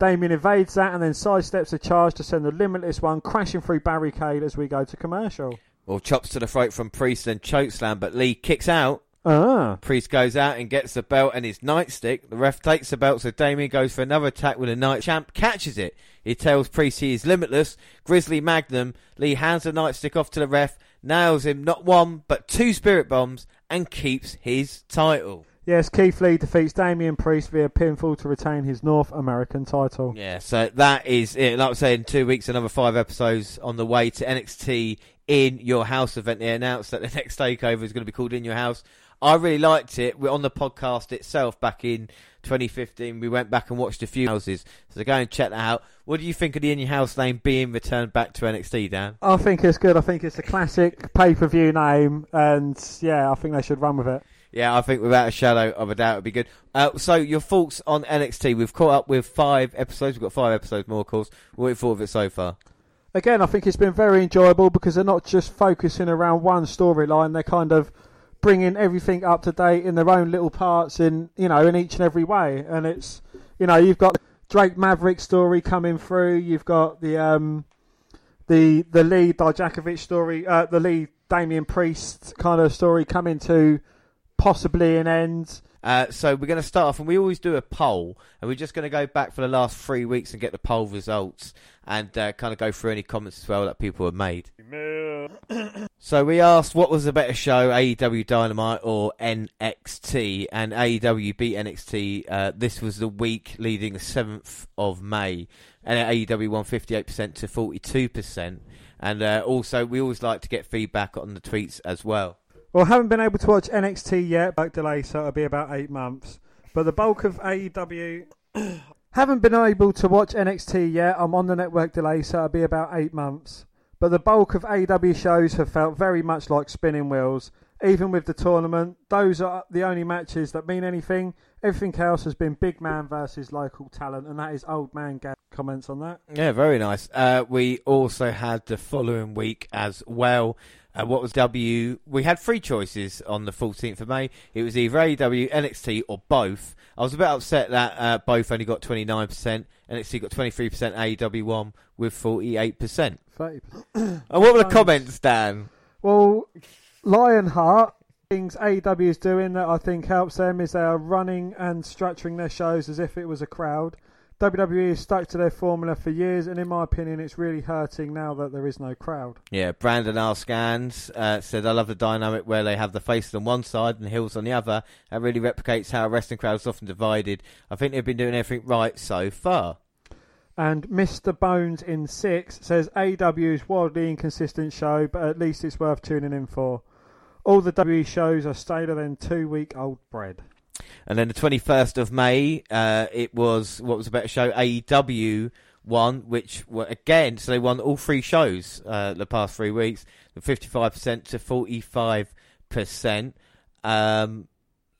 [SPEAKER 2] Damian evades that and then sidesteps a charge to send the Limitless one crashing through barricade as we go to commercial.
[SPEAKER 1] Well, chops to the throat from Priest and chokeslam, but Lee kicks out.
[SPEAKER 2] Ah,
[SPEAKER 1] Priest goes out and gets the belt and his nightstick. The ref takes the belt, so Damian goes for another attack with a night. Champ catches it. He tells Priest he is limitless. Grizzly Magnum. Lee hands the nightstick off to the ref, nails him not one but two spirit bombs, and keeps his title.
[SPEAKER 2] yes, Keith Lee defeats Damian Priest via pinfall to retain his North American title.
[SPEAKER 1] Yeah, so that is it. Like I say, in two weeks, another five episodes on the way to NXT in Your House event. They announced that the next takeover is going to be called In Your House. I really liked it. We're on the podcast itself back in 2015. We went back and watched a few houses, so go and check that out. What do you think of the In Your House name being returned back to NXT, Dan?
[SPEAKER 2] I think it's good. I think it's a classic pay per view name, and yeah, I think they should run with it.
[SPEAKER 1] Yeah, I think without a shadow of a doubt it'd be good. Uh, so your thoughts on NXT? We've caught up with five episodes. We've got five episodes more, of course. What have you thought of it so far?
[SPEAKER 2] again, I think it's been very enjoyable because they're not just focusing around one storyline. They're kind of bringing everything up to date in their own little parts in you know in each and every way. And it's you know you've got Drake Maverick story coming through. You've got the um, the the Lee Dijakovic story, uh, the Lee Damian Priest kind of story coming to possibly an end.
[SPEAKER 1] Uh, so we're going to start off, and we always do a poll, and we're just going to go back for the last three weeks and get the poll results, and uh, kind of go through any comments as well that people have made. so we asked what was the better show, AEW Dynamite or NXT, and AEW beat NXT. Uh, this was the week leading the seventh of May, and AEW won fifty-eight percent to forty-two percent. And uh, also, we always like to get feedback on the tweets as well.
[SPEAKER 2] Well, haven't been able to watch NXT yet, but delay, so it'll be about eight months. But the bulk of AEW. haven't been able to watch NXT yet. I'm on the network delay, so it'll be about eight months. But the bulk of AEW shows have felt very much like spinning wheels. Even with the tournament, those are the only matches that mean anything. Everything else has been big man versus local talent, and that is old man Gab. Comments on that?
[SPEAKER 1] Yeah, very nice. Uh, we also had the following week as well. Uh, what was W? We had three choices on the 14th of May. It was either AEW, NXT, or both. I was a bit upset that uh, both only got 29%. NXT got 23%, AEW won with 48%.
[SPEAKER 2] 30%.
[SPEAKER 1] and what were the comments, Dan?
[SPEAKER 2] Well, Lionheart, things AEW is doing that I think helps them is they are running and structuring their shows as if it was a crowd. WWE has stuck to their formula for years, and in my opinion, it's really hurting now that there is no crowd.
[SPEAKER 1] Yeah, Brandon R. Scans uh, said, I love the dynamic where they have the faces on one side and the heels on the other. That really replicates how a wrestling crowd is often divided. I think they've been doing everything right so far.
[SPEAKER 2] And Mr. Bones in six says AEW is wildly inconsistent show, but at least it's worth tuning in for. All the WWE shows are stale than two week old bread.
[SPEAKER 1] And then the 21st of May, uh, it was, what was a better show? AEW won, which were again, so they won all three shows uh, the past three weeks, 55% to 45%. Um,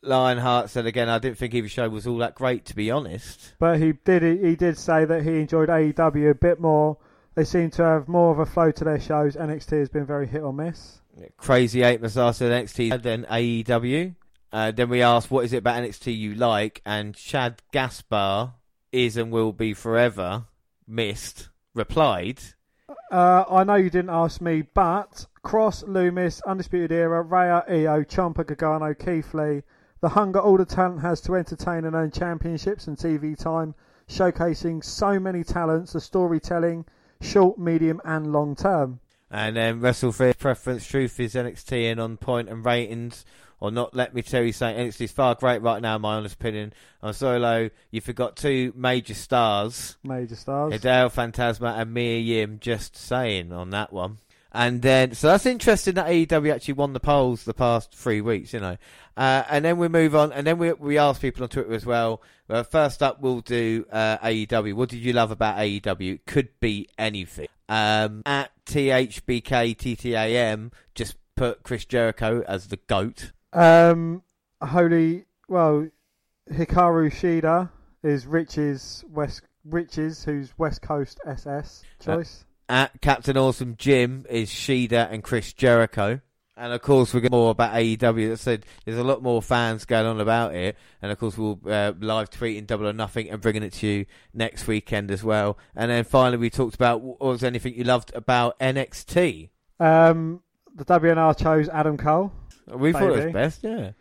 [SPEAKER 1] Lionheart said again, I didn't think either show was all that great, to be honest.
[SPEAKER 2] But he did he did say that he enjoyed AEW a bit more. They seem to have more of a flow to their shows. NXT has been very hit or miss.
[SPEAKER 1] Crazy Eight Mazar said NXT, then AEW. Uh, then we asked, what is it about NXT you like? And Shad Gaspard is and will be forever missed replied.
[SPEAKER 2] Uh, I know you didn't ask me, but Kross, Lumis, Undisputed Era, Rhea, Io, Ciampa, Gargano, Keith Lee, the hunger all the talent has to entertain and earn championships and TV time, showcasing so many talents, the storytelling, short, medium, and long term.
[SPEAKER 1] And then WrestleFear preference, truth is NXT in on point and ratings or not. Let me tell you something. NXT is far great right now, in my honest opinion. On Solo, you forgot two major stars.
[SPEAKER 2] Major stars.
[SPEAKER 1] Hideo Fantasma and Mia Yim, just saying on that one. And then, so that's interesting that AEW actually won the polls the past three weeks, you know. Uh, and then we move on, and then we we ask people on Twitter as well. Uh, first up, we'll do uh, AEW. What did you love about AEW? Could be anything. Um, at THBKTTAM, just put Chris Jericho as the GOAT.
[SPEAKER 2] Um, holy, well, Hikaru Shida is Rich's West Rich's, who's West Coast SS choice.
[SPEAKER 1] Uh, at Captain Awesome Jim is Shida and Chris Jericho. And of course, we get more about AEW. That said, there's a lot more fans going on about it. And of course, we'll uh, live tweeting Double or Nothing and bringing it to you next weekend as well. And then finally, we talked about what was anything you loved about NXT.
[SPEAKER 2] Um, the WNR chose Adam Cole.
[SPEAKER 1] We thought it was best, yeah.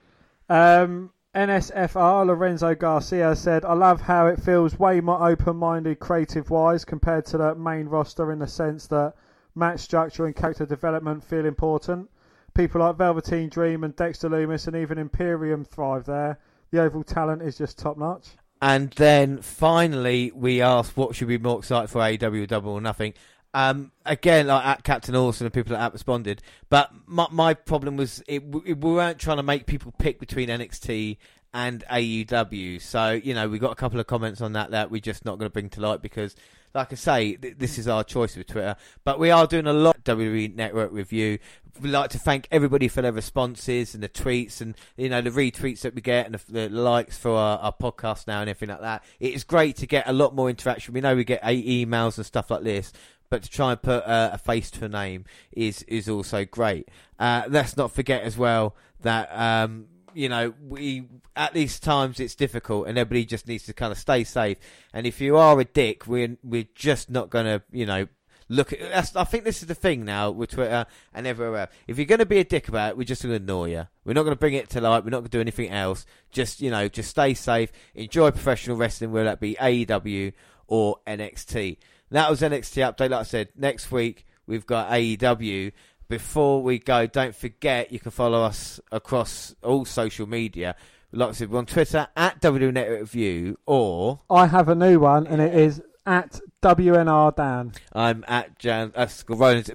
[SPEAKER 2] Um, NSFR Lorenzo Garcia said, "I love how it feels way more open-minded, creative-wise compared to the main roster in the sense that match structure and character development feel important." people like Velveteen Dream and Dexter Lumis and even Imperium thrive there. The overall talent is just top notch.
[SPEAKER 1] And then finally, we asked what should be more excited for AEW Double or Nothing. Um, again, like at Captain Awesome and people that responded. But my, my problem was it, it, we weren't trying to make people pick between NXT and AEW. So, you know, we got a couple of comments on that that we're just not going to bring to light because like I say, th- this is our choice with Twitter. But we are doing a lot of WWE Network review. We'd like to thank everybody for their responses and the tweets and you know the retweets that we get and the, the likes for our, our, podcast now and everything like that. It is great to get a lot more interaction. We know we get emails and stuff like this, but to try and put uh, a face to a name is is also great. Uh, let's not forget as well that um, you know we at these times it's difficult, and everybody just needs to kind of stay safe. And if you are a dick, we're we're just not going to you know look at I think this is the thing now with Twitter and everywhere else. If you're going to be a dick about it, we're just going to ignore you. We're not going to bring it to light. We're not going to do anything else. Just you know, just stay safe. Enjoy professional wrestling, whether that be AEW or NXT. That was NXT update. Like I said, next week we've got AEW. Before we go, don't forget you can follow us across all social media. Like I said, we're on Twitter at Review or
[SPEAKER 2] I have a new one, and it is at WNR Dan.
[SPEAKER 1] I'm at Jan. Uh.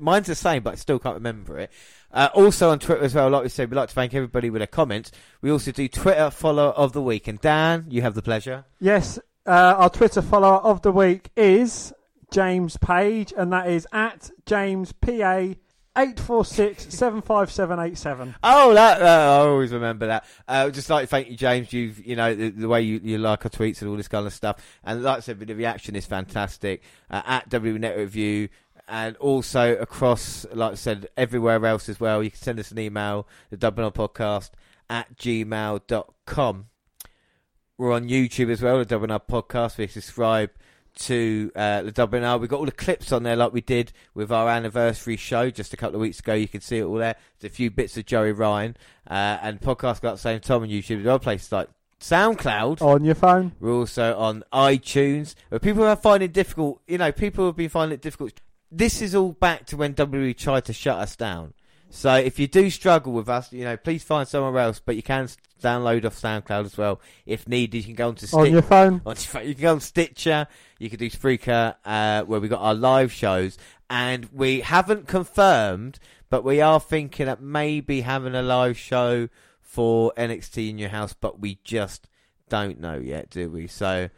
[SPEAKER 1] Mine's the same, but I still can't remember it. Uh, also on Twitter as well, like we said, we'd like to thank everybody with their comments. We also do Twitter follower of the week. And Dan, you have the pleasure.
[SPEAKER 2] Yes, uh, our Twitter follower of the week is James Page, and that is at James PA. Eight four six seven five seven eight seven.
[SPEAKER 1] Oh, that uh, I always remember that. Uh, just like thank you, James. You've you know the, the way you, you like our tweets and all this kind of stuff. And like I said, the reaction is fantastic. Uh, at W Net Review and also across, like I said, everywhere else as well. You can send us an email, the Dublin Podcast at gmail.com. We're on YouTube as well, the Dublin Podcast. We subscribe to uh, the Dublin. We've got all the clips on there like we did with our anniversary show just a couple of weeks ago. You can see it all there. There's a few bits of Joey Ryan uh, and podcast got the same time on YouTube. Are places like SoundCloud.
[SPEAKER 2] On your phone.
[SPEAKER 1] We're also on iTunes. But people are finding it difficult, you know, people have been finding it difficult. This is all back to when WWE tried to shut us down. So if you do struggle with us, you know, please find somewhere else. But you can download off SoundCloud as well if needed. You can go onto
[SPEAKER 2] On your phone.
[SPEAKER 1] on your phone. You can go on Stitcher. You can do Spreaker, uh, where we got our live shows, and we haven't confirmed, but we are thinking that maybe having a live show for NXT in your house, but we just don't know yet, do we? So.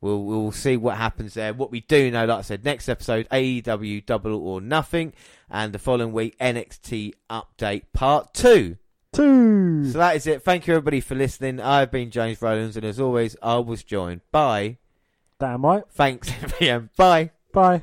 [SPEAKER 1] We'll we'll see what happens there. What we do know, like I said, next episode AEW Double or Nothing, and the following week NXT Update Part Two.
[SPEAKER 2] Two.
[SPEAKER 1] So that is it. Thank you everybody for listening. I've been James Rowlands, and as always, I was joined by.
[SPEAKER 2] Damn right.
[SPEAKER 1] Thanks, everyone. Bye.
[SPEAKER 2] Bye.